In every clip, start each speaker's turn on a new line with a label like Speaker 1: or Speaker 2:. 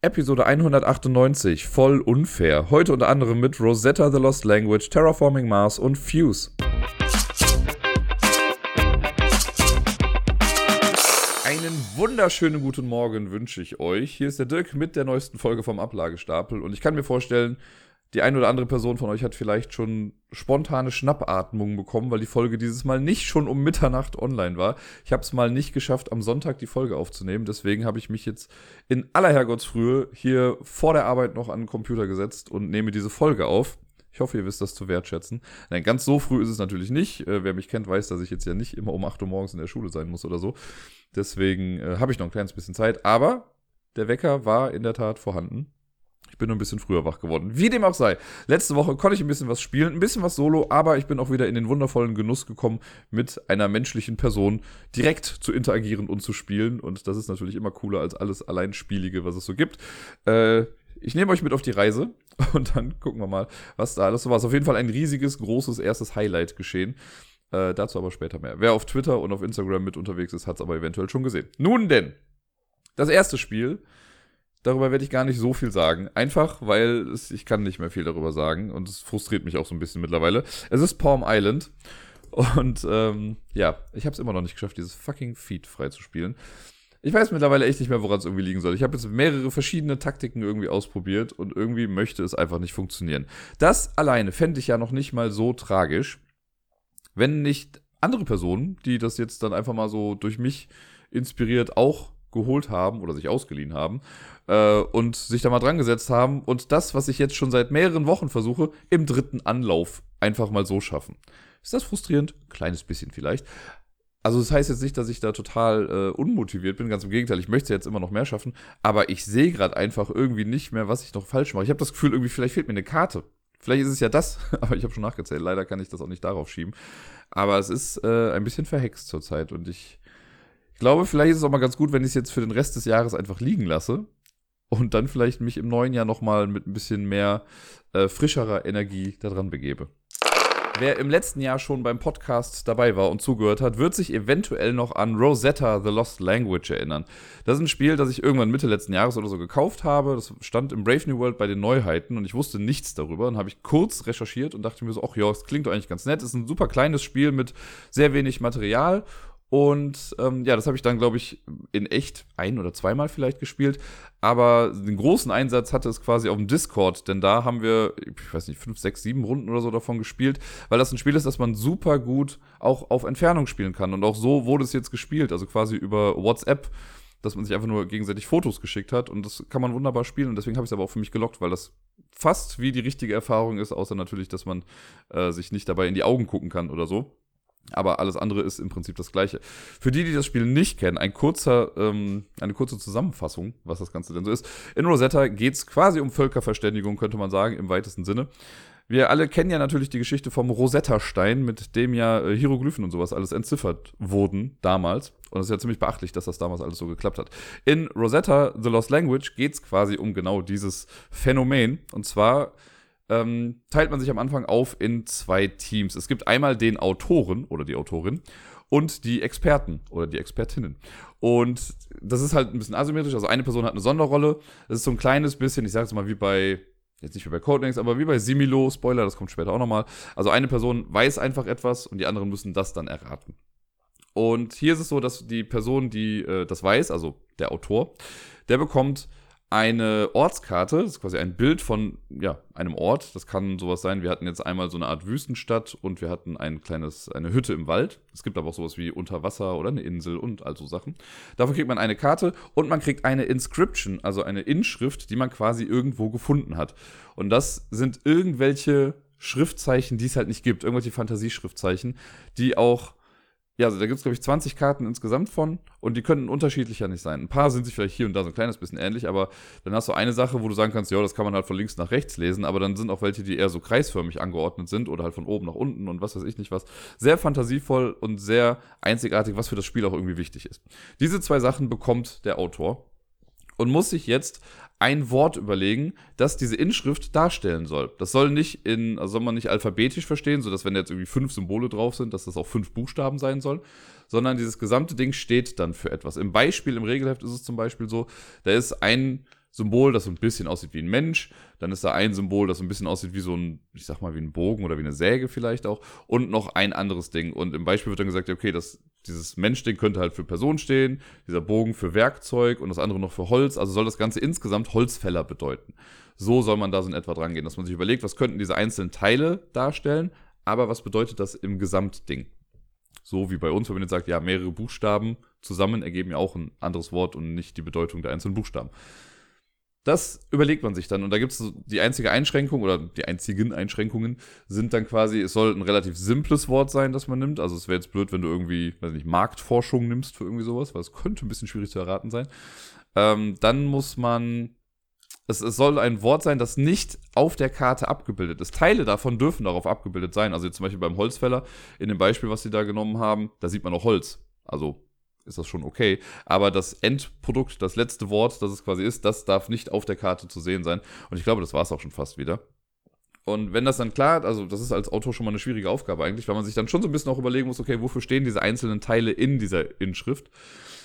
Speaker 1: Episode 198, voll unfair. Heute unter anderem mit Rosetta the Lost Language, Terraforming Mars und Fuse. Einen wunderschönen guten Morgen wünsche ich euch. Hier ist der Dirk mit der neuesten Folge vom Ablagestapel und ich kann mir vorstellen, die eine oder andere Person von euch hat vielleicht schon spontane Schnappatmungen bekommen, weil die Folge dieses Mal nicht schon um Mitternacht online war. Ich habe es mal nicht geschafft, am Sonntag die Folge aufzunehmen. Deswegen habe ich mich jetzt in aller Herrgottsfrühe hier vor der Arbeit noch an den Computer gesetzt und nehme diese Folge auf. Ich hoffe, ihr wisst das zu wertschätzen. Nein, ganz so früh ist es natürlich nicht. Äh, wer mich kennt, weiß, dass ich jetzt ja nicht immer um 8 Uhr morgens in der Schule sein muss oder so. Deswegen äh, habe ich noch ein kleines bisschen Zeit. Aber der Wecker war in der Tat vorhanden. Ich bin nur ein bisschen früher wach geworden. Wie dem auch sei. Letzte Woche konnte ich ein bisschen was spielen, ein bisschen was solo, aber ich bin auch wieder in den wundervollen Genuss gekommen, mit einer menschlichen Person direkt zu interagieren und zu spielen. Und das ist natürlich immer cooler als alles Alleinspielige, was es so gibt. Äh, ich nehme euch mit auf die Reise und dann gucken wir mal, was da alles so war. Ist auf jeden Fall ein riesiges, großes erstes Highlight geschehen. Äh, dazu aber später mehr. Wer auf Twitter und auf Instagram mit unterwegs ist, hat es aber eventuell schon gesehen. Nun denn, das erste Spiel Darüber werde ich gar nicht so viel sagen. Einfach, weil es, ich kann nicht mehr viel darüber sagen und es frustriert mich auch so ein bisschen mittlerweile. Es ist Palm Island und ähm, ja, ich habe es immer noch nicht geschafft, dieses fucking Feed freizuspielen. Ich weiß mittlerweile echt nicht mehr, woran es irgendwie liegen soll. Ich habe jetzt mehrere verschiedene Taktiken irgendwie ausprobiert und irgendwie möchte es einfach nicht funktionieren. Das alleine fände ich ja noch nicht mal so tragisch, wenn nicht andere Personen, die das jetzt dann einfach mal so durch mich inspiriert auch geholt haben oder sich ausgeliehen haben äh, und sich da mal dran gesetzt haben und das, was ich jetzt schon seit mehreren Wochen versuche, im dritten Anlauf einfach mal so schaffen. Ist das frustrierend? Kleines bisschen vielleicht. Also das heißt jetzt nicht, dass ich da total äh, unmotiviert bin, ganz im Gegenteil, ich möchte jetzt immer noch mehr schaffen, aber ich sehe gerade einfach irgendwie nicht mehr, was ich noch falsch mache. Ich habe das Gefühl, irgendwie vielleicht fehlt mir eine Karte. Vielleicht ist es ja das, aber ich habe schon nachgezählt. Leider kann ich das auch nicht darauf schieben. Aber es ist äh, ein bisschen verhext zurzeit und ich ich glaube, vielleicht ist es auch mal ganz gut, wenn ich es jetzt für den Rest des Jahres einfach liegen lasse und dann vielleicht mich im neuen Jahr nochmal mit ein bisschen mehr äh, frischerer Energie daran begebe. Wer im letzten Jahr schon beim Podcast dabei war und zugehört hat, wird sich eventuell noch an Rosetta The Lost Language erinnern. Das ist ein Spiel, das ich irgendwann Mitte letzten Jahres oder so gekauft habe. Das stand im Brave New World bei den Neuheiten und ich wusste nichts darüber. Dann habe ich kurz recherchiert und dachte mir so, ach ja, es klingt doch eigentlich ganz nett. Es ist ein super kleines Spiel mit sehr wenig Material und ähm, ja, das habe ich dann, glaube ich, in echt ein- oder zweimal vielleicht gespielt. Aber den großen Einsatz hatte es quasi auf dem Discord, denn da haben wir, ich weiß nicht, fünf, sechs, sieben Runden oder so davon gespielt, weil das ein Spiel ist, das man super gut auch auf Entfernung spielen kann. Und auch so wurde es jetzt gespielt, also quasi über WhatsApp, dass man sich einfach nur gegenseitig Fotos geschickt hat. Und das kann man wunderbar spielen. Und deswegen habe ich es aber auch für mich gelockt, weil das fast wie die richtige Erfahrung ist, außer natürlich, dass man äh, sich nicht dabei in die Augen gucken kann oder so. Aber alles andere ist im Prinzip das Gleiche. Für die, die das Spiel nicht kennen, ein kurzer, ähm, eine kurze Zusammenfassung, was das Ganze denn so ist. In Rosetta geht es quasi um Völkerverständigung, könnte man sagen, im weitesten Sinne. Wir alle kennen ja natürlich die Geschichte vom Rosetta-Stein, mit dem ja äh, Hieroglyphen und sowas alles entziffert wurden damals. Und es ist ja ziemlich beachtlich, dass das damals alles so geklappt hat. In Rosetta, The Lost Language, geht es quasi um genau dieses Phänomen. Und zwar ähm, teilt man sich am Anfang auf in zwei Teams. Es gibt einmal den Autoren oder die Autorin und die Experten oder die Expertinnen. Und das ist halt ein bisschen asymmetrisch. Also eine Person hat eine Sonderrolle. Das ist so ein kleines bisschen, ich sage es mal wie bei, jetzt nicht wie bei Codenames, aber wie bei Similo, Spoiler, das kommt später auch nochmal. Also eine Person weiß einfach etwas und die anderen müssen das dann erraten. Und hier ist es so, dass die Person, die äh, das weiß, also der Autor, der bekommt eine Ortskarte, das ist quasi ein Bild von ja, einem Ort. Das kann sowas sein. Wir hatten jetzt einmal so eine Art Wüstenstadt und wir hatten ein kleines, eine Hütte im Wald. Es gibt aber auch sowas wie Unterwasser oder eine Insel und all so Sachen. Dafür kriegt man eine Karte und man kriegt eine Inscription, also eine Inschrift, die man quasi irgendwo gefunden hat. Und das sind irgendwelche Schriftzeichen, die es halt nicht gibt, irgendwelche Fantasieschriftzeichen, die auch ja, also da gibt es, glaube ich, 20 Karten insgesamt von und die können unterschiedlicher nicht sein. Ein paar sind sich vielleicht hier und da so ein kleines bisschen ähnlich, aber dann hast du eine Sache, wo du sagen kannst, ja, das kann man halt von links nach rechts lesen, aber dann sind auch welche, die eher so kreisförmig angeordnet sind oder halt von oben nach unten und was weiß ich nicht was. Sehr fantasievoll und sehr einzigartig, was für das Spiel auch irgendwie wichtig ist. Diese zwei Sachen bekommt der Autor und muss sich jetzt ein Wort überlegen, das diese Inschrift darstellen soll. Das soll nicht in, also soll man nicht alphabetisch verstehen, so dass wenn jetzt irgendwie fünf Symbole drauf sind, dass das auch fünf Buchstaben sein soll, sondern dieses gesamte Ding steht dann für etwas. Im Beispiel, im Regelheft ist es zum Beispiel so, da ist ein Symbol, das so ein bisschen aussieht wie ein Mensch. Dann ist da ein Symbol, das so ein bisschen aussieht wie so ein, ich sag mal, wie ein Bogen oder wie eine Säge vielleicht auch. Und noch ein anderes Ding. Und im Beispiel wird dann gesagt, okay, das, dieses Mensch-Ding könnte halt für Person stehen, dieser Bogen für Werkzeug und das andere noch für Holz. Also soll das Ganze insgesamt Holzfäller bedeuten. So soll man da so in etwa dran gehen, dass man sich überlegt, was könnten diese einzelnen Teile darstellen, aber was bedeutet das im Gesamtding? So wie bei uns, wenn man jetzt sagt, ja, mehrere Buchstaben zusammen ergeben ja auch ein anderes Wort und nicht die Bedeutung der einzelnen Buchstaben. Das überlegt man sich dann. Und da gibt es die einzige Einschränkung oder die einzigen Einschränkungen sind dann quasi, es soll ein relativ simples Wort sein, das man nimmt. Also es wäre jetzt blöd, wenn du irgendwie, weiß nicht, Marktforschung nimmst für irgendwie sowas, weil es könnte ein bisschen schwierig zu erraten sein. Ähm, dann muss man, es, es soll ein Wort sein, das nicht auf der Karte abgebildet ist. Teile davon dürfen darauf abgebildet sein. Also jetzt zum Beispiel beim Holzfäller, in dem Beispiel, was sie da genommen haben, da sieht man auch Holz. Also ist das schon okay. Aber das Endprodukt, das letzte Wort, das es quasi ist, das darf nicht auf der Karte zu sehen sein. Und ich glaube, das war es auch schon fast wieder. Und wenn das dann klar, also das ist als Autor schon mal eine schwierige Aufgabe eigentlich, weil man sich dann schon so ein bisschen auch überlegen muss, okay, wofür stehen diese einzelnen Teile in dieser Inschrift?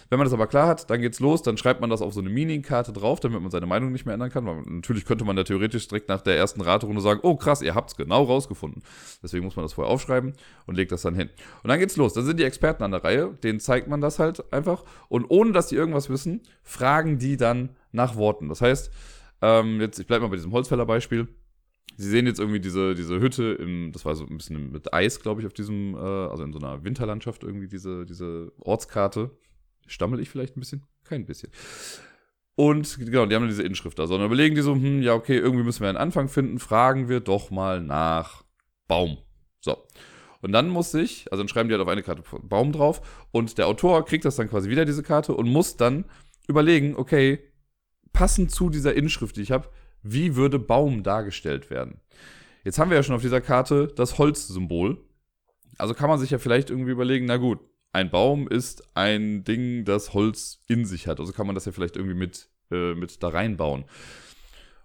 Speaker 1: Wenn man das aber klar hat, dann geht's los, dann schreibt man das auf so eine Mini-Karte drauf, damit man seine Meinung nicht mehr ändern kann. Weil natürlich könnte man da theoretisch direkt nach der ersten Raterunde sagen, oh krass, ihr habt's genau rausgefunden. Deswegen muss man das vorher aufschreiben und legt das dann hin. Und dann geht's los. Dann sind die Experten an der Reihe, denen zeigt man das halt einfach. Und ohne dass die irgendwas wissen, fragen die dann nach Worten. Das heißt, ähm, jetzt, ich bleibe mal bei diesem Holzfäller-Beispiel. Sie sehen jetzt irgendwie diese, diese Hütte im, das war so ein bisschen mit Eis, glaube ich, auf diesem, äh, also in so einer Winterlandschaft irgendwie, diese, diese Ortskarte. Stammel ich vielleicht ein bisschen? Kein bisschen. Und genau, die haben diese Inschrift da. Sondern überlegen die so, hm, ja, okay, irgendwie müssen wir einen Anfang finden, fragen wir doch mal nach Baum. So. Und dann muss ich, also dann schreiben die halt auf eine Karte Baum drauf und der Autor kriegt das dann quasi wieder, diese Karte, und muss dann überlegen, okay, passend zu dieser Inschrift, die ich habe, wie würde Baum dargestellt werden? Jetzt haben wir ja schon auf dieser Karte das Holzsymbol. Also kann man sich ja vielleicht irgendwie überlegen, na gut, ein Baum ist ein Ding, das Holz in sich hat. Also kann man das ja vielleicht irgendwie mit, äh, mit da reinbauen.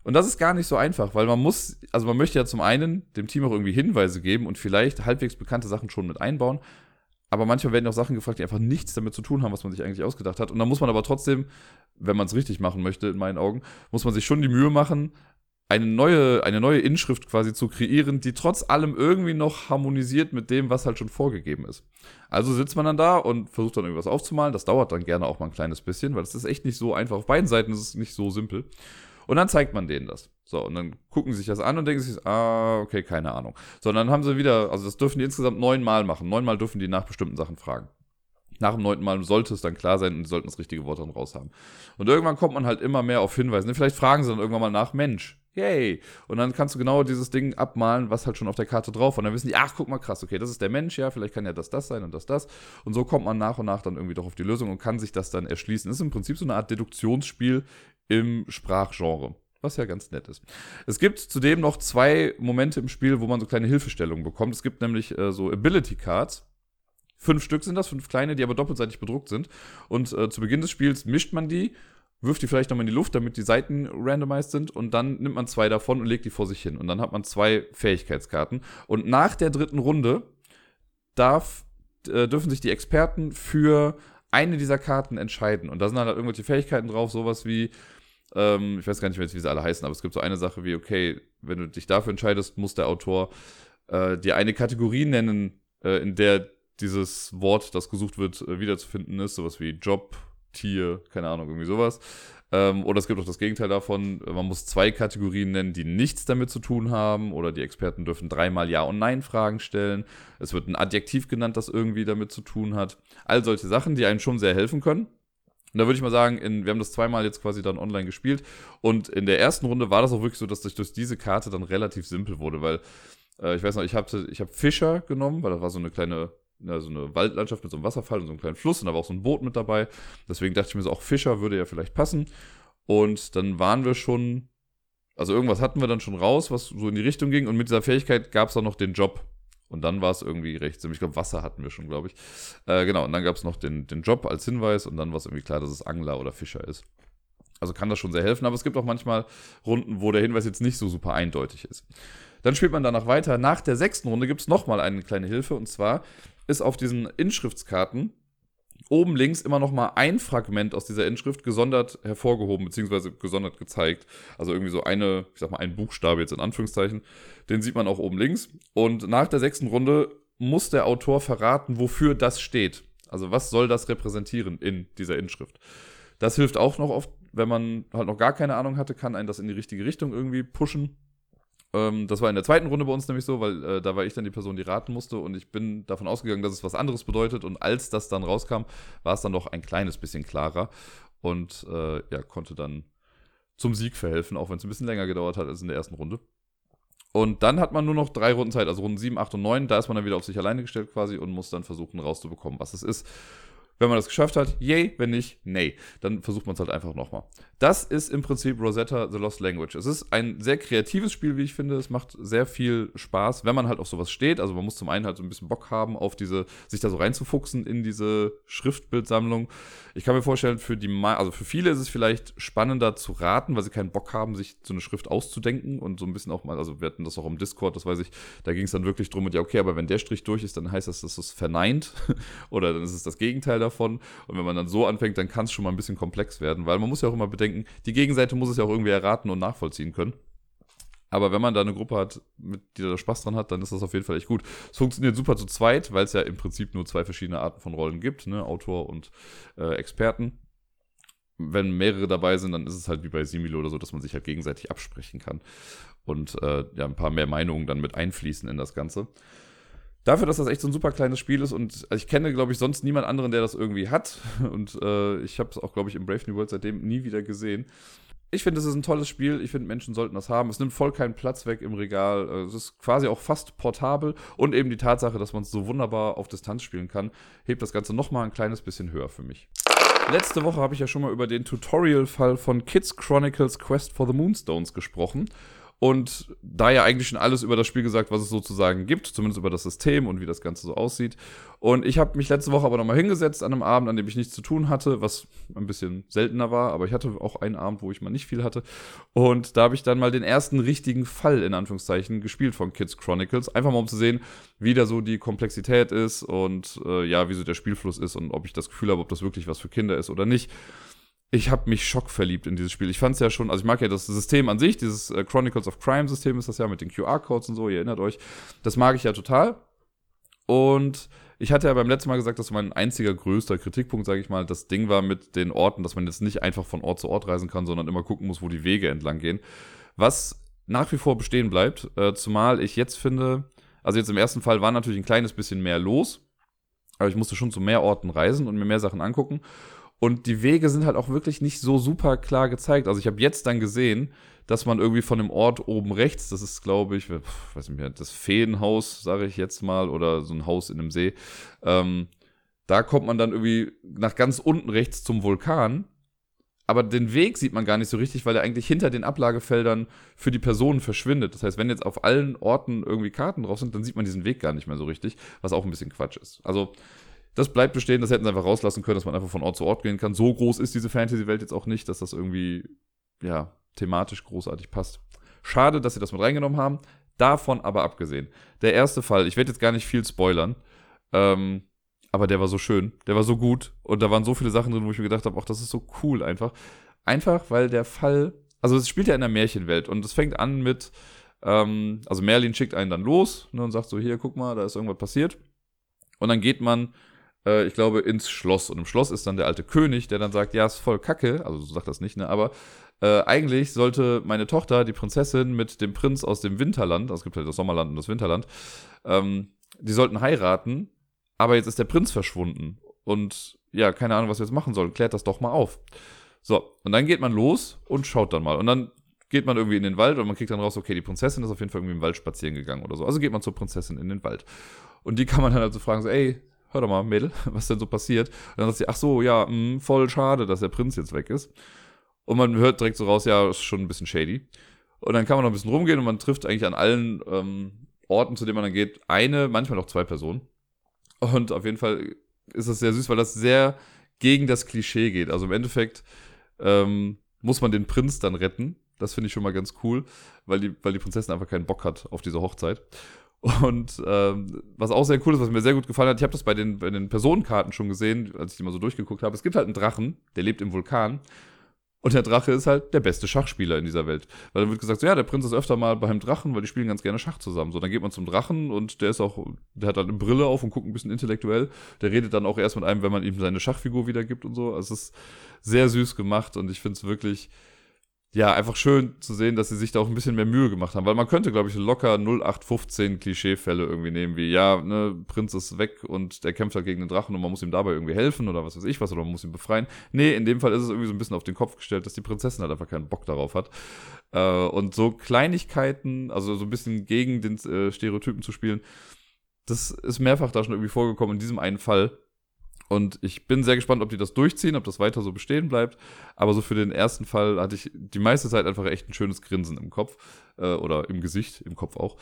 Speaker 1: Und das ist gar nicht so einfach, weil man muss, also man möchte ja zum einen dem Team auch irgendwie Hinweise geben und vielleicht halbwegs bekannte Sachen schon mit einbauen. Aber manchmal werden auch Sachen gefragt, die einfach nichts damit zu tun haben, was man sich eigentlich ausgedacht hat. Und dann muss man aber trotzdem, wenn man es richtig machen möchte, in meinen Augen, muss man sich schon die Mühe machen, eine neue, eine neue Inschrift quasi zu kreieren, die trotz allem irgendwie noch harmonisiert mit dem, was halt schon vorgegeben ist. Also sitzt man dann da und versucht dann irgendwas aufzumalen. Das dauert dann gerne auch mal ein kleines bisschen, weil es ist echt nicht so einfach. Auf beiden Seiten ist es nicht so simpel. Und dann zeigt man denen das. So, und dann gucken sie sich das an und denken sich, ah, okay, keine Ahnung. Sondern dann haben sie wieder, also das dürfen die insgesamt neunmal machen. Neunmal dürfen die nach bestimmten Sachen fragen. Nach dem neunten Mal sollte es dann klar sein und sie sollten das richtige Wort dann raus haben. Und irgendwann kommt man halt immer mehr auf Hinweise. Vielleicht fragen sie dann irgendwann mal nach, Mensch, Yay. Und dann kannst du genau dieses Ding abmalen, was halt schon auf der Karte drauf war. Und dann wissen die, ach, guck mal, krass, okay, das ist der Mensch, ja, vielleicht kann ja das das sein und das das. Und so kommt man nach und nach dann irgendwie doch auf die Lösung und kann sich das dann erschließen. Das ist im Prinzip so eine Art Deduktionsspiel im Sprachgenre. Was ja ganz nett ist. Es gibt zudem noch zwei Momente im Spiel, wo man so kleine Hilfestellungen bekommt. Es gibt nämlich äh, so Ability Cards. Fünf Stück sind das, fünf kleine, die aber doppelseitig bedruckt sind. Und äh, zu Beginn des Spiels mischt man die wirft die vielleicht nochmal in die Luft, damit die Seiten randomized sind und dann nimmt man zwei davon und legt die vor sich hin. Und dann hat man zwei Fähigkeitskarten. Und nach der dritten Runde darf, äh, dürfen sich die Experten für eine dieser Karten entscheiden. Und da sind dann halt irgendwelche Fähigkeiten drauf, sowas wie, ähm, ich weiß gar nicht mehr, wie sie alle heißen, aber es gibt so eine Sache wie, okay, wenn du dich dafür entscheidest, muss der Autor äh, dir eine Kategorie nennen, äh, in der dieses Wort, das gesucht wird, äh, wiederzufinden ist, sowas wie Job, Tier, keine Ahnung, irgendwie sowas. Ähm, oder es gibt auch das Gegenteil davon, man muss zwei Kategorien nennen, die nichts damit zu tun haben, oder die Experten dürfen dreimal Ja- und Nein-Fragen stellen. Es wird ein Adjektiv genannt, das irgendwie damit zu tun hat. All solche Sachen, die einem schon sehr helfen können. Und da würde ich mal sagen, in, wir haben das zweimal jetzt quasi dann online gespielt. Und in der ersten Runde war das auch wirklich so, dass durch diese Karte dann relativ simpel wurde, weil äh, ich weiß noch, ich habe ich hab Fischer genommen, weil das war so eine kleine ja, so eine Waldlandschaft mit so einem Wasserfall und so einem kleinen Fluss und da war auch so ein Boot mit dabei. Deswegen dachte ich mir so, auch Fischer würde ja vielleicht passen. Und dann waren wir schon, also irgendwas hatten wir dann schon raus, was so in die Richtung ging. Und mit dieser Fähigkeit gab es dann noch den Job. Und dann war es irgendwie recht simpel. Ich glaube, Wasser hatten wir schon, glaube ich. Äh, genau, und dann gab es noch den, den Job als Hinweis und dann war es irgendwie klar, dass es Angler oder Fischer ist. Also kann das schon sehr helfen, aber es gibt auch manchmal Runden, wo der Hinweis jetzt nicht so super eindeutig ist. Dann spielt man danach weiter. Nach der sechsten Runde gibt es nochmal eine kleine Hilfe und zwar ist auf diesen Inschriftskarten oben links immer noch mal ein Fragment aus dieser Inschrift gesondert hervorgehoben, beziehungsweise gesondert gezeigt. Also irgendwie so eine, ich sag mal, ein Buchstabe jetzt in Anführungszeichen. Den sieht man auch oben links. Und nach der sechsten Runde muss der Autor verraten, wofür das steht. Also was soll das repräsentieren in dieser Inschrift. Das hilft auch noch oft, wenn man halt noch gar keine Ahnung hatte, kann einen das in die richtige Richtung irgendwie pushen. Ähm, das war in der zweiten Runde bei uns nämlich so, weil äh, da war ich dann die Person, die raten musste und ich bin davon ausgegangen, dass es was anderes bedeutet und als das dann rauskam, war es dann doch ein kleines bisschen klarer und äh, ja, konnte dann zum Sieg verhelfen, auch wenn es ein bisschen länger gedauert hat als in der ersten Runde. Und dann hat man nur noch drei Runden Zeit, also Runden 7, 8 und 9. Da ist man dann wieder auf sich alleine gestellt quasi und muss dann versuchen rauszubekommen, was es ist. Wenn man das geschafft hat, yay, wenn nicht, nee. Dann versucht man es halt einfach nochmal. Das ist im Prinzip Rosetta The Lost Language. Es ist ein sehr kreatives Spiel, wie ich finde. Es macht sehr viel Spaß, wenn man halt auf sowas steht. Also man muss zum einen halt so ein bisschen Bock haben, auf diese, sich da so reinzufuchsen in diese Schriftbildsammlung. Ich kann mir vorstellen, für die, also für viele ist es vielleicht spannender zu raten, weil sie keinen Bock haben, sich so eine Schrift auszudenken und so ein bisschen auch mal, also wir hatten das auch im Discord, das weiß ich, da ging es dann wirklich drum und ja, okay, aber wenn der Strich durch ist, dann heißt das, dass es verneint oder dann ist es das Gegenteil davon. Und wenn man dann so anfängt, dann kann es schon mal ein bisschen komplex werden, weil man muss ja auch immer bedenken, die Gegenseite muss es ja auch irgendwie erraten und nachvollziehen können. Aber wenn man da eine Gruppe hat, mit, die da Spaß dran hat, dann ist das auf jeden Fall echt gut. Es funktioniert super zu zweit, weil es ja im Prinzip nur zwei verschiedene Arten von Rollen gibt, ne? Autor und äh, Experten. Wenn mehrere dabei sind, dann ist es halt wie bei Similo oder so, dass man sich halt gegenseitig absprechen kann und äh, ja, ein paar mehr Meinungen dann mit einfließen in das Ganze dafür, dass das echt so ein super kleines Spiel ist und ich kenne, glaube ich, sonst niemand anderen, der das irgendwie hat. Und äh, ich habe es auch, glaube ich, im Brave New World seitdem nie wieder gesehen. Ich finde, es ist ein tolles Spiel. Ich finde, Menschen sollten das haben. Es nimmt voll keinen Platz weg im Regal. Äh, es ist quasi auch fast portabel. Und eben die Tatsache, dass man es so wunderbar auf Distanz spielen kann, hebt das Ganze nochmal ein kleines bisschen höher für mich. Letzte Woche habe ich ja schon mal über den Tutorial-Fall von Kids Chronicles Quest for the Moonstones gesprochen. Und da ja eigentlich schon alles über das Spiel gesagt, was es sozusagen gibt, zumindest über das System und wie das Ganze so aussieht. Und ich habe mich letzte Woche aber nochmal hingesetzt an einem Abend, an dem ich nichts zu tun hatte, was ein bisschen seltener war, aber ich hatte auch einen Abend, wo ich mal nicht viel hatte. Und da habe ich dann mal den ersten richtigen Fall in Anführungszeichen gespielt von Kids Chronicles. Einfach mal um zu sehen, wie da so die Komplexität ist und äh, ja, wie so der Spielfluss ist und ob ich das Gefühl habe, ob das wirklich was für Kinder ist oder nicht ich habe mich schockverliebt in dieses Spiel. Ich fand es ja schon, also ich mag ja das System an sich, dieses äh, Chronicles of Crime System ist das ja mit den QR-Codes und so, ihr erinnert euch. Das mag ich ja total. Und ich hatte ja beim letzten Mal gesagt, dass mein einziger größter Kritikpunkt, sage ich mal, das Ding war mit den Orten, dass man jetzt nicht einfach von Ort zu Ort reisen kann, sondern immer gucken muss, wo die Wege entlang gehen. Was nach wie vor bestehen bleibt, äh, zumal ich jetzt finde, also jetzt im ersten Fall war natürlich ein kleines bisschen mehr los, aber ich musste schon zu mehr Orten reisen und mir mehr Sachen angucken. Und die Wege sind halt auch wirklich nicht so super klar gezeigt. Also ich habe jetzt dann gesehen, dass man irgendwie von dem Ort oben rechts, das ist, glaube ich, weiß nicht mehr, das Feenhaus, sage ich jetzt mal, oder so ein Haus in einem See, ähm, da kommt man dann irgendwie nach ganz unten rechts zum Vulkan. Aber den Weg sieht man gar nicht so richtig, weil er eigentlich hinter den Ablagefeldern für die Personen verschwindet. Das heißt, wenn jetzt auf allen Orten irgendwie Karten drauf sind, dann sieht man diesen Weg gar nicht mehr so richtig, was auch ein bisschen Quatsch ist. Also das bleibt bestehen, das hätten sie einfach rauslassen können, dass man einfach von Ort zu Ort gehen kann. So groß ist diese Fantasy-Welt jetzt auch nicht, dass das irgendwie, ja, thematisch großartig passt. Schade, dass sie das mit reingenommen haben. Davon aber abgesehen. Der erste Fall, ich werde jetzt gar nicht viel spoilern, ähm, aber der war so schön, der war so gut und da waren so viele Sachen drin, wo ich mir gedacht habe, ach, das ist so cool einfach. Einfach, weil der Fall, also es spielt ja in der Märchenwelt und es fängt an mit, ähm, also Merlin schickt einen dann los ne, und sagt so, hier, guck mal, da ist irgendwas passiert. Und dann geht man äh, ich glaube, ins Schloss. Und im Schloss ist dann der alte König, der dann sagt, ja, ist voll kacke, also so sagt das nicht, ne, aber äh, eigentlich sollte meine Tochter, die Prinzessin, mit dem Prinz aus dem Winterland, also es gibt halt das Sommerland und das Winterland, ähm, die sollten heiraten, aber jetzt ist der Prinz verschwunden. Und ja, keine Ahnung, was wir jetzt machen sollen. Klärt das doch mal auf. So, und dann geht man los und schaut dann mal. Und dann geht man irgendwie in den Wald und man kriegt dann raus, okay, die Prinzessin ist auf jeden Fall irgendwie im Wald spazieren gegangen oder so. Also geht man zur Prinzessin in den Wald. Und die kann man dann also fragen, so, ey, hör doch mal, Mädel, was denn so passiert? Und dann sagt sie, ach so, ja, mh, hm, voll schade, dass der Prinz jetzt weg ist. Und man hört direkt so raus, ja, ist schon ein bisschen shady. Und dann kann man noch ein bisschen rumgehen und man trifft eigentlich an allen ähm, Orten, zu denen man dann geht, eine, manchmal auch zwei Personen. Und auf jeden Fall ist das sehr süß, weil das sehr gegen das Klischee geht. Also im Endeffekt ähm, muss man den Prinz dann retten. Das finde ich schon mal ganz cool, weil die, weil die Prinzessin einfach keinen Bock hat auf diese Hochzeit. Und ähm, was auch sehr cool ist, was mir sehr gut gefallen hat, ich habe das bei den, bei den Personenkarten schon gesehen, als ich die mal so durchgeguckt habe. Es gibt halt einen Drachen, der lebt im Vulkan. Und der Drache ist halt der beste Schachspieler in dieser Welt. Weil dann wird gesagt, so, ja, der Prinz ist öfter mal beim Drachen, weil die spielen ganz gerne Schach zusammen. So, dann geht man zum Drachen und der ist auch, der hat halt eine Brille auf und guckt ein bisschen intellektuell. Der redet dann auch erst mit einem, wenn man ihm seine Schachfigur wiedergibt und so. Also es ist sehr süß gemacht und ich finde es wirklich, ja, einfach schön zu sehen, dass sie sich da auch ein bisschen mehr Mühe gemacht haben, weil man könnte, glaube ich, locker 0815 Klischeefälle irgendwie nehmen, wie, ja, ne, Prinz ist weg und der kämpft halt gegen den Drachen und man muss ihm dabei irgendwie helfen oder was weiß ich was oder man muss ihn befreien. Nee, in dem Fall ist es irgendwie so ein bisschen auf den Kopf gestellt, dass die Prinzessin halt einfach keinen Bock darauf hat. Äh, und so Kleinigkeiten, also so ein bisschen gegen den äh, Stereotypen zu spielen, das ist mehrfach da schon irgendwie vorgekommen in diesem einen Fall. Und ich bin sehr gespannt, ob die das durchziehen, ob das weiter so bestehen bleibt. Aber so für den ersten Fall hatte ich die meiste Zeit einfach echt ein schönes Grinsen im Kopf. Äh, oder im Gesicht, im Kopf auch.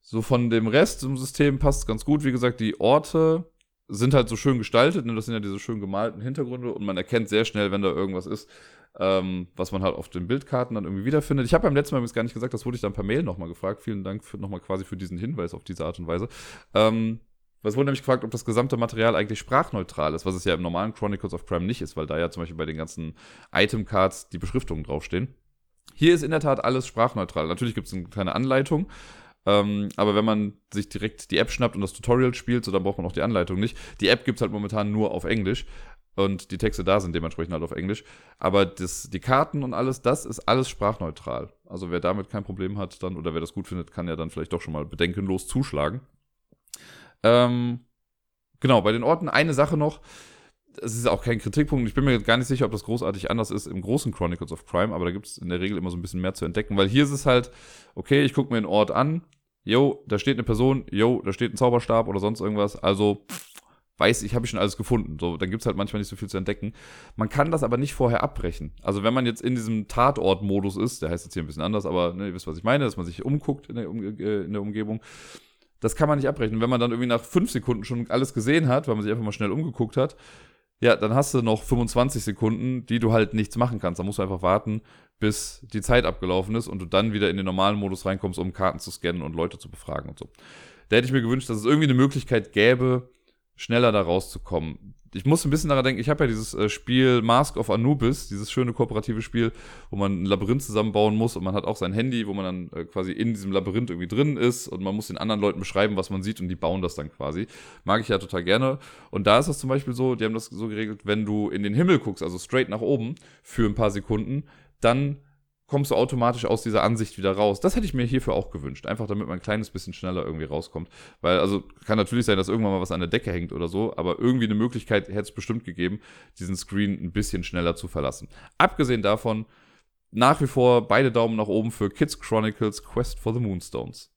Speaker 1: So von dem Rest im System passt es ganz gut. Wie gesagt, die Orte sind halt so schön gestaltet. Ne? Das sind ja diese schön gemalten Hintergründe. Und man erkennt sehr schnell, wenn da irgendwas ist, ähm, was man halt auf den Bildkarten dann irgendwie wiederfindet. Ich habe beim letzten Mal übrigens gar nicht gesagt, das wurde ich dann per Mail nochmal gefragt. Vielen Dank nochmal quasi für diesen Hinweis auf diese Art und Weise. Ähm, es wurde nämlich gefragt, ob das gesamte Material eigentlich sprachneutral ist, was es ja im normalen Chronicles of Crime nicht ist, weil da ja zum Beispiel bei den ganzen Item-Cards die Beschriftungen draufstehen. Hier ist in der Tat alles sprachneutral. Natürlich gibt es eine kleine Anleitung, ähm, aber wenn man sich direkt die App schnappt und das Tutorial spielt, so dann braucht man auch die Anleitung nicht. Die App gibt es halt momentan nur auf Englisch und die Texte da sind dementsprechend halt auf Englisch. Aber das, die Karten und alles, das ist alles sprachneutral. Also wer damit kein Problem hat, dann oder wer das gut findet, kann ja dann vielleicht doch schon mal bedenkenlos zuschlagen. Ähm, genau, bei den Orten eine Sache noch. Es ist auch kein Kritikpunkt. Ich bin mir gar nicht sicher, ob das großartig anders ist im großen Chronicles of Crime, aber da gibt es in der Regel immer so ein bisschen mehr zu entdecken, weil hier ist es halt, okay, ich gucke mir einen Ort an, yo, da steht eine Person, yo, da steht ein Zauberstab oder sonst irgendwas, also weiß ich, habe ich schon alles gefunden. So, dann gibt es halt manchmal nicht so viel zu entdecken. Man kann das aber nicht vorher abbrechen. Also wenn man jetzt in diesem Tatort-Modus ist, der heißt jetzt hier ein bisschen anders, aber ne, ihr wisst, was ich meine, dass man sich umguckt in der, um äh, in der Umgebung, das kann man nicht abrechnen. Wenn man dann irgendwie nach fünf Sekunden schon alles gesehen hat, weil man sich einfach mal schnell umgeguckt hat, ja, dann hast du noch 25 Sekunden, die du halt nichts machen kannst. Da musst du einfach warten, bis die Zeit abgelaufen ist und du dann wieder in den normalen Modus reinkommst, um Karten zu scannen und Leute zu befragen und so. Da hätte ich mir gewünscht, dass es irgendwie eine Möglichkeit gäbe, schneller da rauszukommen ich muss ein bisschen daran denken, ich habe ja dieses äh, Spiel Mask of Anubis, dieses schöne kooperative Spiel, wo man ein Labyrinth zusammenbauen muss und man hat auch sein Handy, wo man dann äh, quasi in diesem Labyrinth irgendwie drin ist und man muss den anderen Leuten beschreiben, was man sieht und die bauen das dann quasi. Mag ich ja total gerne. Und da ist das zum Beispiel so, die haben das so geregelt, wenn du in den Himmel guckst, also straight nach oben für ein paar Sekunden, dann kommst du automatisch aus dieser Ansicht wieder raus. Das hätte ich mir hierfür auch gewünscht. Einfach damit man ein kleines bisschen schneller irgendwie rauskommt. Weil, also, kann natürlich sein, dass irgendwann mal was an der Decke hängt oder so, aber irgendwie eine Möglichkeit hätte es bestimmt gegeben, diesen Screen ein bisschen schneller zu verlassen. Abgesehen davon, nach wie vor beide Daumen nach oben für Kids Chronicles Quest for the Moonstones.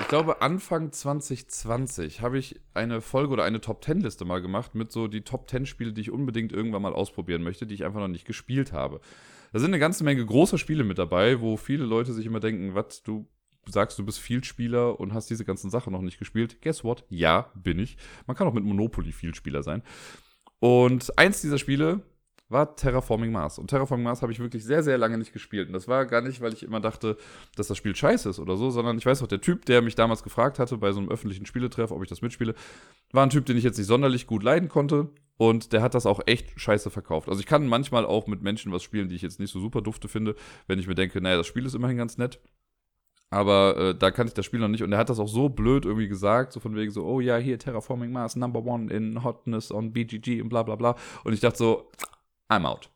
Speaker 1: Ich glaube, Anfang 2020 habe ich eine Folge oder eine Top 10 Liste mal gemacht mit so die Top 10 Spiele, die ich unbedingt irgendwann mal ausprobieren möchte, die ich einfach noch nicht gespielt habe. Da sind eine ganze Menge großer Spiele mit dabei, wo viele Leute sich immer denken, was, du sagst, du bist Vielspieler und hast diese ganzen Sachen noch nicht gespielt. Guess what? Ja, bin ich. Man kann auch mit Monopoly Vielspieler sein. Und eins dieser Spiele war Terraforming Mars. Und Terraforming Mars habe ich wirklich sehr, sehr lange nicht gespielt. Und das war gar nicht, weil ich immer dachte, dass das Spiel scheiße ist oder so, sondern ich weiß auch, der Typ, der mich damals gefragt hatte bei so einem öffentlichen Spieletreff, ob ich das mitspiele, war ein Typ, den ich jetzt nicht sonderlich gut leiden konnte. Und der hat das auch echt scheiße verkauft. Also ich kann manchmal auch mit Menschen was spielen, die ich jetzt nicht so super dufte finde, wenn ich mir denke, naja, das Spiel ist immerhin ganz nett. Aber äh, da kann ich das Spiel noch nicht. Und er hat das auch so blöd irgendwie gesagt, so von wegen so, oh ja, hier Terraforming Mars, Number One in Hotness on BGG und bla bla bla. Und ich dachte so, I'm out.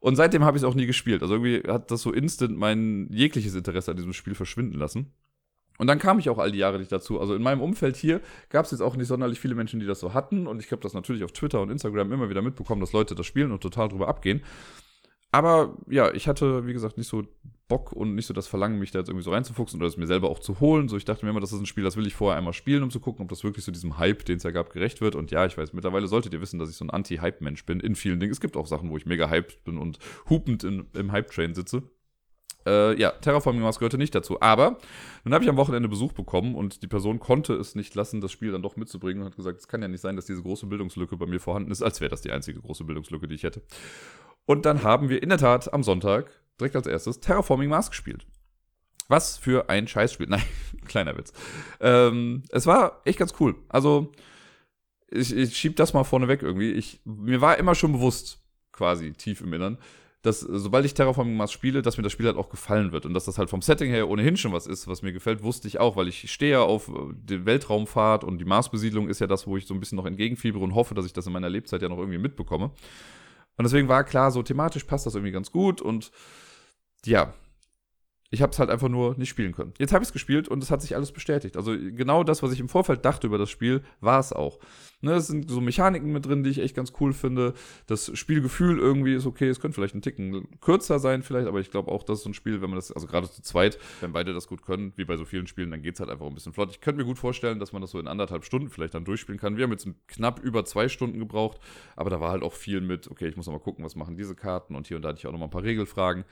Speaker 1: Und seitdem habe ich es auch nie gespielt. Also irgendwie hat das so instant mein jegliches Interesse an diesem Spiel verschwinden lassen. Und dann kam ich auch all die Jahre nicht dazu. Also in meinem Umfeld hier gab es jetzt auch nicht sonderlich viele Menschen, die das so hatten. Und ich habe das natürlich auf Twitter und Instagram immer wieder mitbekommen, dass Leute das spielen und total drüber abgehen. Aber ja, ich hatte, wie gesagt, nicht so Bock und nicht so das Verlangen, mich da jetzt irgendwie so reinzufuchsen oder es mir selber auch zu holen. So, ich dachte mir immer, das ist ein Spiel, das will ich vorher einmal spielen, um zu gucken, ob das wirklich so diesem Hype, den es ja gab, gerecht wird. Und ja, ich weiß, mittlerweile solltet ihr wissen, dass ich so ein Anti-Hype-Mensch bin in vielen Dingen. Es gibt auch Sachen, wo ich mega hyped bin und hupend in, im Hype-Train sitze. Äh, ja, Terraforming Mars gehörte nicht dazu. Aber nun habe ich am Wochenende Besuch bekommen und die Person konnte es nicht lassen, das Spiel dann doch mitzubringen und hat gesagt, es kann ja nicht sein, dass diese große Bildungslücke bei mir vorhanden ist, als wäre das die einzige große Bildungslücke, die ich hätte. Und dann haben wir in der Tat am Sonntag direkt als erstes Terraforming Mars gespielt. Was für ein Scheißspiel. Nein, kleiner Witz. Ähm, es war echt ganz cool. Also, ich, ich schieb das mal vorneweg irgendwie. Ich, mir war immer schon bewusst, quasi tief im Innern, dass sobald ich Terraforming Mars spiele, dass mir das Spiel halt auch gefallen wird. Und dass das halt vom Setting her ohnehin schon was ist, was mir gefällt, wusste ich auch, weil ich stehe ja auf äh, die Weltraumfahrt und die Marsbesiedlung ist ja das, wo ich so ein bisschen noch entgegenfiebere und hoffe, dass ich das in meiner Lebzeit ja noch irgendwie mitbekomme. Und deswegen war klar, so thematisch passt das irgendwie ganz gut und ja, ich habe es halt einfach nur nicht spielen können. Jetzt habe ich es gespielt und es hat sich alles bestätigt. Also genau das, was ich im Vorfeld dachte über das Spiel, war es auch. Ne, es sind so Mechaniken mit drin, die ich echt ganz cool finde. Das Spielgefühl irgendwie ist okay. Es könnte vielleicht ein Ticken kürzer sein, vielleicht, aber ich glaube auch, das ist so ein Spiel, wenn man das, also gerade zu zweit, wenn beide das gut können, wie bei so vielen Spielen, dann geht es halt einfach ein bisschen flott. Ich könnte mir gut vorstellen, dass man das so in anderthalb Stunden vielleicht dann durchspielen kann. Wir haben jetzt knapp über zwei Stunden gebraucht, aber da war halt auch viel mit, okay, ich muss noch mal gucken, was machen diese Karten und hier und da hatte ich auch noch mal ein paar Regelfragen.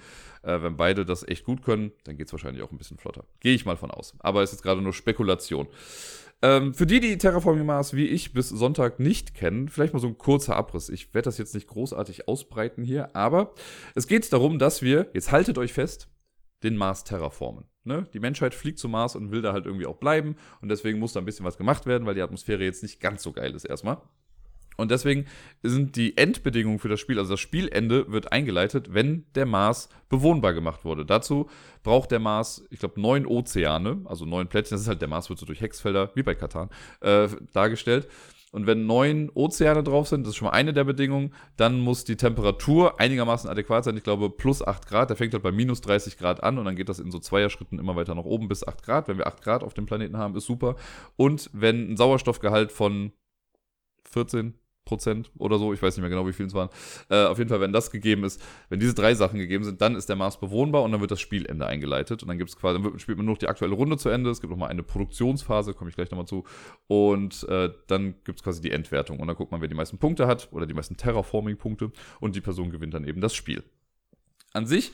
Speaker 1: Äh, wenn beide das echt gut können, dann geht es wahrscheinlich auch ein bisschen flotter. Gehe ich mal von aus. Aber es ist gerade nur Spekulation. Ähm, für die, die Terraforming Mars wie ich bis Sonntag nicht kennen, vielleicht mal so ein kurzer Abriss. Ich werde das jetzt nicht großartig ausbreiten hier, aber es geht darum, dass wir, jetzt haltet euch fest, den Mars terraformen. Ne? Die Menschheit fliegt zum Mars und will da halt irgendwie auch bleiben und deswegen muss da ein bisschen was gemacht werden, weil die Atmosphäre jetzt nicht ganz so geil ist erstmal. Und deswegen sind die Endbedingungen für das Spiel, also das Spielende wird eingeleitet, wenn der Mars bewohnbar gemacht wurde. Dazu braucht der Mars, ich glaube, neun Ozeane, also neun Plättchen. Das ist halt, der Mars wird so durch Hexfelder, wie bei Katan, äh, dargestellt. Und wenn neun Ozeane drauf sind, das ist schon mal eine der Bedingungen, dann muss die Temperatur einigermaßen adäquat sein. Ich glaube, plus 8 Grad. Der fängt halt bei minus 30 Grad an und dann geht das in so Zweierschritten immer weiter nach oben bis 8 Grad. Wenn wir 8 Grad auf dem Planeten haben, ist super. Und wenn ein Sauerstoffgehalt von 14, Prozent oder so, ich weiß nicht mehr genau, wie viel es waren. Äh, auf jeden Fall, wenn das gegeben ist, wenn diese drei Sachen gegeben sind, dann ist der Mars bewohnbar und dann wird das Spielende eingeleitet. Und dann gibt es quasi, dann spielt man nur noch die aktuelle Runde zu Ende. Es gibt nochmal eine Produktionsphase, komme ich gleich nochmal zu. Und äh, dann gibt es quasi die Endwertung. Und dann guckt man, wer die meisten Punkte hat oder die meisten Terraforming-Punkte und die Person gewinnt dann eben das Spiel. An sich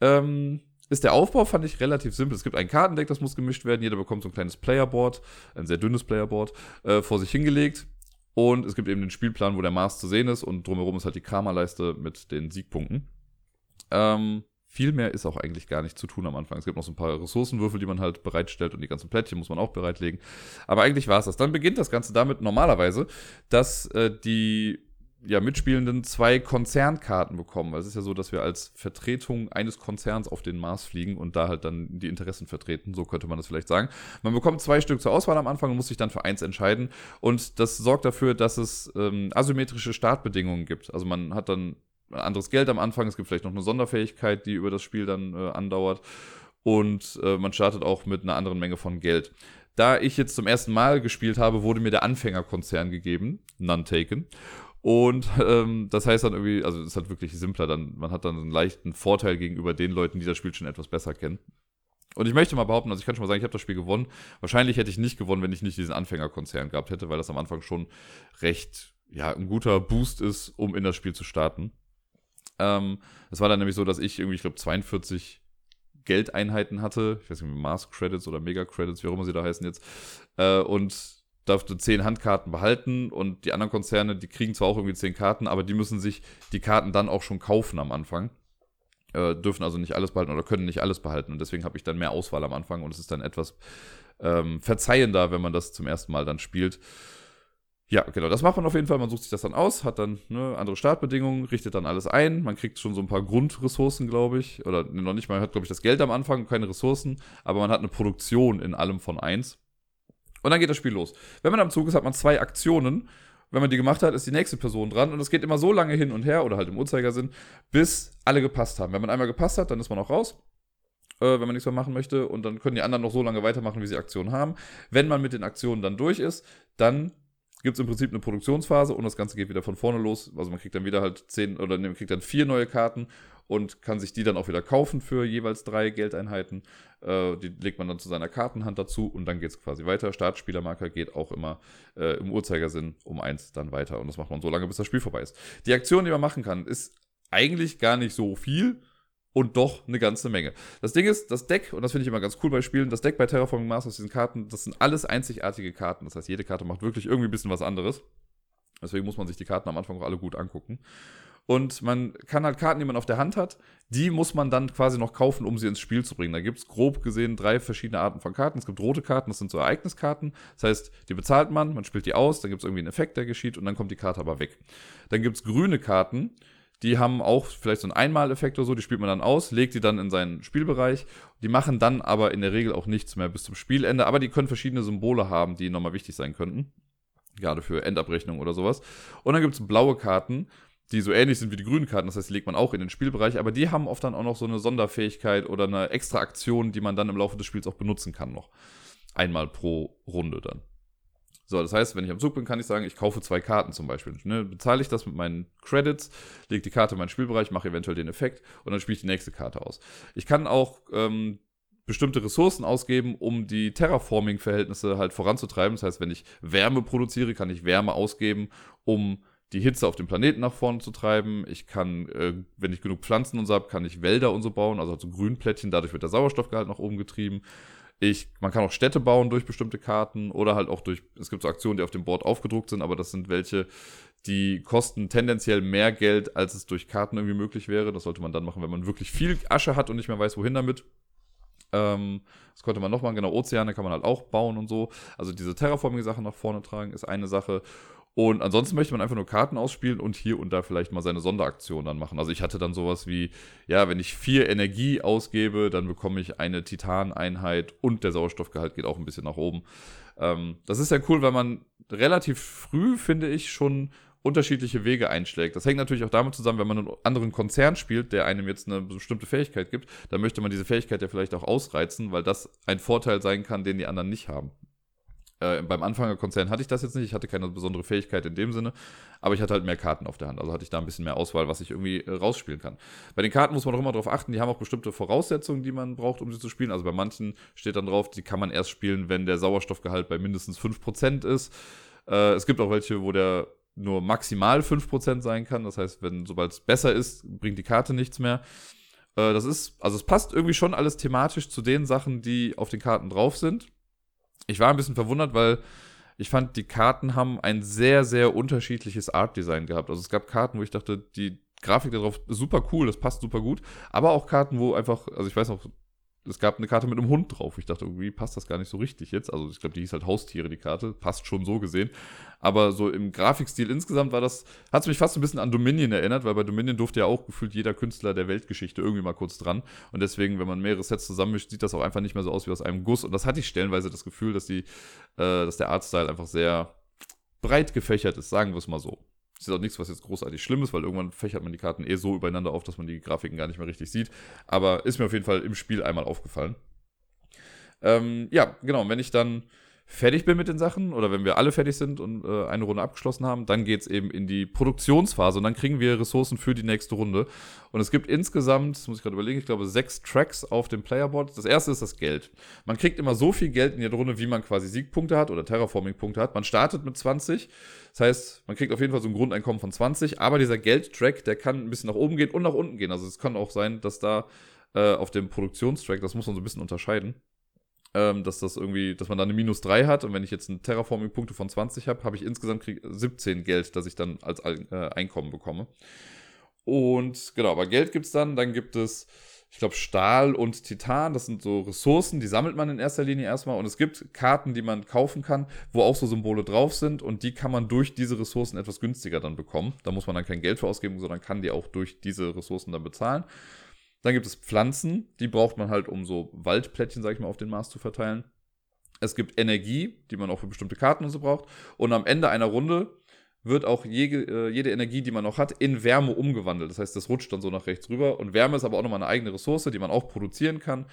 Speaker 1: ähm, ist der Aufbau, fand ich, relativ simpel. Es gibt ein Kartendeck, das muss gemischt werden. Jeder bekommt so ein kleines Playerboard, ein sehr dünnes Playerboard, äh, vor sich hingelegt und es gibt eben den Spielplan, wo der Mars zu sehen ist und drumherum ist halt die Karma-Leiste mit den Siegpunkten. Ähm, viel mehr ist auch eigentlich gar nicht zu tun am Anfang. Es gibt noch so ein paar Ressourcenwürfel, die man halt bereitstellt und die ganzen Plättchen muss man auch bereitlegen. Aber eigentlich war es das. Dann beginnt das Ganze damit normalerweise, dass äh, die ja, Mitspielenden zwei Konzernkarten bekommen. Es ist ja so, dass wir als Vertretung eines Konzerns auf den Mars fliegen und da halt dann die Interessen vertreten. So könnte man das vielleicht sagen. Man bekommt zwei Stück zur Auswahl am Anfang und muss sich dann für eins entscheiden. Und das sorgt dafür, dass es ähm, asymmetrische Startbedingungen gibt. Also man hat dann anderes Geld am Anfang. Es gibt vielleicht noch eine Sonderfähigkeit, die über das Spiel dann äh, andauert. Und äh, man startet auch mit einer anderen Menge von Geld. Da ich jetzt zum ersten Mal gespielt habe, wurde mir der Anfängerkonzern gegeben, None Taken. Und ähm, das heißt dann irgendwie, also es ist halt wirklich simpler, dann, man hat dann einen leichten Vorteil gegenüber den Leuten, die das Spiel schon etwas besser kennen. Und ich möchte mal behaupten, also ich kann schon mal sagen, ich habe das Spiel gewonnen. Wahrscheinlich hätte ich nicht gewonnen, wenn ich nicht diesen Anfängerkonzern gehabt hätte, weil das am Anfang schon recht, ja, ein guter Boost ist, um in das Spiel zu starten. Ähm, es war dann nämlich so, dass ich irgendwie, ich glaube, 42 Geldeinheiten hatte. Ich weiß nicht, Mars Credits oder Mega Credits, wie auch immer sie da heißen jetzt. Äh, und darfst du zehn Handkarten behalten und die anderen Konzerne, die kriegen zwar auch irgendwie zehn Karten, aber die müssen sich die Karten dann auch schon kaufen am Anfang. Äh, dürfen also nicht alles behalten oder können nicht alles behalten und deswegen habe ich dann mehr Auswahl am Anfang und es ist dann etwas ähm, verzeihender, wenn man das zum ersten Mal dann spielt. Ja, genau, das macht man auf jeden Fall. Man sucht sich das dann aus, hat dann ne, andere Startbedingungen, richtet dann alles ein. Man kriegt schon so ein paar Grundressourcen, glaube ich. Oder ne, noch nicht mal, hat, glaube ich, das Geld am Anfang, keine Ressourcen, aber man hat eine Produktion in allem von eins. Und dann geht das Spiel los. Wenn man am Zug ist, hat man zwei Aktionen. Wenn man die gemacht hat, ist die nächste Person dran. Und es geht immer so lange hin und her, oder halt im Uhrzeigersinn, bis alle gepasst haben. Wenn man einmal gepasst hat, dann ist man auch raus. Äh, wenn man nichts mehr machen möchte. Und dann können die anderen noch so lange weitermachen, wie sie Aktionen haben. Wenn man mit den Aktionen dann durch ist, dann gibt es im Prinzip eine Produktionsphase und das Ganze geht wieder von vorne los. Also man kriegt dann wieder halt zehn oder man kriegt dann vier neue Karten und kann sich die dann auch wieder kaufen für jeweils drei Geldeinheiten. Äh, die legt man dann zu seiner Kartenhand dazu und dann geht es quasi weiter. Startspielermarker geht auch immer äh, im Uhrzeigersinn um eins dann weiter und das macht man so lange, bis das Spiel vorbei ist. Die Aktion, die man machen kann, ist eigentlich gar nicht so viel und doch eine ganze Menge. Das Ding ist, das Deck, und das finde ich immer ganz cool bei Spielen, das Deck bei Terraforming Mars aus diesen Karten, das sind alles einzigartige Karten. Das heißt, jede Karte macht wirklich irgendwie ein bisschen was anderes. Deswegen muss man sich die Karten am Anfang auch alle gut angucken. Und man kann halt Karten, die man auf der Hand hat, die muss man dann quasi noch kaufen, um sie ins Spiel zu bringen. Da gibt es grob gesehen drei verschiedene Arten von Karten. Es gibt rote Karten, das sind so Ereigniskarten. Das heißt, die bezahlt man, man spielt die aus, dann gibt es irgendwie einen Effekt, der geschieht und dann kommt die Karte aber weg. Dann gibt es grüne Karten, die haben auch vielleicht so einen Einmaleffekt oder so, die spielt man dann aus, legt die dann in seinen Spielbereich. Die machen dann aber in der Regel auch nichts mehr bis zum Spielende, aber die können verschiedene Symbole haben, die nochmal wichtig sein könnten. Gerade für Endabrechnung oder sowas. Und dann gibt es blaue Karten, die so ähnlich sind wie die grünen Karten. Das heißt, die legt man auch in den Spielbereich, aber die haben oft dann auch noch so eine Sonderfähigkeit oder eine extra Aktion, die man dann im Laufe des Spiels auch benutzen kann noch. Einmal pro Runde dann. So, das heißt, wenn ich am Zug bin, kann ich sagen, ich kaufe zwei Karten zum Beispiel. Ne, bezahle ich das mit meinen Credits, lege die Karte in meinen Spielbereich, mache eventuell den Effekt und dann spiele ich die nächste Karte aus. Ich kann auch ähm, bestimmte Ressourcen ausgeben, um die Terraforming-Verhältnisse halt voranzutreiben. Das heißt, wenn ich Wärme produziere, kann ich Wärme ausgeben, um die Hitze auf dem Planeten nach vorne zu treiben. Ich kann, äh, wenn ich genug Pflanzen und so habe, kann ich Wälder und so bauen, also so Grünplättchen, dadurch wird der Sauerstoffgehalt nach oben getrieben. Ich, man kann auch Städte bauen durch bestimmte Karten oder halt auch durch, es gibt so Aktionen, die auf dem Board aufgedruckt sind, aber das sind welche, die kosten tendenziell mehr Geld, als es durch Karten irgendwie möglich wäre. Das sollte man dann machen, wenn man wirklich viel Asche hat und nicht mehr weiß, wohin damit. Ähm, das konnte man noch machen, genau, Ozeane kann man halt auch bauen und so. Also diese Terraforming-Sachen nach vorne tragen ist eine Sache. Und ansonsten möchte man einfach nur Karten ausspielen und hier und da vielleicht mal seine Sonderaktion dann machen. Also ich hatte dann sowas wie, ja, wenn ich vier Energie ausgebe, dann bekomme ich eine Titaneinheit und der Sauerstoffgehalt geht auch ein bisschen nach oben. Ähm, das ist ja cool, weil man relativ früh, finde ich, schon unterschiedliche Wege einschlägt. Das hängt natürlich auch damit zusammen, wenn man einen anderen Konzern spielt, der einem jetzt eine bestimmte Fähigkeit gibt, dann möchte man diese Fähigkeit ja vielleicht auch ausreizen, weil das ein Vorteil sein kann, den die anderen nicht haben. Äh, beim Anfängerkonzern hatte ich das jetzt nicht. Ich hatte keine besondere Fähigkeit in dem Sinne. Aber ich hatte halt mehr Karten auf der Hand. Also hatte ich da ein bisschen mehr Auswahl, was ich irgendwie äh, rausspielen kann. Bei den Karten muss man auch immer darauf achten, die haben auch bestimmte Voraussetzungen, die man braucht, um sie zu spielen. Also bei manchen steht dann drauf, die kann man erst spielen, wenn der Sauerstoffgehalt bei mindestens 5% ist. Äh, es gibt auch welche, wo der nur maximal 5% sein kann. Das heißt, wenn sobald es besser ist, bringt die Karte nichts mehr. Äh, das ist, also es passt irgendwie schon alles thematisch zu den Sachen, die auf den Karten drauf sind ich war ein bisschen verwundert, weil ich fand, die Karten haben ein sehr, sehr unterschiedliches Art-Design gehabt. Also es gab Karten, wo ich dachte, die Grafik darauf super cool, das passt super gut. Aber auch Karten, wo einfach, also ich weiß noch, es gab eine Karte mit einem Hund drauf. Ich dachte, irgendwie passt das gar nicht so richtig jetzt. Also ich glaube, die hieß halt Haustiere, die Karte. Passt schon so gesehen. Aber so im Grafikstil insgesamt war das, hat es mich fast ein bisschen an Dominion erinnert, weil bei Dominion durfte ja auch gefühlt jeder Künstler der Weltgeschichte irgendwie mal kurz dran. Und deswegen, wenn man mehrere Sets zusammenmischt, sieht das auch einfach nicht mehr so aus wie aus einem Guss. Und das hatte ich stellenweise das Gefühl, dass die, äh, dass der Artstyle einfach sehr breit gefächert ist, sagen wir es mal so. Ist auch nichts, was jetzt großartig schlimm ist, weil irgendwann fächert man die Karten eh so übereinander auf, dass man die Grafiken gar nicht mehr richtig sieht. Aber ist mir auf jeden Fall im Spiel einmal aufgefallen. Ähm, ja, genau. Wenn ich dann fertig bin mit den Sachen oder wenn wir alle fertig sind und äh, eine Runde abgeschlossen haben, dann geht es eben in die Produktionsphase und dann kriegen wir Ressourcen für die nächste Runde. Und es gibt insgesamt, das muss ich gerade überlegen, ich glaube sechs Tracks auf dem Playerboard. Das erste ist das Geld. Man kriegt immer so viel Geld in jeder Runde, wie man quasi Siegpunkte hat oder Terraforming-Punkte hat. Man startet mit 20. Das heißt, man kriegt auf jeden Fall so ein Grundeinkommen von 20, aber dieser Geldtrack, der kann ein bisschen nach oben gehen und nach unten gehen. Also es kann auch sein, dass da äh, auf dem Produktionstrack, das muss man so ein bisschen unterscheiden, ähm, dass das irgendwie, dass man dann eine minus 3 hat und wenn ich jetzt einen Terraforming-Punkte von 20 habe, habe ich insgesamt 17 Geld, das ich dann als äh, Einkommen bekomme. Und genau, aber Geld gibt es dann, dann gibt es, ich glaube, Stahl und Titan, das sind so Ressourcen, die sammelt man in erster Linie erstmal und es gibt Karten, die man kaufen kann, wo auch so Symbole drauf sind und die kann man durch diese Ressourcen etwas günstiger dann bekommen. Da muss man dann kein Geld für ausgeben, sondern kann die auch durch diese Ressourcen dann bezahlen. Dann gibt es Pflanzen, die braucht man halt, um so Waldplättchen, sag ich mal, auf den Mars zu verteilen. Es gibt Energie, die man auch für bestimmte Karten und so braucht. Und am Ende einer Runde wird auch jede, äh, jede Energie, die man noch hat, in Wärme umgewandelt. Das heißt, das rutscht dann so nach rechts rüber. Und Wärme ist aber auch nochmal eine eigene Ressource, die man auch produzieren kann.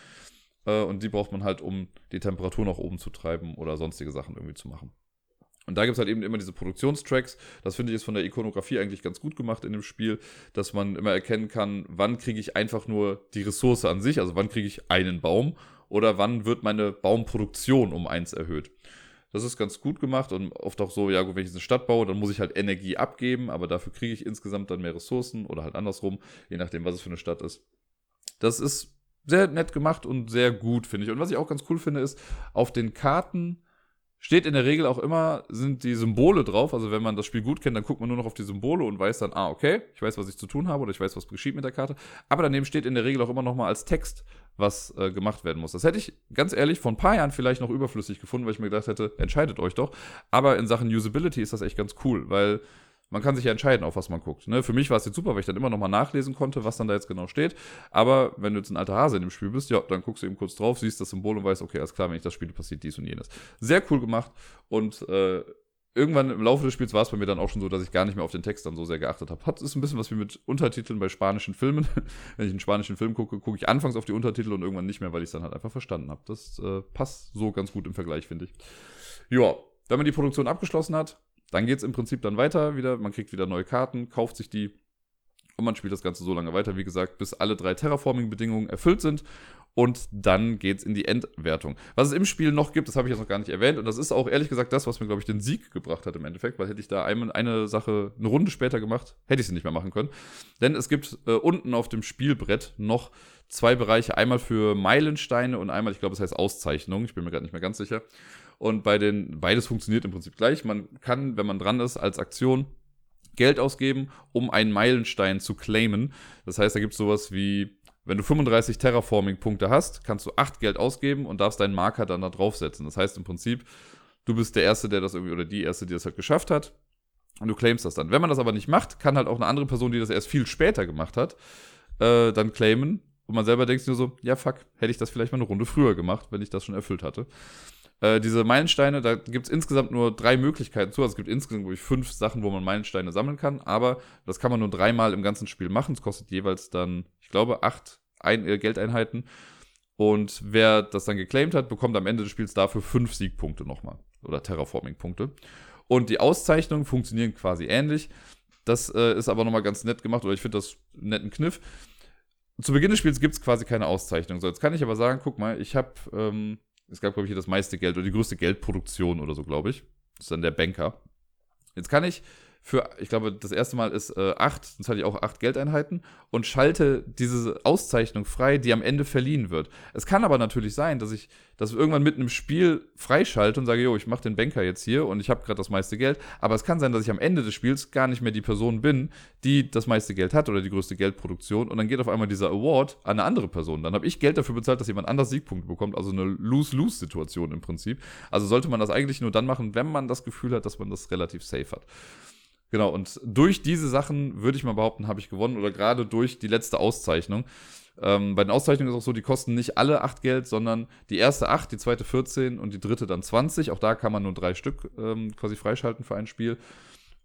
Speaker 1: Äh, und die braucht man halt, um die Temperatur nach oben zu treiben oder sonstige Sachen irgendwie zu machen. Und da gibt es halt eben immer diese Produktionstracks. Das finde ich ist von der Ikonografie eigentlich ganz gut gemacht in dem Spiel, dass man immer erkennen kann, wann kriege ich einfach nur die Ressource an sich, also wann kriege ich einen Baum oder wann wird meine Baumproduktion um eins erhöht. Das ist ganz gut gemacht und oft auch so, ja gut, wenn ich eine Stadt baue, dann muss ich halt Energie abgeben, aber dafür kriege ich insgesamt dann mehr Ressourcen oder halt andersrum, je nachdem, was es für eine Stadt ist. Das ist sehr nett gemacht und sehr gut, finde ich. Und was ich auch ganz cool finde, ist, auf den Karten steht in der Regel auch immer, sind die Symbole drauf. Also wenn man das Spiel gut kennt, dann guckt man nur noch auf die Symbole und weiß dann, ah, okay, ich weiß, was ich zu tun habe oder ich weiß, was geschieht mit der Karte. Aber daneben steht in der Regel auch immer noch mal als Text, was äh, gemacht werden muss. Das hätte ich ganz ehrlich vor ein paar Jahren vielleicht noch überflüssig gefunden, weil ich mir gedacht hätte, entscheidet euch doch. Aber in Sachen Usability ist das echt ganz cool, weil man kann sich ja entscheiden, auf was man guckt. Ne? Für mich war es jetzt super, weil ich dann immer noch mal nachlesen konnte, was dann da jetzt genau steht. Aber wenn du jetzt ein alter Hase in dem Spiel bist, ja, dann guckst du eben kurz drauf, siehst das Symbol und weißt, okay, alles klar, wenn ich das spiele, passiert dies und jenes. Sehr cool gemacht und äh, irgendwann im Laufe des Spiels war es bei mir dann auch schon so, dass ich gar nicht mehr auf den Text dann so sehr geachtet habe. Hat ist ein bisschen was wie mit Untertiteln bei spanischen Filmen. Wenn ich einen spanischen Film gucke, gucke ich anfangs auf die Untertitel und irgendwann nicht mehr, weil ich es dann halt einfach verstanden habe. Das äh, passt so ganz gut im Vergleich, finde ich. Ja, wenn man die Produktion abgeschlossen hat, dann geht es im Prinzip dann weiter wieder. Man kriegt wieder neue Karten, kauft sich die und man spielt das Ganze so lange weiter, wie gesagt, bis alle drei Terraforming-Bedingungen erfüllt sind. Und dann geht es in die Endwertung. Was es im Spiel noch gibt, das habe ich jetzt noch gar nicht erwähnt. Und das ist auch ehrlich gesagt das, was mir, glaube ich, den Sieg gebracht hat im Endeffekt. Weil hätte ich da eine, eine Sache eine Runde später gemacht, hätte ich sie nicht mehr machen können. Denn es gibt äh, unten auf dem Spielbrett noch zwei Bereiche. Einmal für Meilensteine und einmal, ich glaube, es heißt Auszeichnung. Ich bin mir gerade nicht mehr ganz sicher. Und bei den, beides funktioniert im Prinzip gleich. Man kann, wenn man dran ist, als Aktion Geld ausgeben, um einen Meilenstein zu claimen. Das heißt, da gibt es sowas wie, wenn du 35 Terraforming-Punkte hast, kannst du 8 Geld ausgeben und darfst deinen Marker dann da draufsetzen. Das heißt im Prinzip, du bist der Erste, der das irgendwie, oder die Erste, die das halt geschafft hat. Und du claimst das dann. Wenn man das aber nicht macht, kann halt auch eine andere Person, die das erst viel später gemacht hat, äh, dann claimen. Und man selber denkt nur so, ja fuck, hätte ich das vielleicht mal eine Runde früher gemacht, wenn ich das schon erfüllt hatte. Äh, diese Meilensteine, da gibt es insgesamt nur drei Möglichkeiten zu. Also es gibt insgesamt ich, fünf Sachen, wo man Meilensteine sammeln kann, aber das kann man nur dreimal im ganzen Spiel machen. Es kostet jeweils dann, ich glaube, acht Ein äh, Geldeinheiten. Und wer das dann geclaimed hat, bekommt am Ende des Spiels dafür fünf Siegpunkte nochmal. Oder Terraforming-Punkte. Und die Auszeichnungen funktionieren quasi ähnlich. Das äh, ist aber nochmal ganz nett gemacht, oder ich finde das einen netten Kniff. Zu Beginn des Spiels gibt es quasi keine Auszeichnung. So, jetzt kann ich aber sagen, guck mal, ich habe ähm, es gab, glaube ich, hier das meiste Geld oder die größte Geldproduktion oder so, glaube ich. Das ist dann der Banker. Jetzt kann ich für, ich glaube, das erste Mal ist äh, acht, sonst hatte ich auch acht Geldeinheiten und schalte diese Auszeichnung frei, die am Ende verliehen wird. Es kann aber natürlich sein, dass ich das irgendwann mitten im Spiel freischalte und sage, jo, ich mache den Banker jetzt hier und ich habe gerade das meiste Geld. Aber es kann sein, dass ich am Ende des Spiels gar nicht mehr die Person bin, die das meiste Geld hat oder die größte Geldproduktion und dann geht auf einmal dieser Award an eine andere Person. Dann habe ich Geld dafür bezahlt, dass jemand anders Siegpunkte bekommt, also eine Lose-Lose-Situation im Prinzip. Also sollte man das eigentlich nur dann machen, wenn man das Gefühl hat, dass man das relativ safe hat. Genau, und durch diese Sachen würde ich mal behaupten, habe ich gewonnen oder gerade durch die letzte Auszeichnung. Ähm, bei den Auszeichnungen ist auch so, die kosten nicht alle 8 Geld, sondern die erste 8, die zweite 14 und die dritte dann 20. Auch da kann man nur drei Stück ähm, quasi freischalten für ein Spiel.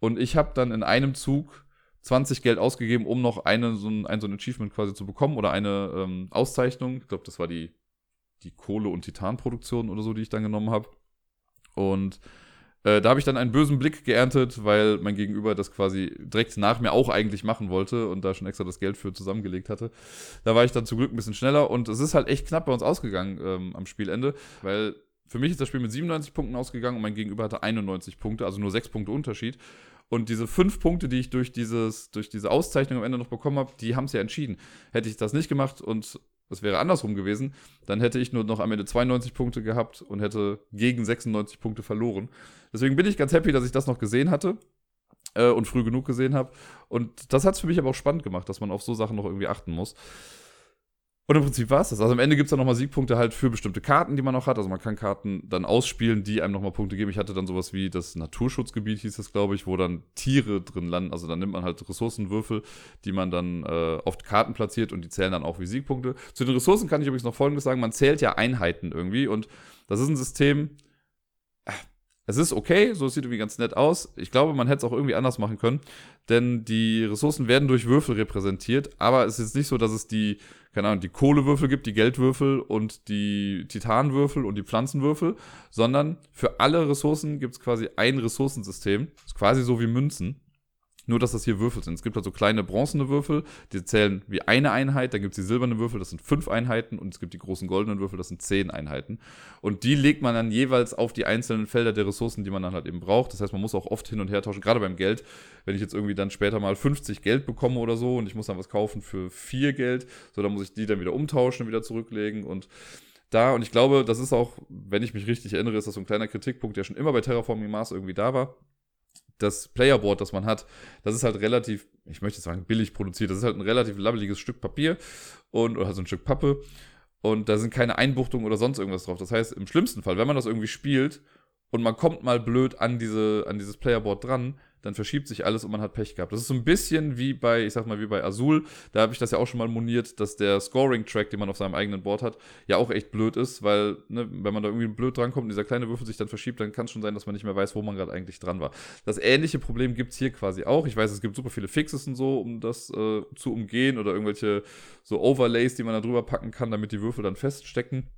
Speaker 1: Und ich habe dann in einem Zug 20 Geld ausgegeben, um noch eine, so ein, ein, so ein Achievement quasi zu bekommen oder eine ähm, Auszeichnung. Ich glaube, das war die, die Kohle- und Titanproduktion oder so, die ich dann genommen habe. Und äh, da habe ich dann einen bösen Blick geerntet, weil mein Gegenüber das quasi direkt nach mir auch eigentlich machen wollte und da schon extra das Geld für zusammengelegt hatte. Da war ich dann zum Glück ein bisschen schneller und es ist halt echt knapp bei uns ausgegangen ähm, am Spielende, weil für mich ist das Spiel mit 97 Punkten ausgegangen und mein Gegenüber hatte 91 Punkte, also nur 6 Punkte Unterschied. Und diese fünf Punkte, die ich durch, dieses, durch diese Auszeichnung am Ende noch bekommen habe, die haben es ja entschieden. Hätte ich das nicht gemacht und das wäre andersrum gewesen, dann hätte ich nur noch am Ende 92 Punkte gehabt und hätte gegen 96 Punkte verloren. Deswegen bin ich ganz happy, dass ich das noch gesehen hatte äh, und früh genug gesehen habe. Und das hat es für mich aber auch spannend gemacht, dass man auf so Sachen noch irgendwie achten muss. Und im Prinzip war es das. Also am Ende gibt es dann nochmal Siegpunkte halt für bestimmte Karten, die man noch hat. Also man kann Karten dann ausspielen, die einem nochmal Punkte geben. Ich hatte dann sowas wie das Naturschutzgebiet, hieß es, glaube ich, wo dann Tiere drin landen. Also dann nimmt man halt Ressourcenwürfel, die man dann äh, auf Karten platziert und die zählen dann auch wie Siegpunkte. Zu den Ressourcen kann ich übrigens noch Folgendes sagen. Man zählt ja Einheiten irgendwie und das ist ein System, es ist okay, so sieht irgendwie ganz nett aus. Ich glaube, man hätte es auch irgendwie anders machen können, denn die Ressourcen werden durch Würfel repräsentiert, aber es ist nicht so, dass es die, keine Ahnung, die Kohlewürfel gibt, die Geldwürfel und die Titanwürfel und die Pflanzenwürfel, sondern für alle Ressourcen gibt es quasi ein Ressourcensystem. Das ist quasi so wie Münzen. Nur, dass das hier Würfel sind. Es gibt also kleine bronzene Würfel, die zählen wie eine Einheit. Dann gibt es die silbernen Würfel, das sind fünf Einheiten. Und es gibt die großen goldenen Würfel, das sind zehn Einheiten. Und die legt man dann jeweils auf die einzelnen Felder der Ressourcen, die man dann halt eben braucht. Das heißt, man muss auch oft hin und her tauschen, gerade beim Geld. Wenn ich jetzt irgendwie dann später mal 50 Geld bekomme oder so und ich muss dann was kaufen für vier Geld, so dann muss ich die dann wieder umtauschen wieder zurücklegen. Und da und ich glaube, das ist auch, wenn ich mich richtig erinnere, ist das so ein kleiner Kritikpunkt, der schon immer bei Terraforming Mars irgendwie da war. Das Playerboard, das man hat, das ist halt relativ, ich möchte sagen, billig produziert. Das ist halt ein relativ labbeliges Stück Papier und oder so ein Stück Pappe. Und da sind keine Einbuchtungen oder sonst irgendwas drauf. Das heißt, im schlimmsten Fall, wenn man das irgendwie spielt und man kommt mal blöd an, diese, an dieses Playerboard dran, dann verschiebt sich alles und man hat Pech gehabt. Das ist so ein bisschen wie bei, ich sag mal, wie bei Azul. Da habe ich das ja auch schon mal moniert, dass der Scoring-Track, den man auf seinem eigenen Board hat, ja auch echt blöd ist, weil, ne, wenn man da irgendwie blöd drankommt und dieser kleine Würfel sich dann verschiebt, dann kann es schon sein, dass man nicht mehr weiß, wo man gerade eigentlich dran war. Das ähnliche Problem gibt es hier quasi auch. Ich weiß, es gibt super viele Fixes und so, um das äh, zu umgehen oder irgendwelche so Overlays, die man da drüber packen kann, damit die Würfel dann feststecken.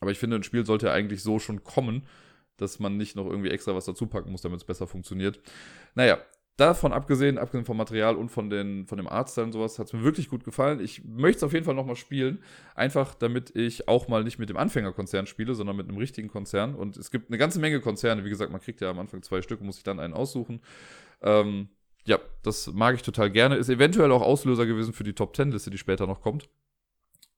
Speaker 1: Aber ich finde, ein Spiel sollte ja eigentlich so schon kommen dass man nicht noch irgendwie extra was dazu packen muss, damit es besser funktioniert. Naja, davon abgesehen, abgesehen vom Material und von, den, von dem Artstyle und sowas, hat es mir wirklich gut gefallen. Ich möchte es auf jeden Fall nochmal spielen. Einfach damit ich auch mal nicht mit dem Anfängerkonzern spiele, sondern mit einem richtigen Konzern. Und es gibt eine ganze Menge Konzerne. Wie gesagt, man kriegt ja am Anfang zwei Stück und muss sich dann einen aussuchen. Ähm, ja, das mag ich total gerne. Ist eventuell auch Auslöser gewesen für die Top 10 Liste, die später noch kommt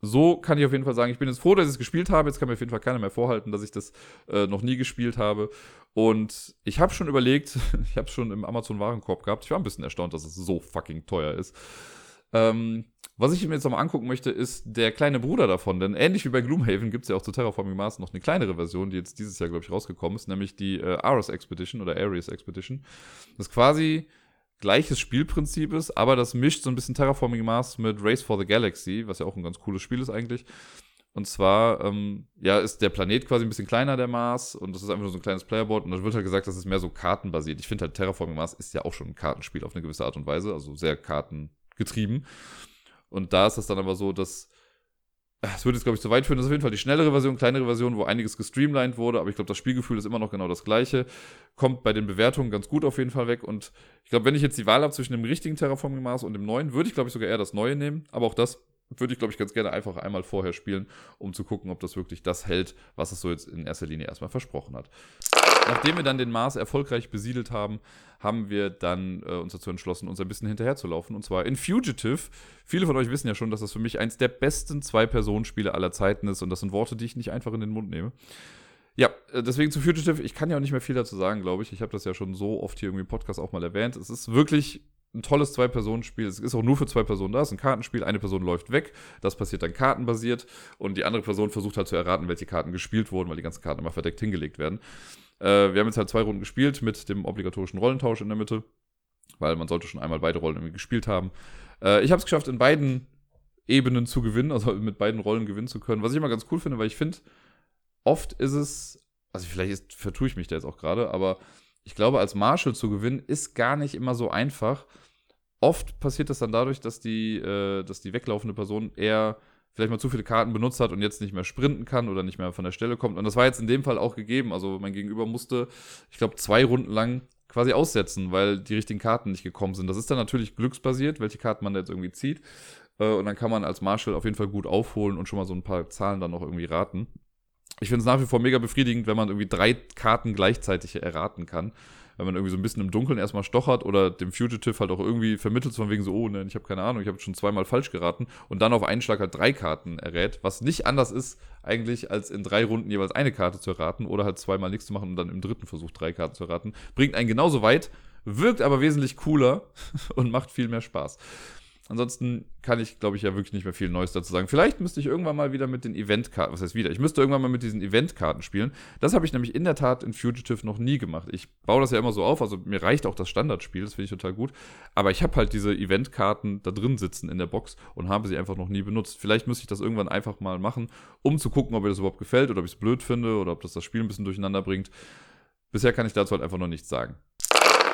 Speaker 1: so kann ich auf jeden Fall sagen, ich bin jetzt froh, dass ich es gespielt habe. Jetzt kann mir auf jeden Fall keiner mehr vorhalten, dass ich das äh, noch nie gespielt habe. Und ich habe schon überlegt, ich habe es schon im Amazon-Warenkorb gehabt. Ich war ein bisschen erstaunt, dass es so fucking teuer ist. Ähm, was ich mir jetzt nochmal angucken möchte, ist der kleine Bruder davon. Denn ähnlich wie bei Gloomhaven gibt es ja auch zu Terraforming Mars noch eine kleinere Version, die jetzt dieses Jahr, glaube ich, rausgekommen ist, nämlich die äh, Ares Expedition oder Ares Expedition. Das ist quasi gleiches Spielprinzip ist, aber das mischt so ein bisschen Terraforming Mars mit Race for the Galaxy, was ja auch ein ganz cooles Spiel ist eigentlich. Und zwar, ähm, ja, ist der Planet quasi ein bisschen kleiner, der Mars, und das ist einfach nur so ein kleines Playerboard. Und dann wird halt gesagt, das ist mehr so kartenbasiert. Ich finde halt, Terraforming Mars ist ja auch schon ein Kartenspiel auf eine gewisse Art und Weise, also sehr kartengetrieben. Und da ist das dann aber so, dass es würde jetzt, glaube ich, zu weit führen. Das ist auf jeden Fall die schnellere Version, kleinere Version, wo einiges gestreamlined wurde, aber ich glaube, das Spielgefühl ist immer noch genau das gleiche. Kommt bei den Bewertungen ganz gut auf jeden Fall weg. Und ich glaube, wenn ich jetzt die Wahl habe zwischen dem richtigen Terraforming Mars und dem neuen, würde ich, glaube ich, sogar eher das neue nehmen. Aber auch das würde ich, glaube ich, ganz gerne einfach einmal vorher spielen, um zu gucken, ob das wirklich das hält, was es so jetzt in erster Linie erstmal versprochen hat. Nachdem wir dann den Mars erfolgreich besiedelt haben, haben wir dann äh, uns dazu entschlossen, uns ein bisschen hinterherzulaufen. Und zwar in Fugitive. Viele von euch wissen ja schon, dass das für mich eins der besten Zwei-Personen-Spiele aller Zeiten ist. Und das sind Worte, die ich nicht einfach in den Mund nehme. Ja, äh, deswegen zu Fugitive. Ich kann ja auch nicht mehr viel dazu sagen, glaube ich. Ich habe das ja schon so oft hier irgendwie im Podcast auch mal erwähnt. Es ist wirklich ein tolles Zwei-Personen-Spiel. Es ist auch nur für zwei Personen da. Es ist ein Kartenspiel. Eine Person läuft weg. Das passiert dann kartenbasiert. Und die andere Person versucht halt zu erraten, welche Karten gespielt wurden, weil die ganzen Karten immer verdeckt hingelegt werden. Äh, wir haben jetzt halt zwei Runden gespielt mit dem obligatorischen Rollentausch in der Mitte. Weil man sollte schon einmal beide Rollen irgendwie gespielt haben. Äh, ich habe es geschafft, in beiden Ebenen zu gewinnen, also mit beiden Rollen gewinnen zu können. Was ich immer ganz cool finde, weil ich finde, oft ist es, also vielleicht ist, vertue ich mich da jetzt auch gerade, aber ich glaube, als Marshall zu gewinnen, ist gar nicht immer so einfach. Oft passiert das dann dadurch, dass die, äh, dass die weglaufende Person eher vielleicht mal zu viele Karten benutzt hat und jetzt nicht mehr sprinten kann oder nicht mehr von der Stelle kommt. Und das war jetzt in dem Fall auch gegeben. Also mein Gegenüber musste, ich glaube, zwei Runden lang quasi aussetzen, weil die richtigen Karten nicht gekommen sind. Das ist dann natürlich glücksbasiert, welche Karten man da jetzt irgendwie zieht. Äh, und dann kann man als Marshall auf jeden Fall gut aufholen und schon mal so ein paar Zahlen dann noch irgendwie raten ich finde es nach wie vor mega befriedigend, wenn man irgendwie drei Karten gleichzeitig erraten kann. Wenn man irgendwie so ein bisschen im Dunkeln erstmal stochert oder dem Fugitive halt auch irgendwie vermittelt, von wegen so, oh, ne, ich habe keine Ahnung, ich habe schon zweimal falsch geraten und dann auf einen Schlag halt drei Karten errät, was nicht anders ist eigentlich, als in drei Runden jeweils eine Karte zu erraten oder halt zweimal nichts zu machen und dann im dritten Versuch drei Karten zu erraten. Bringt einen genauso weit, wirkt aber wesentlich cooler und macht viel mehr Spaß. Ansonsten kann ich, glaube ich, ja wirklich nicht mehr viel Neues dazu sagen. Vielleicht müsste ich irgendwann mal wieder mit den Eventkarten, was heißt wieder? Ich müsste irgendwann mal mit diesen Eventkarten spielen. Das habe ich nämlich in der Tat in Fugitive noch nie gemacht. Ich baue das ja immer so auf, also mir reicht auch das Standardspiel, das finde ich total gut. Aber ich habe halt diese Eventkarten da drin sitzen in der Box und habe sie einfach noch nie benutzt. Vielleicht müsste ich das irgendwann einfach mal machen, um zu gucken, ob mir das überhaupt gefällt oder ob ich es blöd finde oder ob das das Spiel ein bisschen durcheinander bringt. Bisher kann ich dazu halt einfach noch nichts sagen.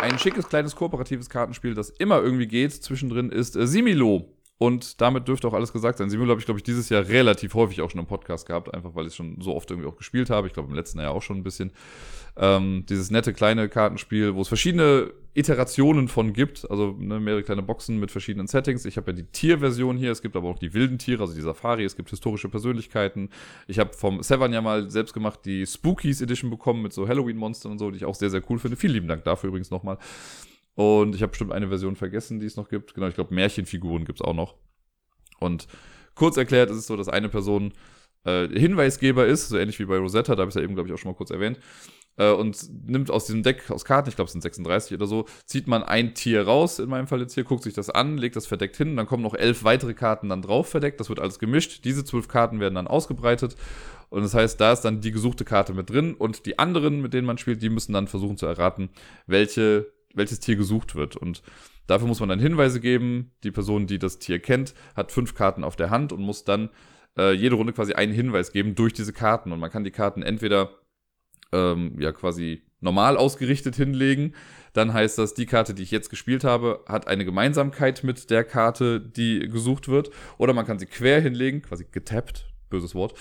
Speaker 1: Ein schickes kleines kooperatives Kartenspiel, das immer irgendwie geht, zwischendrin ist äh, Similo. Und damit dürfte auch alles gesagt sein. Similo habe ich, glaube ich, dieses Jahr relativ häufig auch schon im Podcast gehabt, einfach weil ich schon so oft irgendwie auch gespielt habe. Ich glaube, im letzten Jahr auch schon ein bisschen. Ähm, dieses nette kleine Kartenspiel, wo es verschiedene Iterationen von gibt, also ne, mehrere kleine Boxen mit verschiedenen Settings. Ich habe ja die Tierversion hier, es gibt aber auch die wilden Tiere, also die Safari, es gibt historische Persönlichkeiten. Ich habe vom Seven ja mal selbst gemacht die Spookies Edition bekommen mit so Halloween-Monstern und so, die ich auch sehr, sehr cool finde. Vielen lieben Dank dafür übrigens nochmal. Und ich habe bestimmt eine Version vergessen, die es noch gibt. Genau, ich glaube, Märchenfiguren gibt es auch noch. Und kurz erklärt, ist es so, dass eine Person äh, Hinweisgeber ist, so ähnlich wie bei Rosetta, da habe ich ja eben, glaube ich, auch schon mal kurz erwähnt, äh, und nimmt aus diesem Deck aus Karten, ich glaube, es sind 36 oder so, zieht man ein Tier raus, in meinem Fall jetzt hier, guckt sich das an, legt das verdeckt hin, dann kommen noch elf weitere Karten dann drauf verdeckt, das wird alles gemischt. Diese zwölf Karten werden dann ausgebreitet. Und das heißt, da ist dann die gesuchte Karte mit drin und die anderen, mit denen man spielt, die müssen dann versuchen zu erraten, welche, welches Tier gesucht wird. Und dafür muss man dann Hinweise geben. Die Person, die das Tier kennt, hat fünf Karten auf der Hand und muss dann äh, jede Runde quasi einen Hinweis geben durch diese Karten. Und man kann die Karten entweder ähm, ja quasi normal ausgerichtet hinlegen. Dann heißt das, die Karte, die ich jetzt gespielt habe, hat eine Gemeinsamkeit mit der Karte, die gesucht wird. Oder man kann sie quer hinlegen, quasi getappt, böses Wort.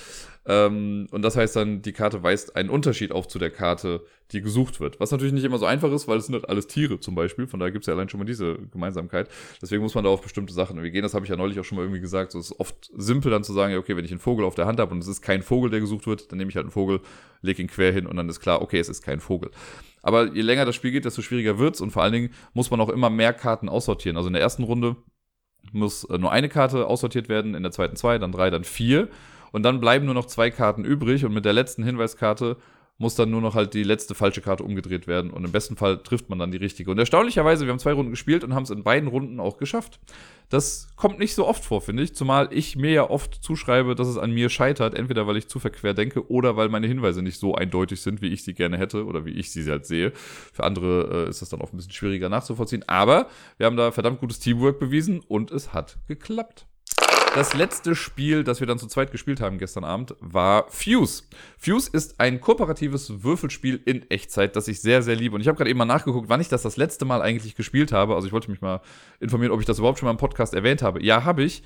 Speaker 1: Ähm, und das heißt dann, die Karte weist einen Unterschied auf zu der Karte, die gesucht wird. Was natürlich nicht immer so einfach ist, weil es sind halt alles Tiere zum Beispiel. Von daher gibt es ja allein schon mal diese Gemeinsamkeit. Deswegen muss man da auf bestimmte Sachen irgendwie gehen. Das habe ich ja neulich auch schon mal irgendwie gesagt. So ist oft simpel dann zu sagen, ja, okay, wenn ich einen Vogel auf der Hand habe und es ist kein Vogel, der gesucht wird, dann nehme ich halt einen Vogel, lege ihn quer hin und dann ist klar, okay, es ist kein Vogel. Aber je länger das Spiel geht, desto schwieriger wird's und vor allen Dingen muss man auch immer mehr Karten aussortieren. Also in der ersten Runde muss äh, nur eine Karte aussortiert werden, in der zweiten zwei, dann drei, dann vier. Und dann bleiben nur noch zwei Karten übrig und mit der letzten Hinweiskarte muss dann nur noch halt die letzte falsche Karte umgedreht werden und im besten Fall trifft man dann die richtige. Und erstaunlicherweise, wir haben zwei Runden gespielt und haben es in beiden Runden auch geschafft. Das kommt nicht so oft vor, finde ich, zumal ich mir ja oft zuschreibe, dass es an mir scheitert, entweder weil ich zu verquer denke oder weil meine Hinweise nicht so eindeutig sind, wie ich sie gerne hätte oder wie ich sie halt sehe. Für andere äh, ist das dann auch ein bisschen schwieriger nachzuvollziehen, aber wir haben da verdammt gutes Teamwork bewiesen und es hat geklappt. Das letzte Spiel, das wir dann zu zweit gespielt haben gestern Abend, war Fuse. Fuse ist ein kooperatives Würfelspiel in Echtzeit, das ich sehr, sehr liebe. Und ich habe gerade eben mal nachgeguckt, wann ich das das letzte Mal eigentlich gespielt habe. Also ich wollte mich mal informieren, ob ich das überhaupt schon mal im Podcast erwähnt habe. Ja, habe ich.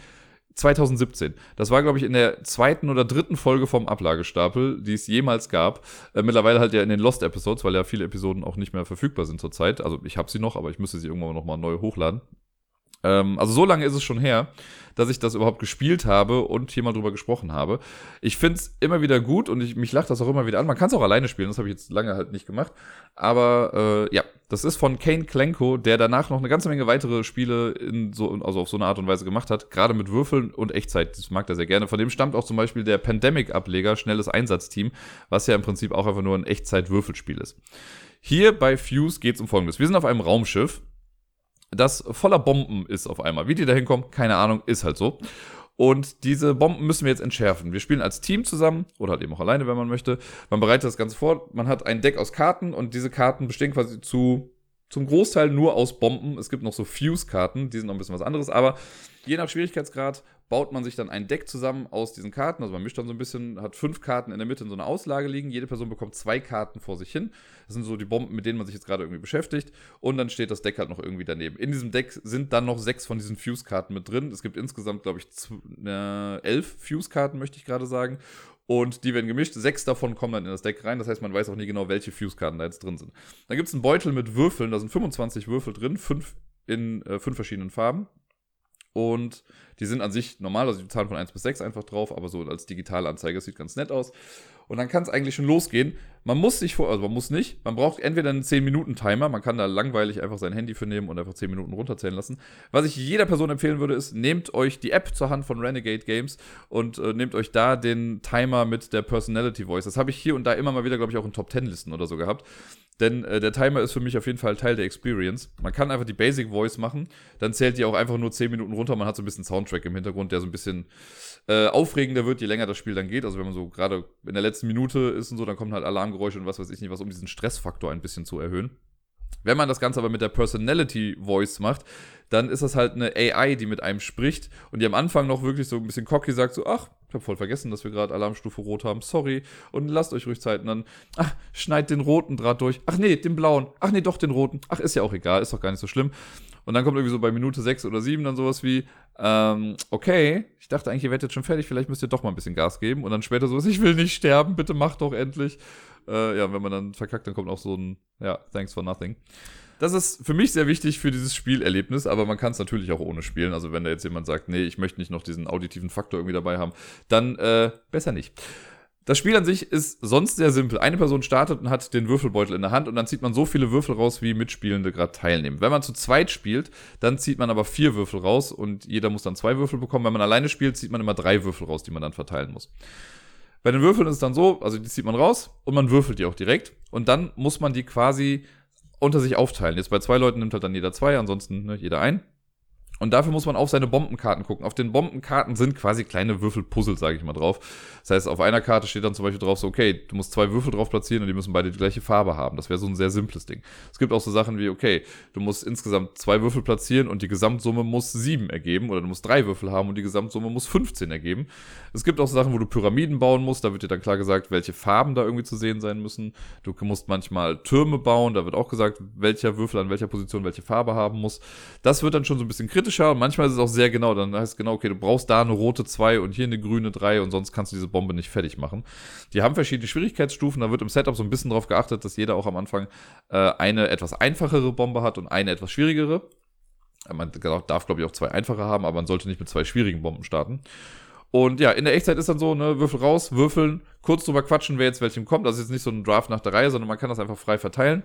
Speaker 1: 2017. Das war, glaube ich, in der zweiten oder dritten Folge vom Ablagestapel, die es jemals gab. Äh, mittlerweile halt ja in den Lost Episodes, weil ja viele Episoden auch nicht mehr verfügbar sind zurzeit. Also ich habe sie noch, aber ich müsste sie irgendwann nochmal neu hochladen. Ähm, also so lange ist es schon her, dass ich das überhaupt gespielt habe und hier mal drüber gesprochen habe. Ich finde es immer wieder gut und ich, mich lacht das auch immer wieder an. Man kann es auch alleine spielen, das habe ich jetzt lange halt nicht gemacht. Aber äh, ja, das ist von Kane Klenko, der danach noch eine ganze Menge weitere Spiele in so, also auf so eine Art und Weise gemacht hat, gerade mit Würfeln und Echtzeit. Das mag er sehr gerne. Von dem stammt auch zum Beispiel der Pandemic-Ableger, schnelles Einsatzteam, was ja im Prinzip auch einfach nur ein Echtzeit-Würfelspiel ist. Hier bei Fuse geht es um Folgendes. Wir sind auf einem Raumschiff das voller Bomben ist auf einmal. Wie die da hinkommen, keine Ahnung, ist halt so. Und diese Bomben müssen wir jetzt entschärfen. Wir spielen als Team zusammen oder halt eben auch alleine, wenn man möchte. Man bereitet das Ganze vor. Man hat ein Deck aus Karten und diese Karten bestehen quasi zu, zum Großteil nur aus Bomben. Es gibt noch so Fuse-Karten, die sind noch ein bisschen was anderes, aber je nach Schwierigkeitsgrad baut man sich dann ein Deck zusammen aus diesen Karten. Also man mischt dann so ein bisschen, hat fünf Karten in der Mitte in so einer Auslage liegen. Jede Person bekommt zwei Karten vor sich hin. Das sind so die Bomben, mit denen man sich jetzt gerade irgendwie beschäftigt. Und dann steht das Deck halt noch irgendwie daneben. In diesem Deck sind dann noch sechs von diesen Fuse-Karten mit drin. Es gibt insgesamt, glaube ich, äh, elf Fuse-Karten, möchte ich gerade sagen. Und die werden gemischt. Sechs davon kommen dann in das Deck rein. Das heißt, man weiß auch nie genau, welche Fuse-Karten da jetzt drin sind. Dann gibt es einen Beutel mit Würfeln. Da sind 25 Würfel drin. Fünf in äh, fünf verschiedenen Farben. Und die sind an sich normal, also die zahlen von 1 bis 6 einfach drauf, aber so als digitale Anzeige, sieht ganz nett aus. Und dann kann es eigentlich schon losgehen. Man muss sich vor, also man muss nicht, man braucht entweder einen 10-Minuten-Timer, man kann da langweilig einfach sein Handy für nehmen und einfach 10 Minuten runterzählen lassen. Was ich jeder Person empfehlen würde, ist, nehmt euch die App zur Hand von Renegade Games und äh, nehmt euch da den Timer mit der Personality Voice. Das habe ich hier und da immer mal wieder, glaube ich, auch in Top 10 Listen oder so gehabt. Denn äh, der Timer ist für mich auf jeden Fall Teil der Experience. Man kann einfach die Basic Voice machen, dann zählt die auch einfach nur 10 Minuten runter. Man hat so ein bisschen Soundtrack im Hintergrund, der so ein bisschen äh, aufregender wird, je länger das Spiel dann geht. Also wenn man so gerade in der letzten Minute ist und so, dann kommen halt Alarmgeräusche und was weiß ich nicht, was um diesen Stressfaktor ein bisschen zu erhöhen. Wenn man das Ganze aber mit der Personality Voice macht, dann ist das halt eine AI, die mit einem spricht und die am Anfang noch wirklich so ein bisschen cocky sagt, so, ach, ich habe voll vergessen, dass wir gerade Alarmstufe Rot haben, sorry, und lasst euch ruhig Zeit. Und dann, ach, schneid den roten Draht durch. Ach nee, den blauen. Ach nee, doch den roten. Ach, ist ja auch egal, ist doch gar nicht so schlimm. Und dann kommt irgendwie so bei Minute 6 oder 7 dann sowas wie, ähm, okay, ich dachte eigentlich, ihr werdet jetzt schon fertig, vielleicht müsst ihr doch mal ein bisschen Gas geben. Und dann später sowas, ich will nicht sterben, bitte macht doch endlich. Äh, ja, wenn man dann verkackt, dann kommt auch so ein, ja, thanks for nothing. Das ist für mich sehr wichtig für dieses Spielerlebnis, aber man kann es natürlich auch ohne spielen. Also wenn da jetzt jemand sagt, nee, ich möchte nicht noch diesen auditiven Faktor irgendwie dabei haben, dann äh, besser nicht. Das Spiel an sich ist sonst sehr simpel. Eine Person startet und hat den Würfelbeutel in der Hand und dann zieht man so viele Würfel raus, wie Mitspielende gerade teilnehmen. Wenn man zu zweit spielt, dann zieht man aber vier Würfel raus und jeder muss dann zwei Würfel bekommen. Wenn man alleine spielt, zieht man immer drei Würfel raus, die man dann verteilen muss. Bei den Würfeln ist es dann so, also die zieht man raus und man würfelt die auch direkt. Und dann muss man die quasi unter sich aufteilen. Jetzt bei zwei Leuten nimmt halt dann jeder zwei, ansonsten ne, jeder ein. Und dafür muss man auf seine Bombenkarten gucken. Auf den Bombenkarten sind quasi kleine Würfelpuzzle, sage ich mal drauf. Das heißt, auf einer Karte steht dann zum Beispiel drauf so, okay, du musst zwei Würfel drauf platzieren und die müssen beide die gleiche Farbe haben. Das wäre so ein sehr simples Ding. Es gibt auch so Sachen wie, okay, du musst insgesamt zwei Würfel platzieren und die Gesamtsumme muss sieben ergeben. Oder du musst drei Würfel haben und die Gesamtsumme muss 15 ergeben. Es gibt auch so Sachen, wo du Pyramiden bauen musst. Da wird dir dann klar gesagt, welche Farben da irgendwie zu sehen sein müssen. Du musst manchmal Türme bauen. Da wird auch gesagt, welcher Würfel an welcher Position welche Farbe haben muss. Das wird dann schon so ein bisschen kritischer kritischer und manchmal ist es auch sehr genau. Dann heißt es genau, okay, du brauchst da eine rote 2 und hier eine grüne 3 und sonst kannst du diese Bombe nicht fertig machen. Die haben verschiedene Schwierigkeitsstufen. Da wird im Setup so ein bisschen darauf geachtet, dass jeder auch am Anfang äh, eine etwas einfachere Bombe hat und eine etwas schwierigere. Man darf, glaube ich, auch zwei einfache haben, aber man sollte nicht mit zwei schwierigen Bomben starten. Und ja, in der Echtzeit ist dann so, ne, Würfel raus, würfeln, kurz drüber quatschen, wer jetzt welchem kommt. Das ist jetzt nicht so ein Draft nach der Reihe, sondern man kann das einfach frei verteilen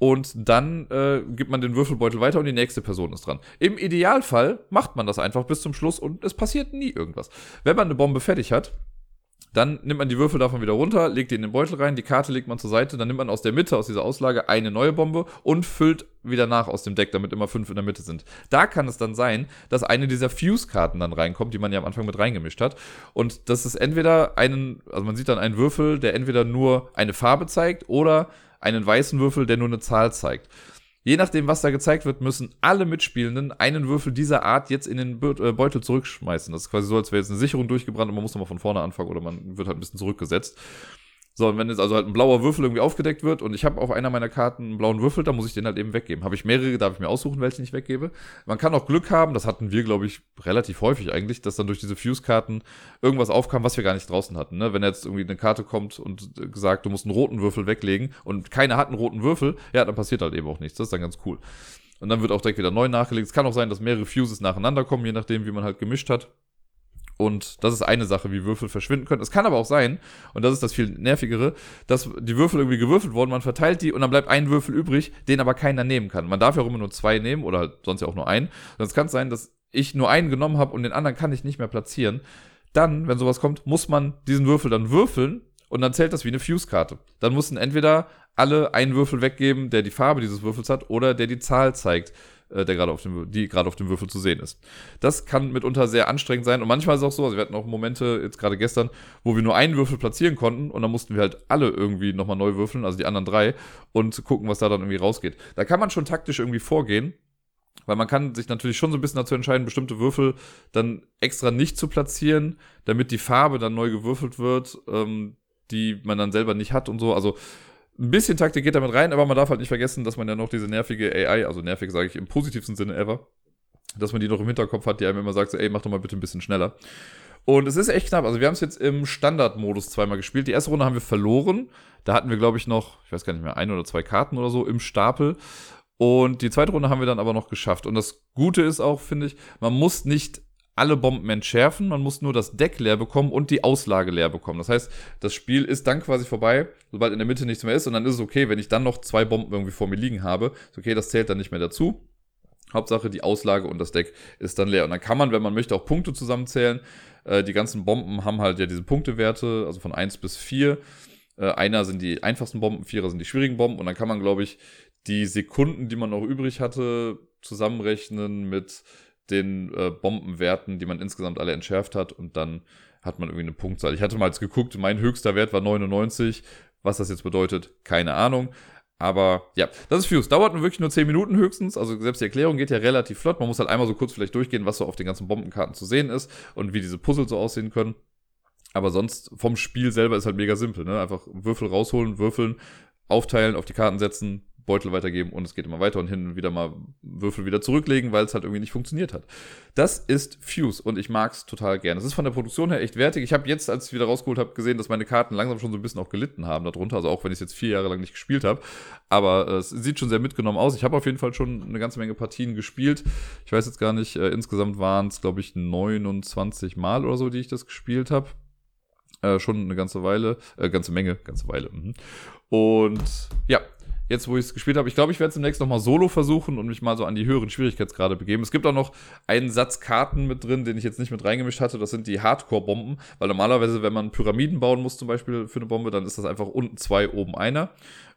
Speaker 1: und dann äh, gibt man den Würfelbeutel weiter und die nächste Person ist dran. Im Idealfall macht man das einfach bis zum Schluss und es passiert nie irgendwas. Wenn man eine Bombe fertig hat, dann nimmt man die Würfel davon wieder runter, legt die in den Beutel rein, die Karte legt man zur Seite, dann nimmt man aus der Mitte, aus dieser Auslage, eine neue Bombe und füllt wieder nach aus dem Deck, damit immer fünf in der Mitte sind. Da kann es dann sein, dass eine dieser Fuse-Karten dann reinkommt, die man ja am Anfang mit reingemischt hat. Und das ist entweder einen, also man sieht dann einen Würfel, der entweder nur eine Farbe zeigt oder einen weißen Würfel, der nur eine Zahl zeigt. Je nachdem, was da gezeigt wird, müssen alle Mitspielenden einen Würfel dieser Art jetzt in den äh, Beutel zurückschmeißen. Das ist quasi so, als wäre jetzt eine Sicherung durchgebrannt und man muss nochmal von vorne anfangen oder man wird halt ein bisschen zurückgesetzt. So, und wenn jetzt also halt ein blauer Würfel irgendwie aufgedeckt wird und ich habe auf einer meiner Karten einen blauen Würfel, dann muss ich den halt eben weggeben. Habe ich mehrere, darf ich mir aussuchen, welche ich weggebe. Man kann auch Glück haben, das hatten wir, glaube ich, relativ häufig eigentlich, dass dann durch diese Fuse-Karten irgendwas aufkam, was wir gar nicht draußen hatten. Ne? Wenn jetzt irgendwie eine Karte kommt und gesagt, du musst einen roten Würfel weglegen und keiner hat einen roten Würfel, ja, dann passiert halt eben auch nichts. Das ist dann ganz cool. Und dann wird auch direkt wieder neu nachgelegt. Es kann auch sein, dass mehrere Fuses nacheinander kommen, je nachdem, wie man halt gemischt hat. Und das ist eine Sache, wie Würfel verschwinden können. Es kann aber auch sein, und das ist das viel nervigere, dass die Würfel irgendwie gewürfelt wurden, man verteilt die und dann bleibt ein Würfel übrig, den aber keiner nehmen kann. Man darf ja auch immer nur zwei nehmen oder sonst ja auch nur einen. Sonst kann es sein, dass ich nur einen genommen habe und den anderen kann ich nicht mehr platzieren. Dann, wenn sowas kommt, muss man diesen Würfel dann würfeln und dann zählt das wie eine Fuse-Karte. Dann mussten entweder alle einen Würfel weggeben, der die Farbe dieses Würfels hat oder der die Zahl zeigt äh, der gerade auf dem, die gerade auf dem Würfel zu sehen ist. Das kann mitunter sehr anstrengend sein und manchmal ist es auch so, also wir hatten auch Momente, jetzt gerade gestern, wo wir nur einen Würfel platzieren konnten und dann mussten wir halt alle irgendwie nochmal neu würfeln, also die anderen drei, und gucken, was da dann irgendwie rausgeht. Da kann man schon taktisch irgendwie vorgehen, weil man kann sich natürlich schon so ein bisschen dazu entscheiden, bestimmte Würfel dann extra nicht zu platzieren, damit die Farbe dann neu gewürfelt wird, ähm, die man dann selber nicht hat und so. Also ein bisschen Taktik geht damit rein, aber man darf halt nicht vergessen, dass man ja noch diese nervige AI, also nervig sage ich im positivsten Sinne ever, dass man die noch im Hinterkopf hat, die einem immer sagt, so, ey, mach doch mal bitte ein bisschen schneller. Und es ist echt knapp. Also wir haben es jetzt im Standardmodus zweimal gespielt. Die erste Runde haben wir verloren. Da hatten wir, glaube ich, noch, ich weiß gar nicht mehr, ein oder zwei Karten oder so im Stapel. Und die zweite Runde haben wir dann aber noch geschafft. Und das Gute ist auch, finde ich, man muss nicht alle Bomben entschärfen, man muss nur das Deck leer bekommen und die Auslage leer bekommen. Das heißt, das Spiel ist dann quasi vorbei, sobald in der Mitte nichts mehr ist und dann ist es okay, wenn ich dann noch zwei Bomben irgendwie vor mir liegen habe. Ist okay, das zählt dann nicht mehr dazu. Hauptsache die Auslage und das Deck ist dann leer. Und dann kann man, wenn man möchte, auch Punkte zusammenzählen. Äh, die ganzen Bomben haben halt ja diese Punktewerte, also von 1 bis 4. Äh, einer sind die einfachsten Bomben, vierer sind die schwierigen Bomben. Und dann kann man, glaube ich, die Sekunden, die man noch übrig hatte, zusammenrechnen mit den äh, Bombenwerten, die man insgesamt alle entschärft hat und dann hat man irgendwie eine Punktzahl. Ich hatte mal jetzt geguckt, mein höchster Wert war 99. Was das jetzt bedeutet, keine Ahnung. Aber ja, das ist Fuse. Dauert wirklich nur 10 Minuten höchstens. Also selbst die Erklärung geht ja relativ flott. Man muss halt einmal so kurz vielleicht durchgehen, was so auf den ganzen Bombenkarten zu sehen ist und wie diese Puzzle so aussehen können. Aber sonst vom Spiel selber ist halt mega simpel. Ne? Einfach Würfel rausholen, würfeln, aufteilen, auf die Karten setzen, Beutel weitergeben und es geht immer weiter und hin und wieder mal Würfel wieder zurücklegen, weil es halt irgendwie nicht funktioniert hat. Das ist Fuse und ich mag es total gerne. Es ist von der Produktion her echt wertig. Ich habe jetzt, als ich wieder rausgeholt habe, gesehen, dass meine Karten langsam schon so ein bisschen auch gelitten haben darunter, also auch wenn ich es jetzt vier Jahre lang nicht gespielt habe. Aber äh, es sieht schon sehr mitgenommen aus. Ich habe auf jeden Fall schon eine ganze Menge Partien gespielt. Ich weiß jetzt gar nicht, äh, insgesamt waren es, glaube ich, 29 Mal oder so, die ich das gespielt habe. Äh, schon eine ganze Weile, äh, ganze Menge, ganze Weile. Mhm. Und ja, jetzt wo ich es gespielt habe. Ich glaube, ich werde es demnächst nochmal solo versuchen und mich mal so an die höheren Schwierigkeitsgrade begeben. Es gibt auch noch einen Satz Karten mit drin, den ich jetzt nicht mit reingemischt hatte. Das sind die Hardcore-Bomben, weil normalerweise, wenn man Pyramiden bauen muss, zum Beispiel für eine Bombe, dann ist das einfach unten zwei, oben einer.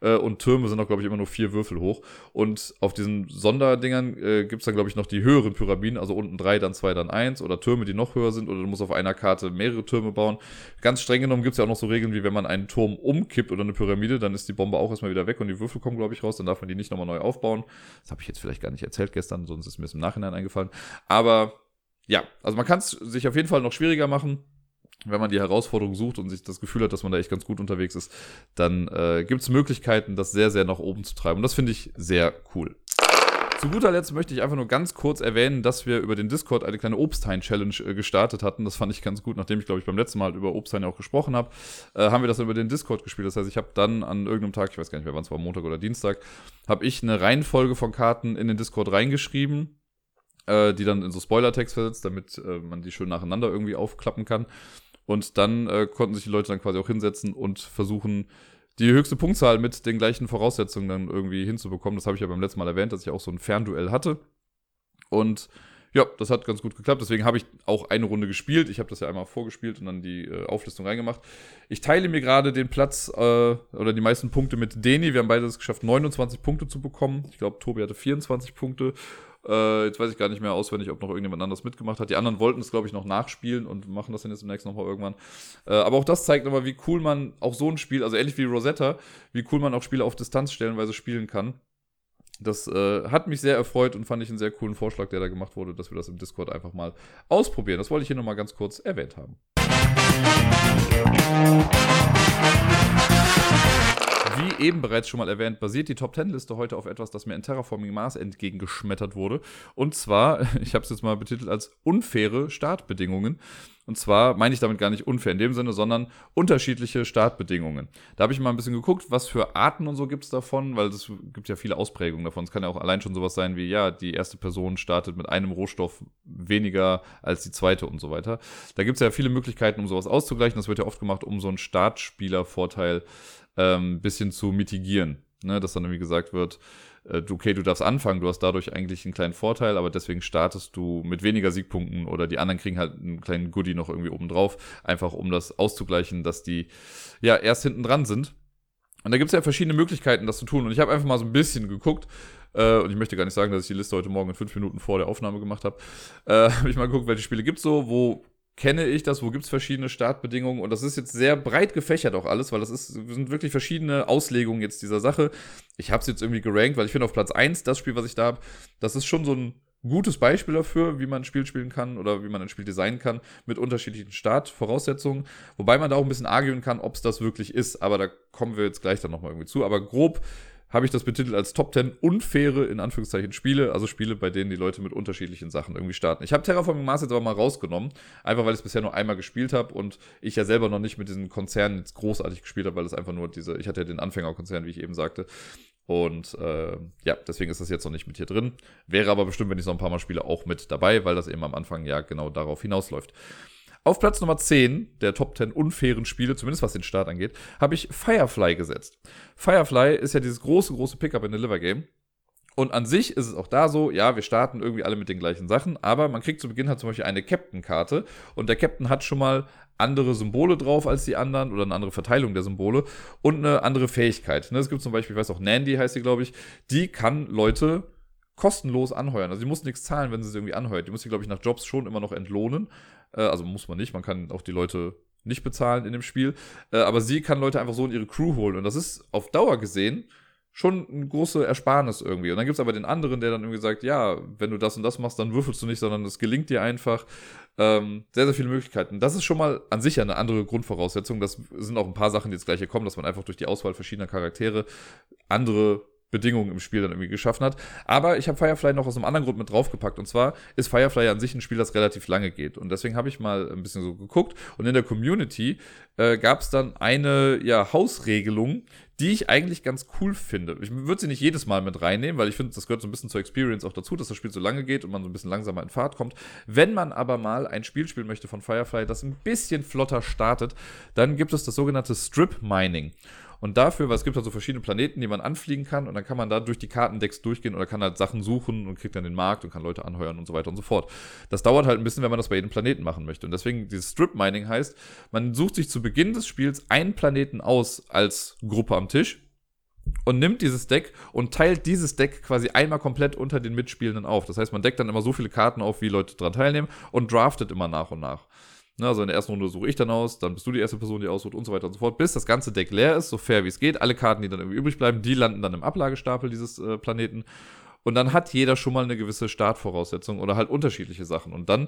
Speaker 1: Äh, und Türme sind auch, glaube ich, immer nur vier Würfel hoch. Und auf diesen Sonderdingern äh, gibt es dann, glaube ich, noch die höheren Pyramiden, also unten drei, dann zwei, dann eins oder Türme, die noch höher sind oder du musst auf einer Karte mehrere Türme bauen. Ganz streng genommen gibt es ja auch noch so Regeln, wie wenn man einen Turm umkippt oder eine Pyramide, dann ist die Bombe auch erstmal wieder weg und die Würfel kommen, glaube ich, raus. Dann darf man die nicht nochmal neu aufbauen. Das habe ich jetzt vielleicht gar nicht erzählt gestern, sonst ist mir es im Nachhinein eingefallen. Aber ja, also man kann es sich auf jeden Fall noch schwieriger machen wenn man die Herausforderung sucht und sich das Gefühl hat, dass man da echt ganz gut unterwegs ist, dann äh, gibt es Möglichkeiten, das sehr, sehr nach oben zu treiben. Und das finde ich sehr cool. Zu guter Letzt möchte ich einfach nur ganz kurz erwähnen, dass wir über den Discord eine kleine Obsthain-Challenge äh, gestartet hatten. Das fand ich ganz gut, nachdem ich, glaube ich, beim letzten Mal über Obsthain auch gesprochen habe, äh, haben wir das über den Discord gespielt. Das heißt, ich habe dann an irgendeinem Tag, ich weiß gar nicht mehr, wann es war, Montag oder Dienstag, habe ich eine Reihenfolge von Karten in den Discord reingeschrieben, äh, die dann in so Spoiler-Text versetzt, damit äh, man die schön nacheinander irgendwie aufklappen kann. Und dann äh, konnten sich die Leute dann quasi auch hinsetzen und versuchen, die höchste Punktzahl mit den gleichen Voraussetzungen dann irgendwie hinzubekommen. Das habe ich ja beim letzten Mal erwähnt, dass ich auch so ein Fernduell hatte. Und ja, das hat ganz gut geklappt. Deswegen habe ich auch eine Runde gespielt. Ich habe das ja einmal vorgespielt und dann die äh, Auflistung reingemacht. Ich teile mir gerade den Platz äh, oder die meisten Punkte mit Deni. Wir haben beide es geschafft, 29 Punkte zu bekommen. Ich glaube, Tobi hatte 24 Punkte äh, jetzt weiß ich gar nicht mehr auswendig, ob noch irgendjemand anderes mitgemacht hat. Die anderen wollten es, glaube ich, noch nachspielen und machen das dann jetzt demnächst nochmal irgendwann. Äh, aber auch das zeigt nochmal, wie cool man auch so ein Spiel, also ähnlich wie Rosetta, wie cool man auch Spiele auf Distanz stellenweise spielen kann. Das äh, hat mich sehr erfreut und fand ich einen sehr coolen Vorschlag, der da gemacht wurde, dass wir das im Discord einfach mal ausprobieren. Das wollte ich hier nochmal ganz kurz erwähnt haben. Wie eben bereits schon mal erwähnt, basiert die Top 10 Liste heute auf etwas, das mir in Terraforming Mars entgegengeschmettert wurde. Und zwar, ich habe es jetzt mal betitelt als unfaire Startbedingungen. Und zwar meine ich damit gar nicht unfair in dem Sinne, sondern unterschiedliche Startbedingungen. Da habe ich mal ein bisschen geguckt, was für Arten und so gibt es davon, weil es gibt ja viele Ausprägungen davon. Es kann ja auch allein schon sowas sein wie, ja, die erste Person startet mit einem Rohstoff weniger als die zweite und so weiter. Da gibt es ja viele Möglichkeiten, um sowas auszugleichen. Das wird ja oft gemacht, um so einen Startspielervorteil ähm, bisschen zu mitigieren. Ne? Dass dann irgendwie gesagt wird, äh, okay, du darfst anfangen, du hast dadurch eigentlich einen kleinen Vorteil, aber deswegen startest du mit weniger Siegpunkten oder die anderen kriegen halt einen kleinen Goodie noch irgendwie oben drauf, einfach um das auszugleichen, dass die ja erst hinten dran sind. Und da gibt es ja verschiedene Möglichkeiten, das zu tun. Und ich habe einfach mal so ein bisschen geguckt. Äh, und ich möchte gar nicht sagen, dass ich die Liste heute Morgen in fünf Minuten vor der Aufnahme gemacht habe. Äh, habe ich mal geguckt, welche Spiele gibt es so, wo kenne ich das, wo gibt es verschiedene Startbedingungen und das ist jetzt sehr breit gefächert auch alles, weil das ist, sind wirklich verschiedene Auslegungen jetzt dieser Sache. Ich habe es jetzt irgendwie gerankt, weil ich finde auf Platz 1 das Spiel, was ich da habe, das ist schon so ein gutes Beispiel dafür, wie man ein Spiel spielen kann oder wie man ein Spiel designen kann mit unterschiedlichen Startvoraussetzungen, wobei man da auch ein bisschen argüen kann, ob es das wirklich ist, aber da kommen wir jetzt gleich dann nochmal irgendwie zu, aber grob habe ich das betitelt als Top 10 unfaire, in Anführungszeichen, Spiele. Also Spiele, bei denen die Leute mit unterschiedlichen Sachen irgendwie starten. Ich habe Terraforming Mars jetzt aber mal rausgenommen. Einfach, weil ich es bisher nur einmal gespielt habe und ich ja selber noch nicht mit diesen Konzernen jetzt großartig gespielt habe, weil es einfach nur diese, ich hatte ja den Anfängerkonzern, wie ich eben sagte. Und äh, ja, deswegen ist das jetzt noch nicht mit hier drin. Wäre aber bestimmt, wenn ich noch ein paar Mal spiele, auch mit dabei, weil das eben am Anfang ja genau darauf hinausläuft. Auf Platz Nummer 10 der Top 10 unfairen Spiele, zumindest was den Start angeht, habe ich Firefly gesetzt. Firefly ist ja dieses große, große Pickup in Deliver Game. Und an sich ist es auch da so, ja, wir starten irgendwie alle mit den gleichen Sachen, aber man kriegt zu Beginn halt zum Beispiel eine Captain-Karte und der Captain hat schon mal andere Symbole drauf als die anderen oder eine andere Verteilung der Symbole und eine andere Fähigkeit. Ne, es gibt zum Beispiel, ich weiß auch, Nandy heißt sie, glaube ich, die kann Leute kostenlos anheuern. Also die muss nichts zahlen, wenn sie sie irgendwie anheuert. Die muss sie, glaube ich, nach Jobs schon immer noch entlohnen. Äh, also muss man nicht, man kann auch die Leute nicht bezahlen in dem Spiel. Äh, aber sie kann Leute einfach so in ihre Crew holen. Und das ist auf Dauer gesehen schon eine große Ersparnis irgendwie. Und dann gibt es aber den anderen, der dann irgendwie sagt, ja, wenn du das und das machst, dann würfelst du nicht, sondern es gelingt dir einfach. Ähm, sehr, sehr viele Möglichkeiten. Das ist schon mal an sich eine andere Grundvoraussetzung. Das sind auch ein paar Sachen, die jetzt gleich hier kommen, dass man einfach durch die Auswahl verschiedener Charaktere andere Bedingungen im Spiel dann irgendwie geschaffen hat. Aber ich habe Firefly noch aus einem anderen Grund mit draufgepackt. Und zwar ist Firefly an sich ein Spiel, das relativ lange geht. Und deswegen habe ich mal ein bisschen so geguckt. Und in der Community äh, gab es dann eine ja, Hausregelung, die ich eigentlich ganz cool finde. Ich würde sie nicht jedes Mal mit reinnehmen, weil ich finde, das gehört so ein bisschen zur Experience auch dazu, dass das Spiel so lange geht und man so ein bisschen langsamer in Fahrt kommt. Wenn man aber mal ein Spiel spielen möchte von Firefly, das ein bisschen flotter startet, dann gibt es das sogenannte Strip Mining. Und dafür, weil es gibt halt so verschiedene Planeten, die man anfliegen kann und dann kann man da durch die Kartendecks durchgehen oder kann halt Sachen suchen und kriegt dann den Markt und kann Leute anheuern und so weiter und so fort. Das dauert halt ein bisschen, wenn man das bei jedem Planeten machen möchte. Und deswegen dieses Strip Mining heißt, man sucht sich zu Beginn des Spiels einen Planeten aus als Gruppe am Tisch und nimmt dieses Deck und teilt dieses Deck quasi einmal komplett unter den Mitspielenden auf. Das heißt, man deckt dann immer so viele Karten auf, wie Leute daran teilnehmen und draftet immer nach und nach. Na, also in der ersten Runde suche ich dann aus, dann bist du die erste Person, die aussucht und so weiter und so fort, bis das ganze Deck leer ist, so fair wie es geht. Alle Karten, die dann irgendwie übrig bleiben, die landen dann im Ablagestapel dieses äh, Planeten. Und dann hat jeder schon mal eine gewisse Startvoraussetzung oder halt unterschiedliche Sachen. Und dann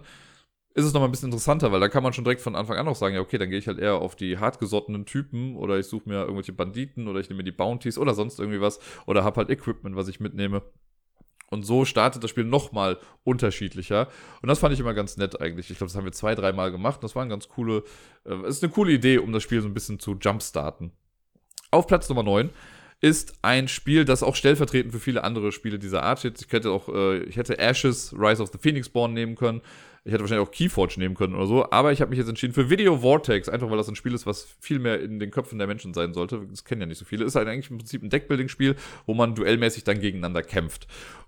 Speaker 1: ist es nochmal ein bisschen interessanter, weil da kann man schon direkt von Anfang an auch sagen, ja, okay, dann gehe ich halt eher auf die hartgesottenen Typen oder ich suche mir irgendwelche Banditen oder ich nehme die Bounties oder sonst irgendwie was oder habe halt Equipment, was ich mitnehme. Und so startet das Spiel nochmal unterschiedlicher. Und das fand ich immer ganz nett eigentlich. Ich glaube, das haben wir zwei, dreimal gemacht. Das war eine ganz coole, äh, ist eine coole Idee, um das Spiel so ein bisschen zu jumpstarten. Auf Platz Nummer 9 ist ein Spiel, das auch stellvertretend für viele andere Spiele dieser Art steht. Ich hätte auch, äh, ich hätte Ashes, Rise of the Phoenix Born nehmen können. Ich hätte wahrscheinlich auch Keyforge nehmen können oder so, aber ich habe mich jetzt entschieden für Video Vortex, einfach weil das ein Spiel ist, was viel mehr in den Köpfen der Menschen sein sollte. Das kennen ja nicht so viele. Ist halt eigentlich im Prinzip ein Deckbuilding-Spiel, wo man duellmäßig dann gegeneinander kämpft.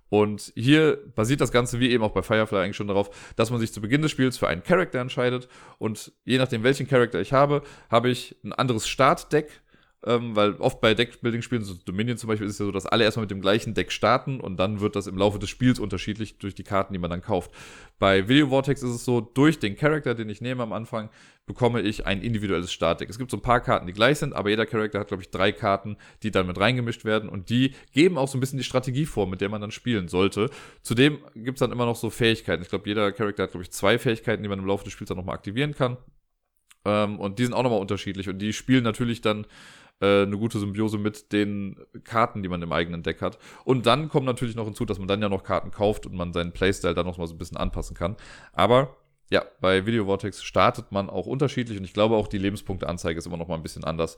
Speaker 1: Und hier basiert das Ganze, wie eben auch bei Firefly eigentlich schon darauf, dass man sich zu Beginn des Spiels für einen Charakter entscheidet. Und je nachdem, welchen Charakter ich habe, habe ich ein anderes Startdeck ähm, weil oft bei Deckbuilding-Spielen, so Dominion zum Beispiel, ist es ja so, dass alle erstmal mit dem gleichen Deck starten und dann wird das im Laufe des Spiels unterschiedlich durch die Karten, die man dann kauft. Bei Video Vortex ist es so, durch den Charakter, den ich nehme am Anfang, bekomme ich ein individuelles Startdeck. Es gibt so ein paar Karten, die gleich sind, aber jeder Charakter hat, glaube ich, drei Karten, die dann mit reingemischt werden und die geben auch so ein bisschen die Strategie vor, mit der man dann spielen sollte. Zudem gibt es dann immer noch so Fähigkeiten. Ich glaube, jeder Charakter hat, glaube ich, zwei Fähigkeiten, die man im Laufe des Spiels dann nochmal aktivieren kann. Ähm, und die sind auch nochmal unterschiedlich und die spielen natürlich dann äh, eine gute Symbiose mit den Karten, die man im eigenen Deck hat. Und dann kommt natürlich noch hinzu, dass man dann ja noch Karten kauft und man seinen Playstyle dann noch mal so ein bisschen anpassen kann. Aber ja, bei Video Vortex startet man auch unterschiedlich und ich glaube auch die Lebenspunkteanzeige ist immer noch mal ein bisschen anders.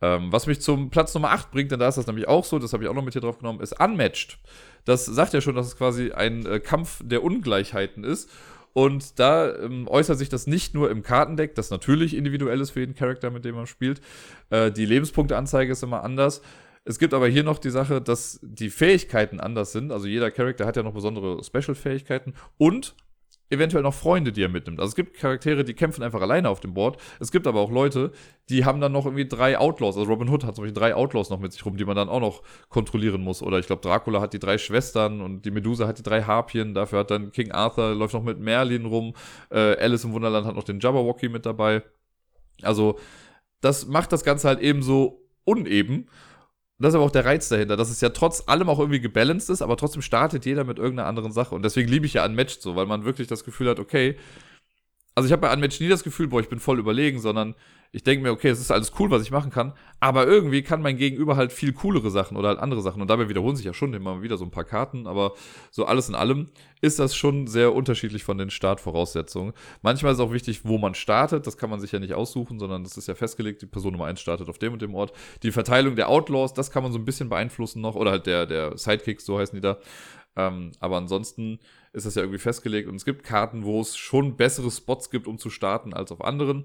Speaker 1: Ähm, was mich zum Platz Nummer 8 bringt, denn da ist das nämlich auch so, das habe ich auch noch mit hier drauf genommen, ist Unmatched. Das sagt ja schon, dass es quasi ein äh, Kampf der Ungleichheiten ist. Und da ähm, äußert sich das nicht nur im Kartendeck, das natürlich individuell ist für jeden Charakter, mit dem man spielt. Äh, die Lebenspunkteanzeige ist immer anders. Es gibt aber hier noch die Sache, dass die Fähigkeiten anders sind. Also jeder Charakter hat ja noch besondere Special-Fähigkeiten. Und eventuell noch Freunde, die er mitnimmt. Also es gibt Charaktere, die kämpfen einfach alleine auf dem Board. Es gibt aber auch Leute, die haben dann noch irgendwie drei Outlaws. Also Robin Hood hat zum Beispiel drei Outlaws noch mit sich rum, die man dann auch noch kontrollieren muss. Oder ich glaube, Dracula hat die drei Schwestern und die Medusa hat die drei Harpien. Dafür hat dann King Arthur, läuft noch mit Merlin rum. Äh, Alice im Wunderland hat noch den Jabberwocky mit dabei. Also das macht das Ganze halt eben so uneben das ist aber auch der Reiz dahinter, dass es ja trotz allem auch irgendwie gebalanced ist, aber trotzdem startet jeder mit irgendeiner anderen Sache. Und deswegen liebe ich ja Unmatched so, weil man wirklich das Gefühl hat, okay, also ich habe bei Unmatched nie das Gefühl, boah, ich bin voll überlegen, sondern ich denke mir, okay, es ist alles cool, was ich machen kann, aber irgendwie kann mein Gegenüber halt viel coolere Sachen oder halt andere Sachen. Und dabei wiederholen sich ja schon immer wieder so ein paar Karten, aber so alles in allem ist das schon sehr unterschiedlich von den Startvoraussetzungen. Manchmal ist auch wichtig, wo man startet. Das kann man sich ja nicht aussuchen, sondern das ist ja festgelegt. Die Person Nummer 1 startet auf dem und dem Ort. Die Verteilung der Outlaws, das kann man so ein bisschen beeinflussen noch. Oder halt der, der Sidekicks, so heißen die da. Ähm, aber ansonsten ist das ja irgendwie festgelegt. Und es gibt Karten, wo es schon bessere Spots gibt, um zu starten, als auf anderen.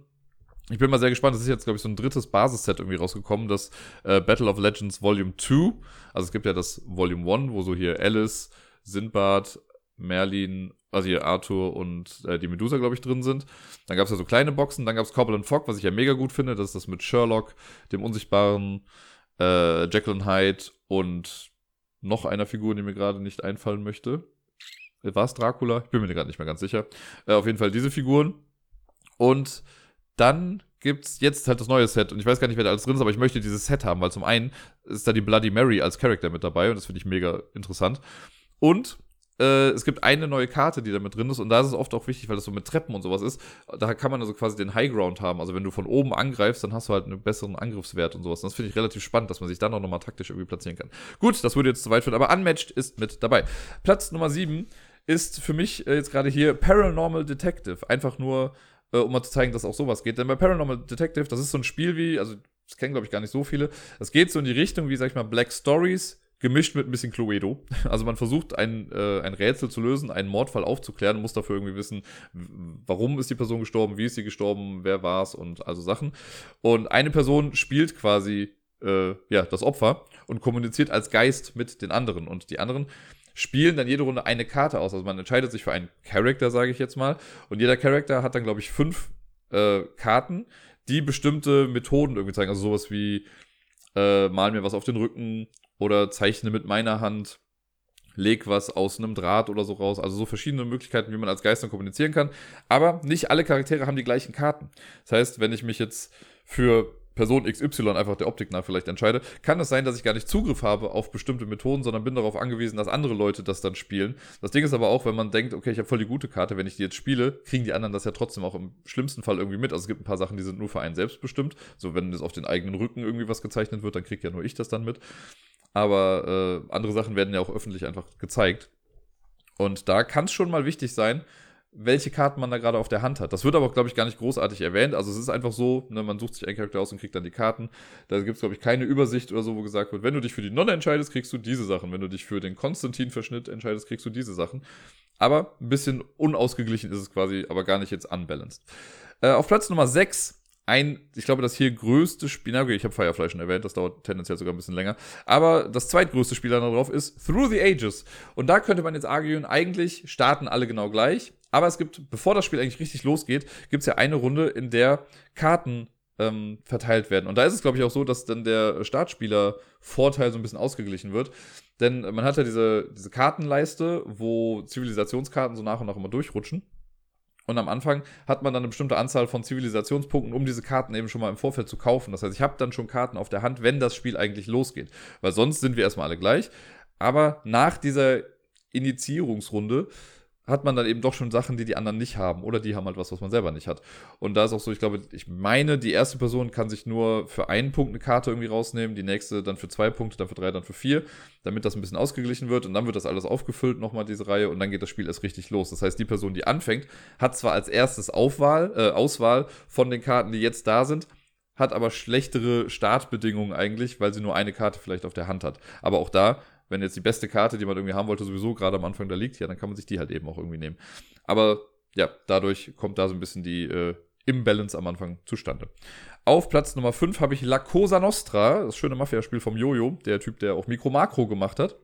Speaker 1: Ich bin mal sehr gespannt. Es ist jetzt, glaube ich, so ein drittes Basisset irgendwie rausgekommen, das äh, Battle of Legends Volume 2. Also es gibt ja das Volume 1, wo so hier Alice, Sinbad, Merlin, also hier Arthur und äh, die Medusa, glaube ich, drin sind. Dann gab es ja so kleine Boxen. Dann gab es Cobblepot Fogg, was ich ja mega gut finde. Das ist das mit Sherlock, dem unsichtbaren äh, Jekyll und Hyde und noch einer Figur, die mir gerade nicht einfallen möchte. War es Dracula? Ich bin mir gerade nicht mehr ganz sicher. Äh, auf jeden Fall diese Figuren. Und dann gibt's jetzt halt das neue Set und ich weiß gar nicht, wer da alles drin ist, aber ich möchte dieses Set haben, weil zum einen ist da die Bloody Mary als Charakter mit dabei und das finde ich mega interessant. Und äh, es gibt eine neue Karte, die da mit drin ist und da ist es oft auch wichtig, weil das so mit Treppen und sowas ist. Da kann man also quasi den High Ground haben. Also wenn du von oben angreifst, dann hast du halt einen besseren Angriffswert und sowas. Und das finde ich relativ spannend, dass man sich dann auch nochmal taktisch irgendwie platzieren kann. Gut, das würde jetzt zu weit führen, aber Unmatched ist mit dabei. Platz Nummer 7 ist für mich äh, jetzt gerade hier Paranormal Detective. Einfach nur äh, um mal zu zeigen, dass auch sowas geht. Denn bei Paranormal Detective, das ist so ein Spiel wie, also das kennen glaube ich gar nicht so viele. Das geht so in die Richtung wie, sag ich mal, Black Stories gemischt mit ein bisschen Cluedo. Also man versucht ein, äh, ein Rätsel zu lösen, einen Mordfall aufzuklären, muss dafür irgendwie wissen, warum ist die Person gestorben, wie ist sie gestorben, wer war's und also Sachen. Und eine Person spielt quasi äh, ja, das Opfer und kommuniziert als Geist mit den anderen. Und die anderen spielen dann jede Runde eine Karte aus. Also man entscheidet sich für einen Charakter, sage ich jetzt mal. Und jeder Charakter hat dann, glaube ich, fünf äh, Karten, die bestimmte Methoden irgendwie zeigen. Also sowas wie äh, mal mir was auf den Rücken oder zeichne mit meiner Hand, leg was aus einem Draht oder so raus. Also so verschiedene Möglichkeiten, wie man als Geist dann kommunizieren kann. Aber nicht alle Charaktere haben die gleichen Karten. Das heißt, wenn ich mich jetzt für Person XY einfach der Optik nach vielleicht entscheide, kann es sein, dass ich gar nicht Zugriff habe auf bestimmte Methoden, sondern bin darauf angewiesen, dass andere Leute das dann spielen. Das Ding ist aber auch, wenn man denkt, okay, ich habe voll die gute Karte, wenn ich die jetzt spiele, kriegen die anderen das ja trotzdem auch im schlimmsten Fall irgendwie mit. Also es gibt ein paar Sachen, die sind nur für einen selbst bestimmt. So, wenn es auf den eigenen Rücken irgendwie was gezeichnet wird, dann kriegt ja nur ich das dann mit. Aber äh, andere Sachen werden ja auch öffentlich einfach gezeigt. Und da kann es schon mal wichtig sein, welche Karten man da gerade auf der Hand hat. Das wird aber, glaube ich, gar nicht großartig erwähnt. Also es ist einfach so, ne, man sucht sich einen Charakter aus und kriegt dann die Karten. Da gibt es, glaube ich, keine Übersicht oder so, wo gesagt wird, wenn du dich für die Nonne entscheidest, kriegst du diese Sachen. Wenn du dich für den Konstantin-Verschnitt entscheidest, kriegst du diese Sachen. Aber ein bisschen unausgeglichen ist es quasi, aber gar nicht jetzt unbalanced. Äh, auf Platz Nummer 6 ein, ich glaube, das hier größte Spiel, na okay, ich habe Firefly schon erwähnt, das dauert tendenziell sogar ein bisschen länger, aber das zweitgrößte Spiel da drauf ist Through the Ages. Und da könnte man jetzt argumentieren, eigentlich starten alle genau gleich, aber es gibt, bevor das Spiel eigentlich richtig losgeht, gibt es ja eine Runde, in der Karten ähm, verteilt werden. Und da ist es, glaube ich, auch so, dass dann der Startspieler-Vorteil so ein bisschen ausgeglichen wird. Denn man hat ja diese, diese Kartenleiste, wo Zivilisationskarten so nach und nach immer durchrutschen. Und am Anfang hat man dann eine bestimmte Anzahl von Zivilisationspunkten, um diese Karten eben schon mal im Vorfeld zu kaufen. Das heißt, ich habe dann schon Karten auf der Hand, wenn das Spiel eigentlich losgeht. Weil sonst sind wir erstmal alle gleich. Aber nach dieser Initiierungsrunde hat man dann eben doch schon Sachen, die die anderen nicht haben. Oder die haben halt was, was man selber nicht hat. Und da ist auch so, ich glaube, ich meine, die erste Person kann sich nur für einen Punkt eine Karte irgendwie rausnehmen, die nächste dann für zwei Punkte, dann für drei, dann für vier, damit das ein bisschen ausgeglichen wird. Und dann wird das alles aufgefüllt, nochmal diese Reihe, und dann geht das Spiel erst richtig los. Das heißt, die Person, die anfängt, hat zwar als erstes Aufwahl, äh, Auswahl von den Karten, die jetzt da sind, hat aber schlechtere Startbedingungen eigentlich, weil sie nur eine Karte vielleicht auf der Hand hat. Aber auch da wenn jetzt die beste Karte, die man irgendwie haben wollte, sowieso gerade am Anfang da liegt, ja, dann kann man sich die halt eben auch irgendwie nehmen. Aber ja, dadurch kommt da so ein bisschen die äh, Imbalance am Anfang zustande. Auf Platz Nummer 5 habe ich La Cosa Nostra, das schöne Mafia-Spiel vom Jojo, der Typ, der auch Micro Macro gemacht hat.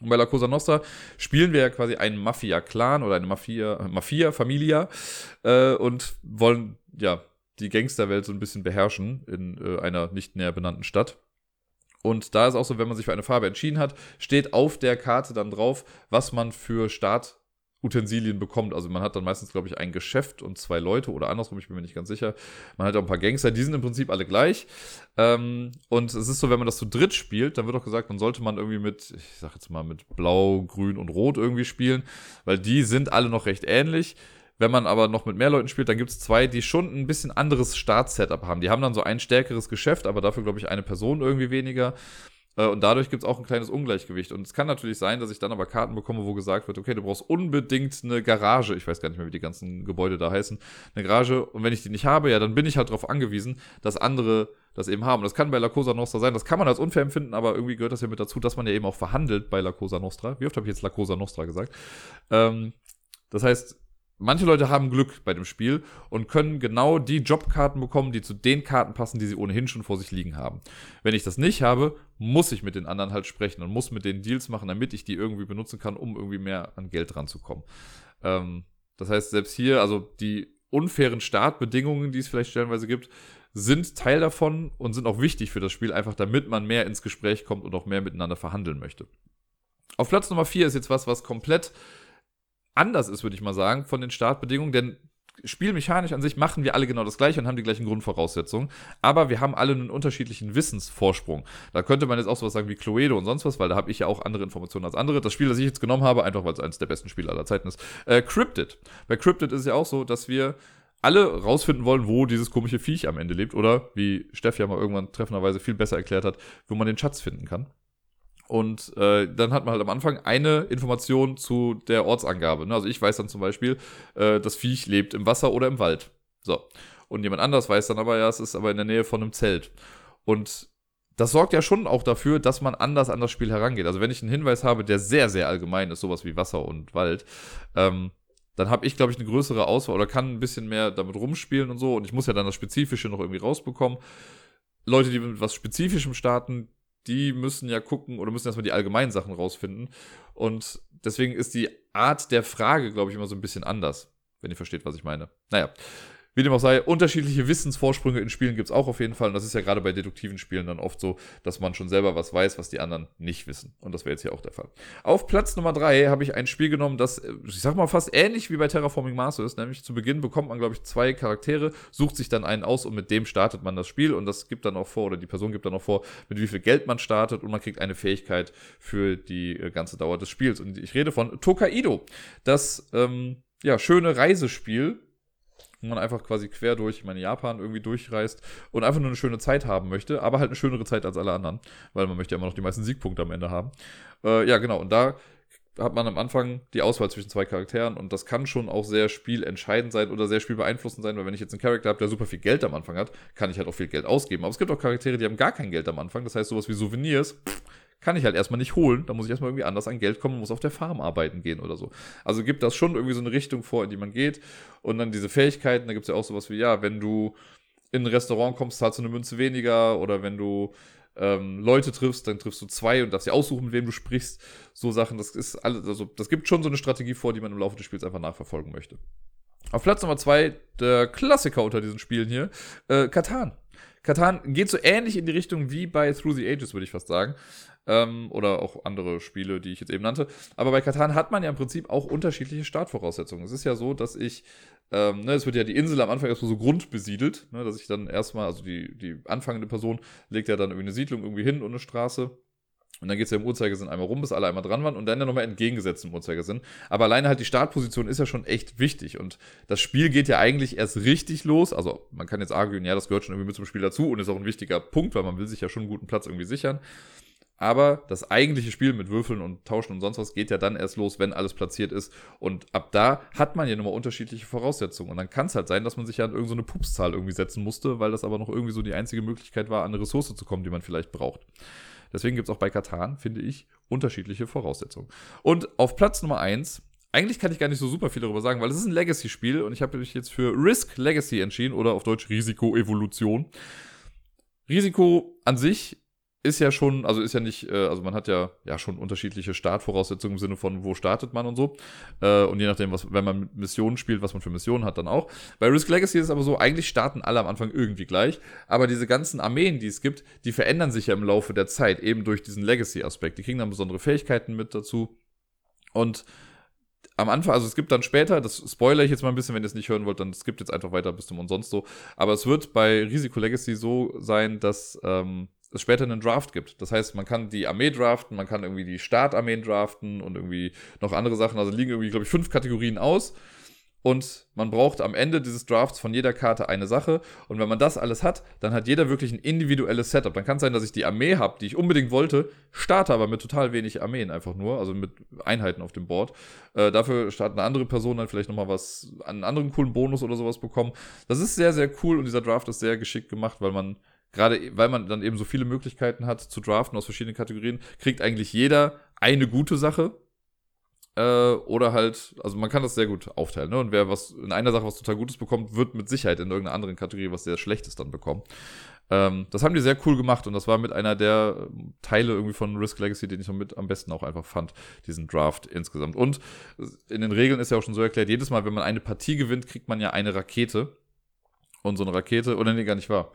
Speaker 1: Und bei La Cosa Nostra spielen wir ja quasi einen Mafia-Clan oder eine Mafia-Familia äh, und wollen ja die Gangsterwelt so ein bisschen beherrschen in äh, einer nicht näher benannten Stadt. Und da ist auch so, wenn man sich für eine Farbe entschieden hat, steht auf der Karte dann drauf, was man für Startutensilien bekommt. Also man hat dann meistens, glaube ich, ein Geschäft und zwei Leute oder andersrum, ich bin mir nicht ganz sicher. Man hat auch ein paar Gangster, die sind im Prinzip alle gleich. Ähm, und es ist so, wenn man das zu dritt spielt, dann wird auch gesagt, dann sollte man irgendwie mit, ich sag jetzt mal, mit Blau, Grün und Rot irgendwie spielen, weil die sind alle noch recht ähnlich. Wenn man aber noch mit mehr Leuten spielt, dann gibt es zwei, die schon ein bisschen anderes Start-Setup haben. Die haben dann so ein stärkeres Geschäft, aber dafür, glaube ich, eine Person irgendwie weniger. Äh, und dadurch gibt es auch ein kleines Ungleichgewicht. Und es kann natürlich sein, dass ich dann aber Karten bekomme, wo gesagt wird, okay, du brauchst unbedingt eine Garage. Ich weiß gar nicht mehr, wie die ganzen Gebäude da heißen. Eine Garage. Und wenn ich die nicht habe, ja, dann bin ich halt darauf angewiesen, dass andere das eben haben. Das kann bei La Cosa Nostra sein. Das kann man als unfair empfinden, aber irgendwie gehört das ja mit dazu, dass man ja eben auch verhandelt bei La Cosa Nostra. Wie oft habe ich jetzt La Cosa Nostra gesagt? Ähm, das heißt, manche Leute haben Glück bei dem Spiel und können genau die Jobkarten bekommen, die zu den Karten passen, die sie ohnehin schon vor sich liegen haben. Wenn ich das nicht habe, muss ich mit den anderen halt sprechen und muss mit denen Deals machen, damit ich die irgendwie benutzen kann, um irgendwie mehr an Geld ranzukommen. Ähm, das heißt, selbst hier, also die unfairen Startbedingungen, die es vielleicht stellenweise gibt, sind Teil davon und sind auch wichtig für das Spiel, einfach damit man mehr ins Gespräch kommt und auch mehr miteinander verhandeln möchte. Auf Platz Nummer 4 ist jetzt was, was komplett anders ist, würde ich mal sagen, von den Startbedingungen, denn spielmechanisch an sich machen wir alle genau das gleiche und haben die gleichen Grundvoraussetzungen, aber wir haben alle einen unterschiedlichen Wissensvorsprung. Da könnte man jetzt auch sowas sagen wie Cluedo und sonst was, weil da habe ich ja auch andere Informationen als andere. Das Spiel, das ich jetzt genommen habe, einfach weil es eines der besten Spiele aller Zeiten ist. Äh, Cryptid. Bei Cryptid ist es ja auch so, dass wir alle rausfinden wollen, wo dieses komische Viech am Ende lebt oder, wie Steff ja mal irgendwann treffenderweise viel besser erklärt hat, wo man den Schatz finden kann. Und äh, dann hat man halt am Anfang eine Information zu der Ortsangabe. Ne? Also ich weiß dann zum Beispiel, äh, das Viech lebt im Wasser oder im Wald. So. Und jemand anders weiß dann aber, ja, es ist aber in der Nähe von einem Zelt. Und das sorgt ja schon auch dafür, dass man anders an das Spiel herangeht. Also wenn ich einen Hinweis habe, der sehr, sehr allgemein ist, sowas wie Wasser und Wald, ähm, dann habe ich, glaube ich, eine größere Auswahl oder kann ein bisschen mehr damit rumspielen und so. Und ich muss ja dann das Spezifische noch irgendwie rausbekommen Leute, die mit was Spezifischem starten, die müssen ja gucken oder müssen erstmal die allgemeinen Sachen rausfinden. Und deswegen ist die Art der Frage, glaube ich, immer so ein bisschen anders, wenn ihr versteht, was ich meine. Naja. Wie dem auch sei, unterschiedliche Wissensvorsprünge in Spielen gibt es auch auf jeden Fall. Und das ist ja gerade bei deduktiven Spielen dann oft so, dass man schon selber was weiß, was die anderen nicht wissen. Und das wäre jetzt hier auch der Fall. Auf Platz Nummer drei habe ich ein Spiel genommen, das, ich sag mal, fast ähnlich wie bei Terraforming Mars ist. Nämlich zu Beginn bekommt man, glaube ich, zwei Charaktere, sucht sich dann einen aus und mit dem startet man das Spiel. Und das gibt dann auch vor, oder die Person gibt dann auch vor, mit wie viel Geld man startet. Und man kriegt eine Fähigkeit für die äh, ganze Dauer des Spiels. Und ich rede von Tokaido. Das, ähm, ja, schöne Reisespiel, wo man einfach quasi quer durch, ich meine, Japan irgendwie durchreist und einfach nur eine schöne Zeit haben möchte, aber halt eine schönere Zeit als alle anderen, weil man möchte ja immer noch die meisten Siegpunkte am Ende haben. Äh, ja, genau, und da hat man am Anfang die Auswahl zwischen zwei Charakteren und das kann schon auch sehr spielentscheidend sein oder sehr spielbeeinflussend sein, weil wenn ich jetzt einen Charakter habe, der super viel Geld am Anfang hat, kann ich halt auch viel Geld ausgeben. Aber es gibt auch Charaktere, die haben gar kein Geld am Anfang, das heißt sowas wie Souvenirs, pff, kann ich halt erstmal nicht holen. Da muss ich erstmal irgendwie anders an Geld kommen und muss auf der Farm arbeiten gehen oder so. Also gibt das schon irgendwie so eine Richtung vor, in die man geht. Und dann diese Fähigkeiten, da gibt es ja auch sowas wie, ja, wenn du in ein Restaurant kommst, zahlst du eine Münze weniger oder wenn du ähm, Leute triffst, dann triffst du zwei und darfst sie aussuchen, mit wem du sprichst. So Sachen, das ist alles, also das gibt schon so eine Strategie vor, die man im Laufe des Spiels einfach nachverfolgen möchte. Auf Platz Nummer zwei, der Klassiker unter diesen Spielen hier, äh, Katan. Katan geht so ähnlich in die Richtung wie bei Through the Ages, würde ich fast sagen. Ähm, oder auch andere Spiele, die ich jetzt eben nannte. Aber bei Katan hat man ja im Prinzip auch unterschiedliche Startvoraussetzungen. Es ist ja so, dass ich, ähm, ne, es wird ja die Insel am Anfang erstmal so grundbesiedelt, ne, dass ich dann erstmal, also die, die anfangende Person legt ja dann irgendwie eine Siedlung irgendwie hin und eine Straße. Und dann geht es ja im Uhrzeigersinn einmal rum, bis alle einmal dran waren und dann ja nochmal entgegengesetzt im Uhrzeigersinn. Aber alleine halt die Startposition ist ja schon echt wichtig. Und das Spiel geht ja eigentlich erst richtig los. Also man kann jetzt argumentieren, ja, das gehört schon irgendwie mit zum Spiel dazu und ist auch ein wichtiger Punkt, weil man will sich ja schon einen guten Platz irgendwie sichern. Aber das eigentliche Spiel mit Würfeln und Tauschen und sonst was geht ja dann erst los, wenn alles platziert ist. Und ab da hat man ja nochmal unterschiedliche Voraussetzungen. Und dann kann es halt sein, dass man sich ja an irgendeine so Pupszahl irgendwie setzen musste, weil das aber noch irgendwie so die einzige Möglichkeit war, an eine Ressource zu kommen, die man vielleicht braucht. Deswegen gibt es auch bei Katan, finde ich, unterschiedliche Voraussetzungen. Und auf Platz Nummer 1 eigentlich kann ich gar nicht so super viel darüber sagen, weil es ist ein Legacy-Spiel und ich habe mich jetzt für Risk Legacy entschieden oder auf Deutsch Risiko-Evolution. Risiko an sich ist ja schon, also ist ja nicht, äh, also man hat ja, ja schon unterschiedliche Startvoraussetzungen im Sinne von, wo startet man und so. Äh, und je nachdem, was, wenn man Missionen spielt, was man für Missionen hat, dann auch. Bei Risk Legacy ist es aber so, eigentlich starten alle am Anfang irgendwie gleich. Aber diese ganzen Armeen, die es gibt, die verändern sich ja im Laufe der Zeit, eben durch diesen Legacy-Aspekt. Die kriegen dann besondere Fähigkeiten mit dazu. Und am Anfang, also es gibt dann später, das spoilere ich jetzt mal ein bisschen, wenn ihr es nicht hören wollt, dann gibt jetzt einfach weiter bis zum Umsonst so. Aber es wird bei Risiko Legacy so sein, dass ähm, es später einen Draft gibt. Das heißt, man kann die Armee draften, man kann irgendwie die Startarmeen draften und irgendwie noch andere Sachen. Also liegen irgendwie, glaube ich, fünf Kategorien aus. Und man braucht am Ende dieses Drafts von jeder Karte eine Sache. Und wenn man das alles hat, dann hat jeder wirklich ein individuelles Setup. Dann kann es sein, dass ich die Armee habe, die ich unbedingt wollte, starte aber mit total wenig Armeen einfach nur, also mit Einheiten auf dem Board. Äh, dafür startet eine andere Person dann vielleicht nochmal was, einen anderen coolen Bonus oder sowas bekommen. Das ist sehr, sehr cool und dieser Draft ist sehr geschickt gemacht, weil man gerade weil man dann eben so viele Möglichkeiten hat zu draften aus verschiedenen Kategorien, kriegt eigentlich jeder eine gute Sache. Äh, oder halt, also man kann das sehr gut aufteilen. Ne? Und wer was in einer Sache was total Gutes bekommt, wird mit Sicherheit in irgendeiner anderen Kategorie was sehr Schlechtes dann bekommen. Ähm, das haben die sehr cool gemacht und das war mit einer der Teile irgendwie von Risk Legacy, den ich mit am besten auch einfach fand, diesen Draft insgesamt. Und in den Regeln ist ja auch schon so erklärt, jedes Mal, wenn man eine Partie gewinnt, kriegt man ja eine Rakete. Und so eine Rakete, oder nee, gar nicht wahr.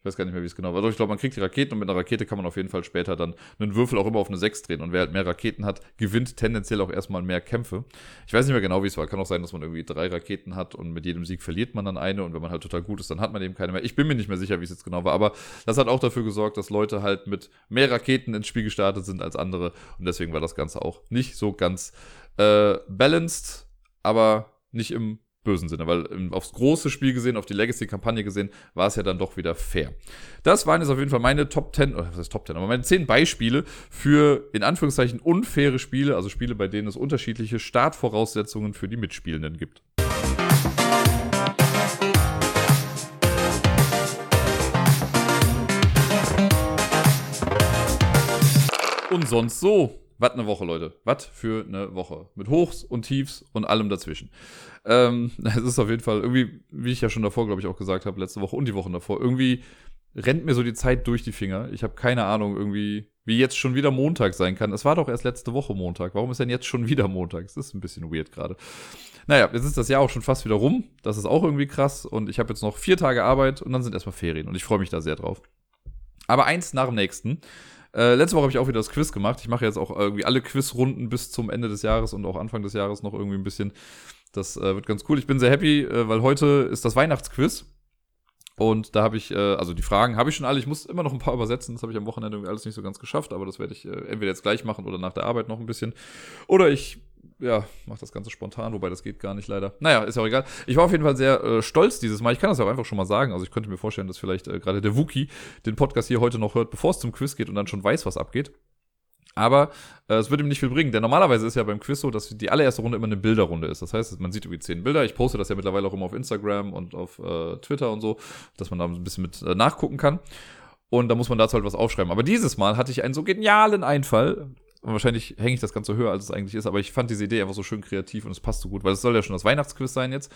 Speaker 1: Ich weiß gar nicht mehr, wie es genau war. Doch, ich glaube, man kriegt die Raketen und mit einer Rakete kann man auf jeden Fall später dann einen Würfel auch immer auf eine 6 drehen. Und wer halt mehr Raketen hat, gewinnt tendenziell auch erstmal mehr Kämpfe. Ich weiß nicht mehr genau, wie es war. Kann auch sein, dass man irgendwie drei Raketen hat und mit jedem Sieg verliert man dann eine. Und wenn man halt total gut ist, dann hat man eben keine mehr. Ich bin mir nicht mehr sicher, wie es jetzt genau war. Aber das hat auch dafür gesorgt, dass Leute halt mit mehr Raketen ins Spiel gestartet sind als andere. Und deswegen war das Ganze auch nicht so ganz äh, balanced, aber nicht im bösen Sinne, weil aufs große Spiel gesehen, auf die Legacy-Kampagne gesehen, war es ja dann doch wieder fair. Das waren jetzt auf jeden Fall meine Top 10, oder was heißt Top 10, aber meine 10 Beispiele für in Anführungszeichen unfaire Spiele, also Spiele, bei denen es unterschiedliche Startvoraussetzungen für die Mitspielenden gibt. Und sonst so. Was eine Woche, Leute. Was für eine Woche. Mit Hochs und Tiefs und allem dazwischen. Ähm, es ist auf jeden Fall irgendwie, wie ich ja schon davor, glaube ich, auch gesagt habe, letzte Woche und die Wochen davor, irgendwie rennt mir so die Zeit durch die Finger. Ich habe keine Ahnung irgendwie, wie jetzt schon wieder Montag sein kann. Es war doch erst letzte Woche Montag. Warum ist denn jetzt schon wieder Montag? Das ist ein bisschen weird gerade. Naja, jetzt ist das Jahr auch schon fast wieder rum. Das ist auch irgendwie krass. Und ich habe jetzt noch vier Tage Arbeit und dann sind erstmal Ferien. Und ich freue mich da sehr drauf. Aber eins nach dem nächsten. Äh, letzte Woche habe ich auch wieder das Quiz gemacht. Ich mache jetzt auch irgendwie alle Quizrunden bis zum Ende des Jahres und auch Anfang des Jahres noch irgendwie ein bisschen. Das äh, wird ganz cool. Ich bin sehr happy, äh, weil heute ist das Weihnachtsquiz. Und da habe ich, äh, also die Fragen habe ich schon alle. Ich muss immer noch ein paar übersetzen. Das habe ich am Wochenende irgendwie alles nicht so ganz geschafft. Aber das werde ich äh, entweder jetzt gleich machen oder nach der Arbeit noch ein bisschen. Oder ich, ja, mache das Ganze spontan, wobei das geht gar nicht leider. Naja, ist ja auch egal. Ich war auf jeden Fall sehr äh, stolz dieses Mal. Ich kann das auch einfach schon mal sagen. Also ich könnte mir vorstellen, dass vielleicht äh, gerade der Wookie den Podcast hier heute noch hört, bevor es zum Quiz geht und dann schon weiß, was abgeht. Aber äh, es wird ihm nicht viel bringen, denn normalerweise ist ja beim Quiz so, dass die allererste Runde immer eine Bilderrunde ist. Das heißt, man sieht irgendwie zehn Bilder. Ich poste das ja mittlerweile auch immer auf Instagram und auf äh, Twitter und so, dass man da ein bisschen mit äh, nachgucken kann. Und da muss man dazu halt was aufschreiben. Aber dieses Mal hatte ich einen so genialen Einfall. Und wahrscheinlich hänge ich das Ganze höher, als es eigentlich ist. Aber ich fand diese Idee einfach so schön kreativ und es passt so gut, weil es soll ja schon das Weihnachtsquiz sein jetzt.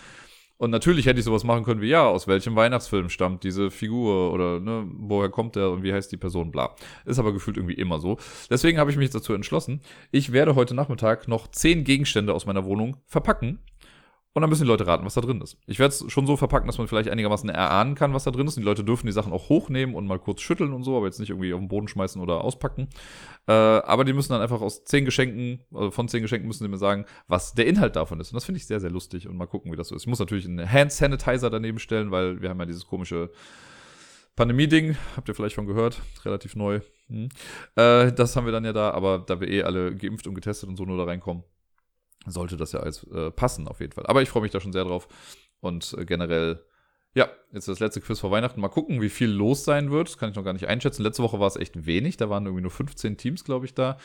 Speaker 1: Und natürlich hätte ich sowas machen können wie, ja, aus welchem Weihnachtsfilm stammt diese Figur oder ne, woher kommt der und wie heißt die Person, bla. Ist aber gefühlt irgendwie immer so. Deswegen habe ich mich dazu entschlossen, ich werde heute Nachmittag noch zehn Gegenstände aus meiner Wohnung verpacken und dann müssen die Leute raten, was da drin ist. Ich werde es schon so verpacken, dass man vielleicht einigermaßen erahnen kann, was da drin ist. Und die Leute dürfen die Sachen auch hochnehmen und mal kurz schütteln und so, aber jetzt nicht irgendwie auf den Boden schmeißen oder auspacken. Äh, aber die müssen dann einfach aus zehn Geschenken, also von zehn Geschenken müssen sie mir sagen, was der Inhalt davon ist. Und das finde ich sehr, sehr lustig und mal gucken, wie das so ist. Ich muss natürlich einen Hand Sanitizer daneben stellen, weil wir haben ja dieses komische Pandemie-Ding, habt ihr vielleicht schon gehört, relativ neu. Hm. Äh, das haben wir dann ja da, aber da wir eh alle geimpft und getestet und so nur da reinkommen, sollte das ja alles äh, passen, auf jeden Fall. Aber ich freue mich da schon sehr drauf. Und äh, generell, ja, jetzt das letzte Quiz vor Weihnachten. Mal gucken, wie viel los sein wird. Das kann ich noch gar nicht einschätzen. Letzte Woche war es echt wenig. Da waren irgendwie nur 15 Teams, glaube ich, da.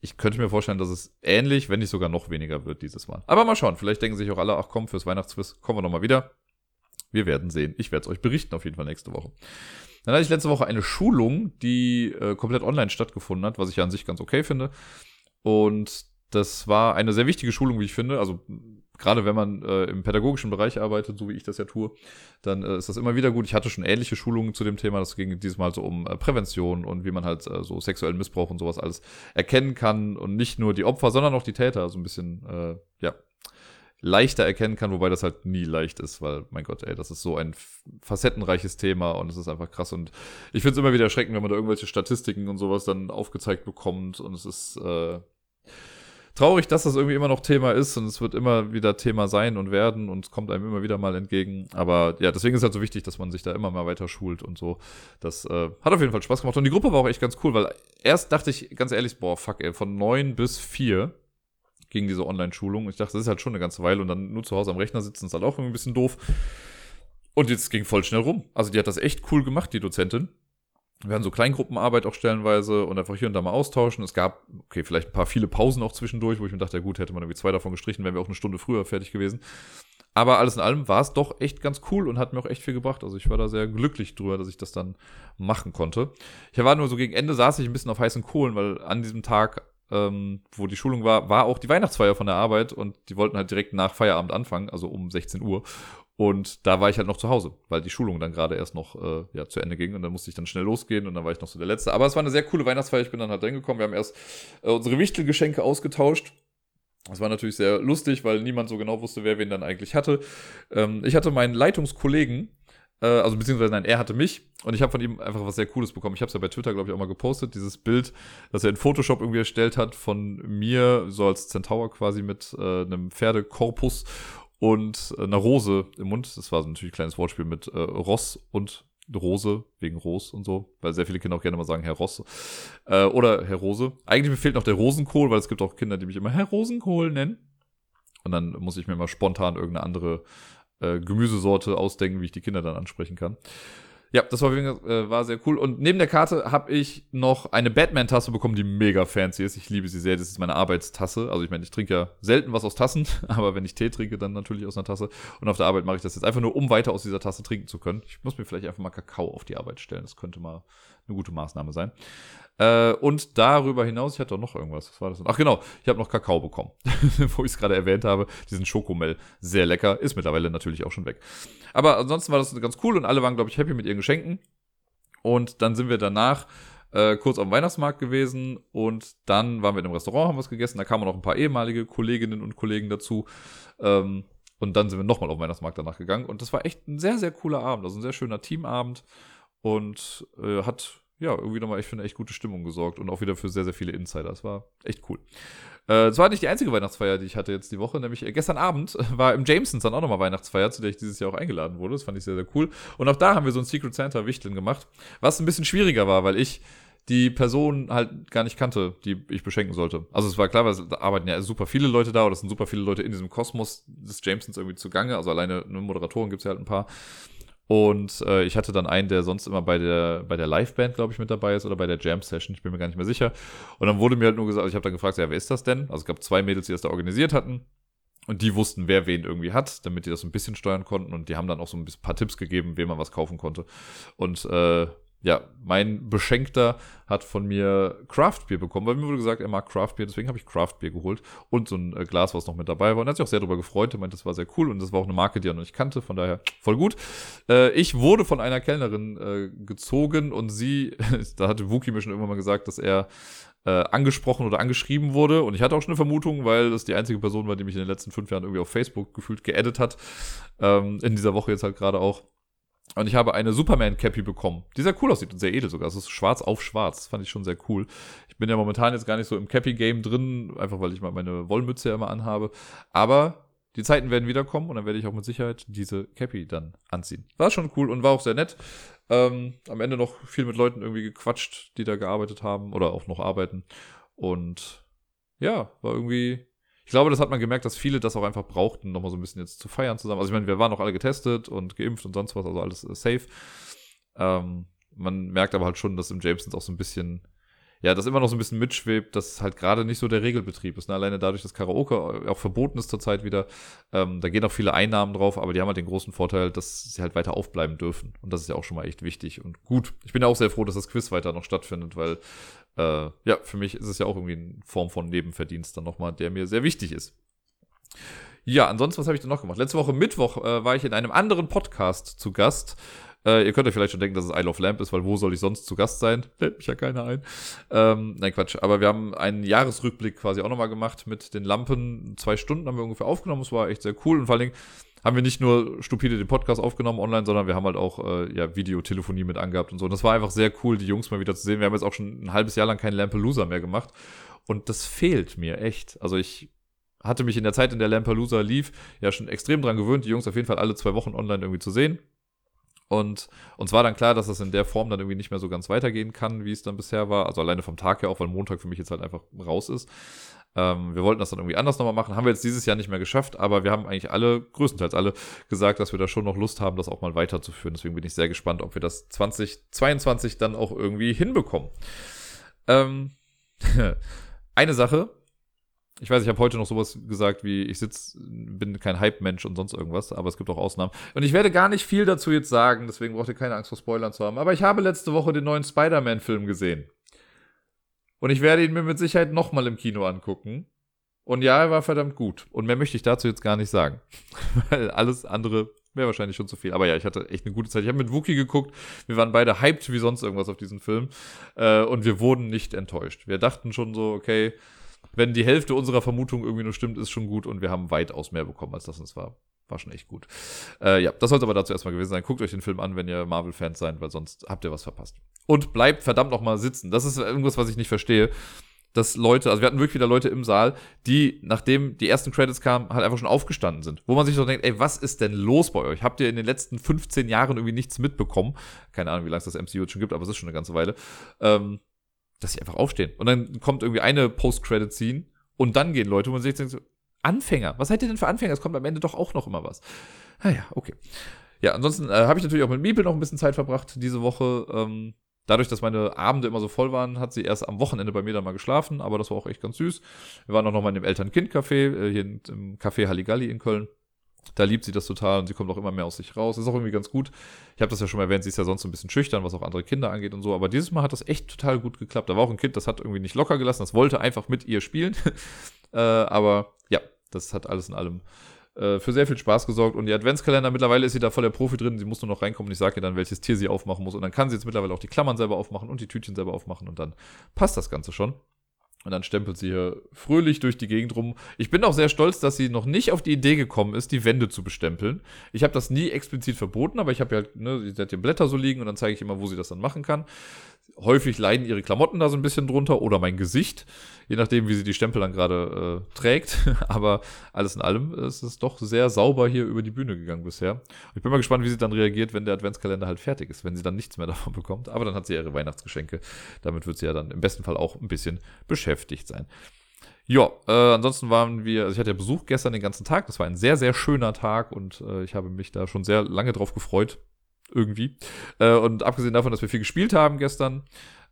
Speaker 1: Ich könnte mir vorstellen, dass es ähnlich, wenn nicht sogar noch weniger wird dieses Mal. Aber mal schauen. Vielleicht denken sich auch alle, ach komm, fürs Weihnachtsquiz kommen wir nochmal wieder. Wir werden sehen. Ich werde es euch berichten auf jeden Fall nächste Woche. Dann hatte ich letzte Woche eine Schulung, die äh, komplett online stattgefunden hat, was ich ja an sich ganz okay finde. Und das war eine sehr wichtige Schulung, wie ich finde. Also gerade wenn man äh, im pädagogischen Bereich arbeitet, so wie ich das ja tue, dann äh, ist das immer wieder gut. Ich hatte schon ähnliche Schulungen zu dem Thema. Das ging dieses Mal so um äh, Prävention und wie man halt äh, so sexuellen Missbrauch und sowas alles erkennen kann und nicht nur die Opfer, sondern auch die Täter so ein bisschen, äh, ja, leichter erkennen kann, wobei das halt nie leicht ist, weil, mein Gott, ey, das ist so ein facettenreiches Thema und es ist einfach krass. Und ich finde es immer wieder erschreckend, wenn man da irgendwelche Statistiken und sowas dann aufgezeigt bekommt und es ist, äh, traurig, dass das irgendwie immer noch Thema ist und es wird immer wieder Thema sein und werden und es kommt einem immer wieder mal entgegen. Aber ja, deswegen ist es halt so wichtig, dass man sich da immer mal weiter schult und so. Das äh, hat auf jeden Fall Spaß gemacht und die Gruppe war auch echt ganz cool, weil erst dachte ich ganz ehrlich, boah, fuck, ey, von neun bis vier ging diese Online-Schulung. Ich dachte, das ist halt schon eine ganze Weile und dann nur zu Hause am Rechner sitzen ist halt auch irgendwie ein bisschen doof. Und jetzt ging voll schnell rum. Also die hat das echt cool gemacht, die Dozentin wir hatten so Kleingruppenarbeit auch stellenweise und einfach hier und da mal austauschen. Es gab, okay, vielleicht ein paar viele Pausen auch zwischendurch, wo ich mir dachte, ja gut, hätte man irgendwie zwei davon gestrichen, wären wir auch eine Stunde früher fertig gewesen. Aber alles in allem war es doch echt ganz cool und hat mir auch echt viel gebracht. Also ich war da sehr glücklich drüber, dass ich das dann machen konnte. Ich war nur so gegen Ende saß ich ein bisschen auf heißen Kohlen, weil an diesem Tag, ähm, wo die Schulung war, war auch die Weihnachtsfeier von der Arbeit und die wollten halt direkt nach Feierabend anfangen, also um 16 Uhr. Und da war ich halt noch zu Hause, weil die Schulung dann gerade erst noch äh, ja, zu Ende ging und dann musste ich dann schnell losgehen und dann war ich noch so der Letzte. Aber es war eine sehr coole Weihnachtsfeier, ich bin dann halt reingekommen. Wir haben erst äh, unsere Wichtelgeschenke ausgetauscht. Das war natürlich sehr lustig, weil niemand so genau wusste, wer wen dann eigentlich hatte. Ähm, ich hatte meinen Leitungskollegen, äh, also beziehungsweise nein, er hatte mich und ich habe von ihm einfach was sehr Cooles bekommen. Ich habe es ja bei Twitter, glaube ich, auch mal gepostet, dieses Bild, das er in Photoshop irgendwie erstellt hat von mir, so als Centaur quasi mit äh, einem Pferdekorpus und äh, eine Rose im Mund. Das war natürlich ein kleines Wortspiel mit äh, Ross und Rose, wegen Ros und so, weil sehr viele Kinder auch gerne mal sagen Herr Ross äh, oder Herr Rose. Eigentlich fehlt noch der Rosenkohl, weil es gibt auch Kinder, die mich immer Herr Rosenkohl nennen. Und dann muss ich mir mal spontan irgendeine andere äh, Gemüsesorte ausdenken, wie ich die Kinder dann ansprechen kann. Ja, das war, äh, war sehr cool. Und neben der Karte habe ich noch eine Batman-Tasse bekommen, die mega fancy ist. Ich liebe sie sehr. Das ist meine Arbeitstasse. Also ich meine, ich trinke ja selten was aus Tassen, aber wenn ich Tee trinke, dann natürlich aus einer Tasse. Und auf der Arbeit mache ich das jetzt einfach nur, um weiter aus dieser Tasse trinken zu können. Ich muss mir vielleicht einfach mal Kakao auf die Arbeit stellen. Das könnte mal eine gute Maßnahme sein. Äh, und darüber hinaus, ich hatte doch noch irgendwas. Was war das denn? Ach genau, ich habe noch Kakao bekommen, wo ich es gerade erwähnt habe. Diesen Schokomel. Sehr lecker. Ist mittlerweile natürlich auch schon weg. Aber ansonsten war das ganz cool und alle waren, glaube ich, happy mit ihren Geschenken. Und dann sind wir danach äh, kurz am Weihnachtsmarkt gewesen und dann waren wir in einem Restaurant, haben was gegessen. Da kamen noch ein paar ehemalige Kolleginnen und Kollegen dazu. Ähm, und dann sind wir nochmal auf den Weihnachtsmarkt danach gegangen. Und das war echt ein sehr, sehr cooler Abend. Also ein sehr schöner Teamabend. Und äh, hat, ja, irgendwie nochmal, ich finde, echt gute Stimmung gesorgt. Und auch wieder für sehr, sehr viele Insider. Das war echt cool. Äh, das war nicht die einzige Weihnachtsfeier, die ich hatte jetzt die Woche. Nämlich äh, gestern Abend war im Jamesons dann auch nochmal Weihnachtsfeier, zu der ich dieses Jahr auch eingeladen wurde. Das fand ich sehr, sehr cool. Und auch da haben wir so ein Secret Santa Wichteln gemacht. Was ein bisschen schwieriger war, weil ich die Person halt gar nicht kannte, die ich beschenken sollte. Also es war klar, weil da arbeiten ja super viele Leute da oder es sind super viele Leute in diesem Kosmos des Jamesons irgendwie zugange. Also alleine eine Moderatoren gibt es ja halt ein paar. Und äh, ich hatte dann einen, der sonst immer bei der, bei der Liveband, glaube ich, mit dabei ist oder bei der Jam-Session, ich bin mir gar nicht mehr sicher. Und dann wurde mir halt nur gesagt, also ich habe dann gefragt, ja, wer ist das denn? Also es gab zwei Mädels, die das da organisiert hatten. Und die wussten, wer wen irgendwie hat, damit die das ein bisschen steuern konnten. Und die haben dann auch so ein paar Tipps gegeben, wem man was kaufen konnte. Und äh, ja, mein Beschenkter hat von mir Craftbier bekommen, weil mir wurde gesagt, er mag Craftbier, deswegen habe ich Craftbier geholt und so ein äh, Glas, was noch mit dabei war. Und er hat sich auch sehr darüber gefreut, er meinte, das war sehr cool und das war auch eine Marke, die er noch nicht kannte, von daher voll gut. Äh, ich wurde von einer Kellnerin äh, gezogen und sie, da hatte Wookie mir schon irgendwann mal gesagt, dass er äh, angesprochen oder angeschrieben wurde. Und ich hatte auch schon eine Vermutung, weil das die einzige Person war, die mich in den letzten fünf Jahren irgendwie auf Facebook gefühlt geedit hat. Ähm, in dieser Woche jetzt halt gerade auch. Und ich habe eine Superman-Cappy bekommen, die sehr cool aussieht und sehr edel sogar. Es ist schwarz auf schwarz. Das fand ich schon sehr cool. Ich bin ja momentan jetzt gar nicht so im Cappy-Game drin, einfach weil ich mal meine Wollmütze ja immer anhabe. Aber die Zeiten werden wiederkommen und dann werde ich auch mit Sicherheit diese Cappy dann anziehen. War schon cool und war auch sehr nett. Ähm, am Ende noch viel mit Leuten irgendwie gequatscht, die da gearbeitet haben oder auch noch arbeiten. Und ja, war irgendwie glaube, das hat man gemerkt, dass viele das auch einfach brauchten, nochmal so ein bisschen jetzt zu feiern zusammen. Also ich meine, wir waren auch alle getestet und geimpft und sonst was, also alles äh, safe. Ähm, man merkt aber halt schon, dass im Jamesons auch so ein bisschen, ja, das immer noch so ein bisschen mitschwebt, dass halt gerade nicht so der Regelbetrieb ist. Ne? Alleine dadurch, dass Karaoke auch verboten ist zurzeit wieder, ähm, da gehen auch viele Einnahmen drauf, aber die haben halt den großen Vorteil, dass sie halt weiter aufbleiben dürfen. Und das ist ja auch schon mal echt wichtig und gut. Ich bin ja auch sehr froh, dass das Quiz weiter noch stattfindet, weil äh, ja, für mich ist es ja auch irgendwie eine Form von Nebenverdienst dann nochmal, der mir sehr wichtig ist. Ja, ansonsten, was habe ich denn noch gemacht? Letzte Woche Mittwoch äh, war ich in einem anderen Podcast zu Gast. Äh, ihr könnt euch vielleicht schon denken, dass es Isle of Lamp ist, weil wo soll ich sonst zu Gast sein? Fällt mich ja keiner ein. Ähm, nein, Quatsch. Aber wir haben einen Jahresrückblick quasi auch nochmal gemacht mit den Lampen. Zwei Stunden haben wir ungefähr aufgenommen. Es war echt sehr cool und vor allen Dingen haben wir nicht nur stupide den Podcast aufgenommen online, sondern wir haben halt auch äh, ja, Videotelefonie mit angehabt und so. Und das war einfach sehr cool, die Jungs mal wieder zu sehen. Wir haben jetzt auch schon ein halbes Jahr lang keinen Lampelusa mehr gemacht. Und das fehlt mir echt. Also ich hatte mich in der Zeit, in der Lampelusa lief, ja schon extrem dran gewöhnt, die Jungs auf jeden Fall alle zwei Wochen online irgendwie zu sehen. Und uns war dann klar, dass das in der Form dann irgendwie nicht mehr so ganz weitergehen kann, wie es dann bisher war. Also alleine vom Tag her auch, weil Montag für mich jetzt halt einfach raus ist. Ähm, wir wollten das dann irgendwie anders nochmal machen. Haben wir jetzt dieses Jahr nicht mehr geschafft, aber wir haben eigentlich alle, größtenteils alle, gesagt, dass wir da schon noch Lust haben, das auch mal weiterzuführen. Deswegen bin ich sehr gespannt, ob wir das 2022 dann auch irgendwie hinbekommen. Ähm, eine Sache, ich weiß, ich habe heute noch sowas gesagt wie, ich sitz, bin kein Hype-Mensch und sonst irgendwas, aber es gibt auch Ausnahmen. Und ich werde gar nicht viel dazu jetzt sagen, deswegen braucht ihr keine Angst vor Spoilern zu haben. Aber ich habe letzte Woche den neuen Spider-Man-Film gesehen. Und ich werde ihn mir mit Sicherheit nochmal im Kino angucken. Und ja, er war verdammt gut. Und mehr möchte ich dazu jetzt gar nicht sagen. Weil alles andere wäre wahrscheinlich schon zu viel. Aber ja, ich hatte echt eine gute Zeit. Ich habe mit Wookie geguckt. Wir waren beide hyped wie sonst irgendwas auf diesen Film. Äh, und wir wurden nicht enttäuscht. Wir dachten schon so, okay, wenn die Hälfte unserer Vermutung irgendwie nur stimmt, ist schon gut. Und wir haben weitaus mehr bekommen, als das uns war. War schon echt gut. Äh, ja, das sollte aber dazu erstmal gewesen sein. Guckt euch den Film an, wenn ihr Marvel-Fans seid, weil sonst habt ihr was verpasst. Und bleibt verdammt nochmal sitzen. Das ist irgendwas, was ich nicht verstehe. Dass Leute, also wir hatten wirklich wieder Leute im Saal, die, nachdem die ersten Credits kamen, halt einfach schon aufgestanden sind. Wo man sich so denkt, ey, was ist denn los bei euch? Habt ihr in den letzten 15 Jahren irgendwie nichts mitbekommen? Keine Ahnung, wie lange es das MCU jetzt schon gibt, aber es ist schon eine ganze Weile. Ähm, dass sie einfach aufstehen. Und dann kommt irgendwie eine Post-Credit-Scene und dann gehen Leute, wo man denkt, so, Anfänger. Was seid ihr denn für Anfänger? Es kommt am Ende doch auch noch immer was. Naja, ah okay. Ja, ansonsten äh, habe ich natürlich auch mit Miepel noch ein bisschen Zeit verbracht diese Woche. Ähm, dadurch, dass meine Abende immer so voll waren, hat sie erst am Wochenende bei mir dann mal geschlafen, aber das war auch echt ganz süß. Wir waren auch noch mal in dem Eltern-Kind-Café, äh, hier im Café Halligalli in Köln. Da liebt sie das total und sie kommt auch immer mehr aus sich raus. Ist auch irgendwie ganz gut. Ich habe das ja schon mal erwähnt, sie ist ja sonst ein bisschen schüchtern, was auch andere Kinder angeht und so. Aber dieses Mal hat das echt total gut geklappt. Da war auch ein Kind, das hat irgendwie nicht locker gelassen, das wollte einfach mit ihr spielen. äh, aber ja, das hat alles in allem äh, für sehr viel Spaß gesorgt. Und die Adventskalender, mittlerweile ist sie da voll der Profi drin. Sie muss nur noch reinkommen und ich sage ihr dann, welches Tier sie aufmachen muss. Und dann kann sie jetzt mittlerweile auch die Klammern selber aufmachen und die Tütchen selber aufmachen. Und dann passt das Ganze schon. Und dann stempelt sie hier fröhlich durch die Gegend rum. Ich bin auch sehr stolz, dass sie noch nicht auf die Idee gekommen ist, die Wände zu bestempeln. Ich habe das nie explizit verboten, aber ich habe ja ne, sie hat die Blätter so liegen und dann zeige ich immer, wo sie das dann machen kann. Häufig leiden ihre Klamotten da so ein bisschen drunter oder mein Gesicht, je nachdem, wie sie die Stempel dann gerade äh, trägt. Aber alles in allem ist es doch sehr sauber hier über die Bühne gegangen bisher. Ich bin mal gespannt, wie sie dann reagiert, wenn der Adventskalender halt fertig ist, wenn sie dann nichts mehr davon bekommt. Aber dann hat sie ihre Weihnachtsgeschenke. Damit wird sie ja dann im besten Fall auch ein bisschen beschäftigt sein. Ja, äh, ansonsten waren wir, also ich hatte ja Besuch gestern den ganzen Tag. Das war ein sehr, sehr schöner Tag und äh, ich habe mich da schon sehr lange drauf gefreut irgendwie. Äh, und abgesehen davon, dass wir viel gespielt haben gestern,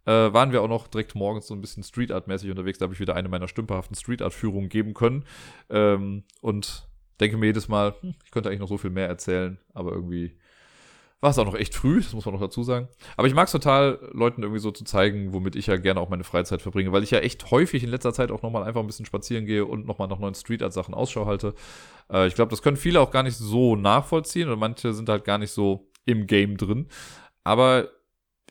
Speaker 1: äh, waren wir auch noch direkt morgens so ein bisschen Street Art-mäßig unterwegs. Da habe ich wieder eine meiner stümperhaften Street Art-Führungen geben können. Ähm, und denke mir jedes Mal, hm, ich könnte eigentlich noch so viel mehr erzählen, aber irgendwie war es auch noch echt früh, das muss man noch dazu sagen. Aber ich mag es total, Leuten irgendwie so zu zeigen, womit ich ja gerne auch meine Freizeit verbringe, weil ich ja echt häufig in letzter Zeit auch nochmal einfach ein bisschen spazieren gehe und nochmal nach neuen Street Art Sachen Ausschau halte. Äh, ich glaube, das können viele auch gar nicht so nachvollziehen und manche sind halt gar nicht so im Game drin. Aber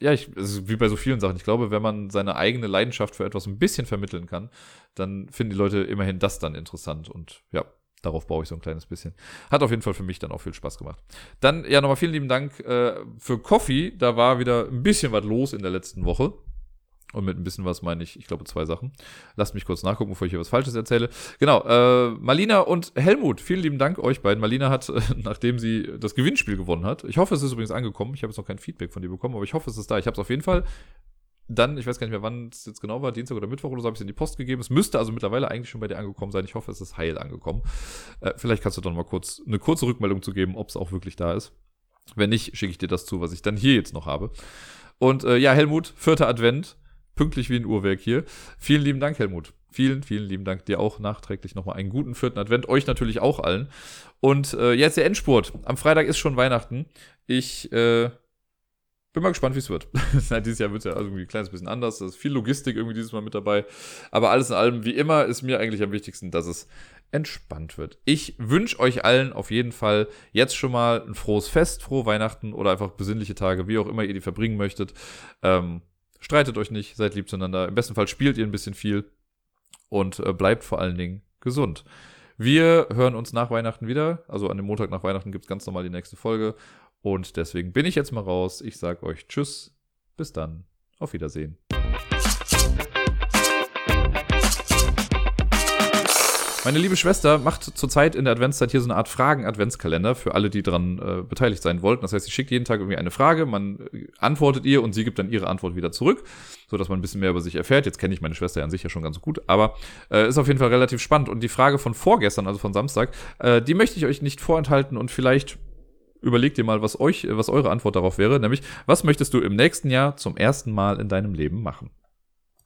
Speaker 1: ja, ich, wie bei so vielen Sachen, ich glaube, wenn man seine eigene Leidenschaft für etwas ein bisschen vermitteln kann, dann finden die Leute immerhin das dann interessant. Und ja, darauf baue ich so ein kleines bisschen. Hat auf jeden Fall für mich dann auch viel Spaß gemacht. Dann, ja, nochmal vielen lieben Dank äh, für Coffee. Da war wieder ein bisschen was los in der letzten Woche. Und mit ein bisschen was meine ich, ich glaube, zwei Sachen. Lasst mich kurz nachgucken, bevor ich hier was Falsches erzähle. Genau, äh, Malina und Helmut, vielen lieben Dank euch beiden. Malina hat, äh, nachdem sie das Gewinnspiel gewonnen hat, ich hoffe, es ist übrigens angekommen. Ich habe jetzt noch kein Feedback von dir bekommen, aber ich hoffe, es ist da. Ich habe es auf jeden Fall dann, ich weiß gar nicht mehr, wann es jetzt genau war, Dienstag oder Mittwoch oder so, habe ich es in die Post gegeben. Es müsste also mittlerweile eigentlich schon bei dir angekommen sein. Ich hoffe, es ist heil angekommen. Äh, vielleicht kannst du dann mal kurz eine kurze Rückmeldung zu geben, ob es auch wirklich da ist. Wenn nicht, schicke ich dir das zu, was ich dann hier jetzt noch habe. Und äh, ja, Helmut, vierter Advent pünktlich wie ein Uhrwerk hier. Vielen lieben Dank, Helmut. Vielen, vielen lieben Dank dir auch nachträglich nochmal einen guten vierten Advent. Euch natürlich auch allen. Und äh, jetzt der Endspurt. Am Freitag ist schon Weihnachten. Ich äh, bin mal gespannt, wie es wird. dieses Jahr wird es ja irgendwie ein kleines bisschen anders. Da ist viel Logistik irgendwie dieses Mal mit dabei. Aber alles in allem, wie immer, ist mir eigentlich am wichtigsten, dass es entspannt wird. Ich wünsche euch allen auf jeden Fall jetzt schon mal ein frohes Fest, frohe Weihnachten oder einfach besinnliche Tage, wie auch immer ihr die verbringen möchtet. Ähm, Streitet euch nicht, seid lieb zueinander. Im besten Fall spielt ihr ein bisschen viel und äh, bleibt vor allen Dingen gesund. Wir hören uns nach Weihnachten wieder. Also an dem Montag nach Weihnachten gibt es ganz normal die nächste Folge. Und deswegen bin ich jetzt mal raus. Ich sage euch Tschüss. Bis dann. Auf Wiedersehen. Meine liebe Schwester macht zurzeit in der Adventszeit hier so eine Art Fragen-Adventskalender für alle, die daran äh, beteiligt sein wollten. Das heißt, sie schickt jeden Tag irgendwie eine Frage, man äh, antwortet ihr und sie gibt dann ihre Antwort wieder zurück, so dass man ein bisschen mehr über sich erfährt. Jetzt kenne ich meine Schwester ja an sich ja schon ganz gut, aber äh, ist auf jeden Fall relativ spannend. Und die Frage von vorgestern, also von Samstag, äh, die möchte ich euch nicht vorenthalten und vielleicht überlegt ihr mal, was euch, was eure Antwort darauf wäre, nämlich, was möchtest du im nächsten Jahr zum ersten Mal in deinem Leben machen?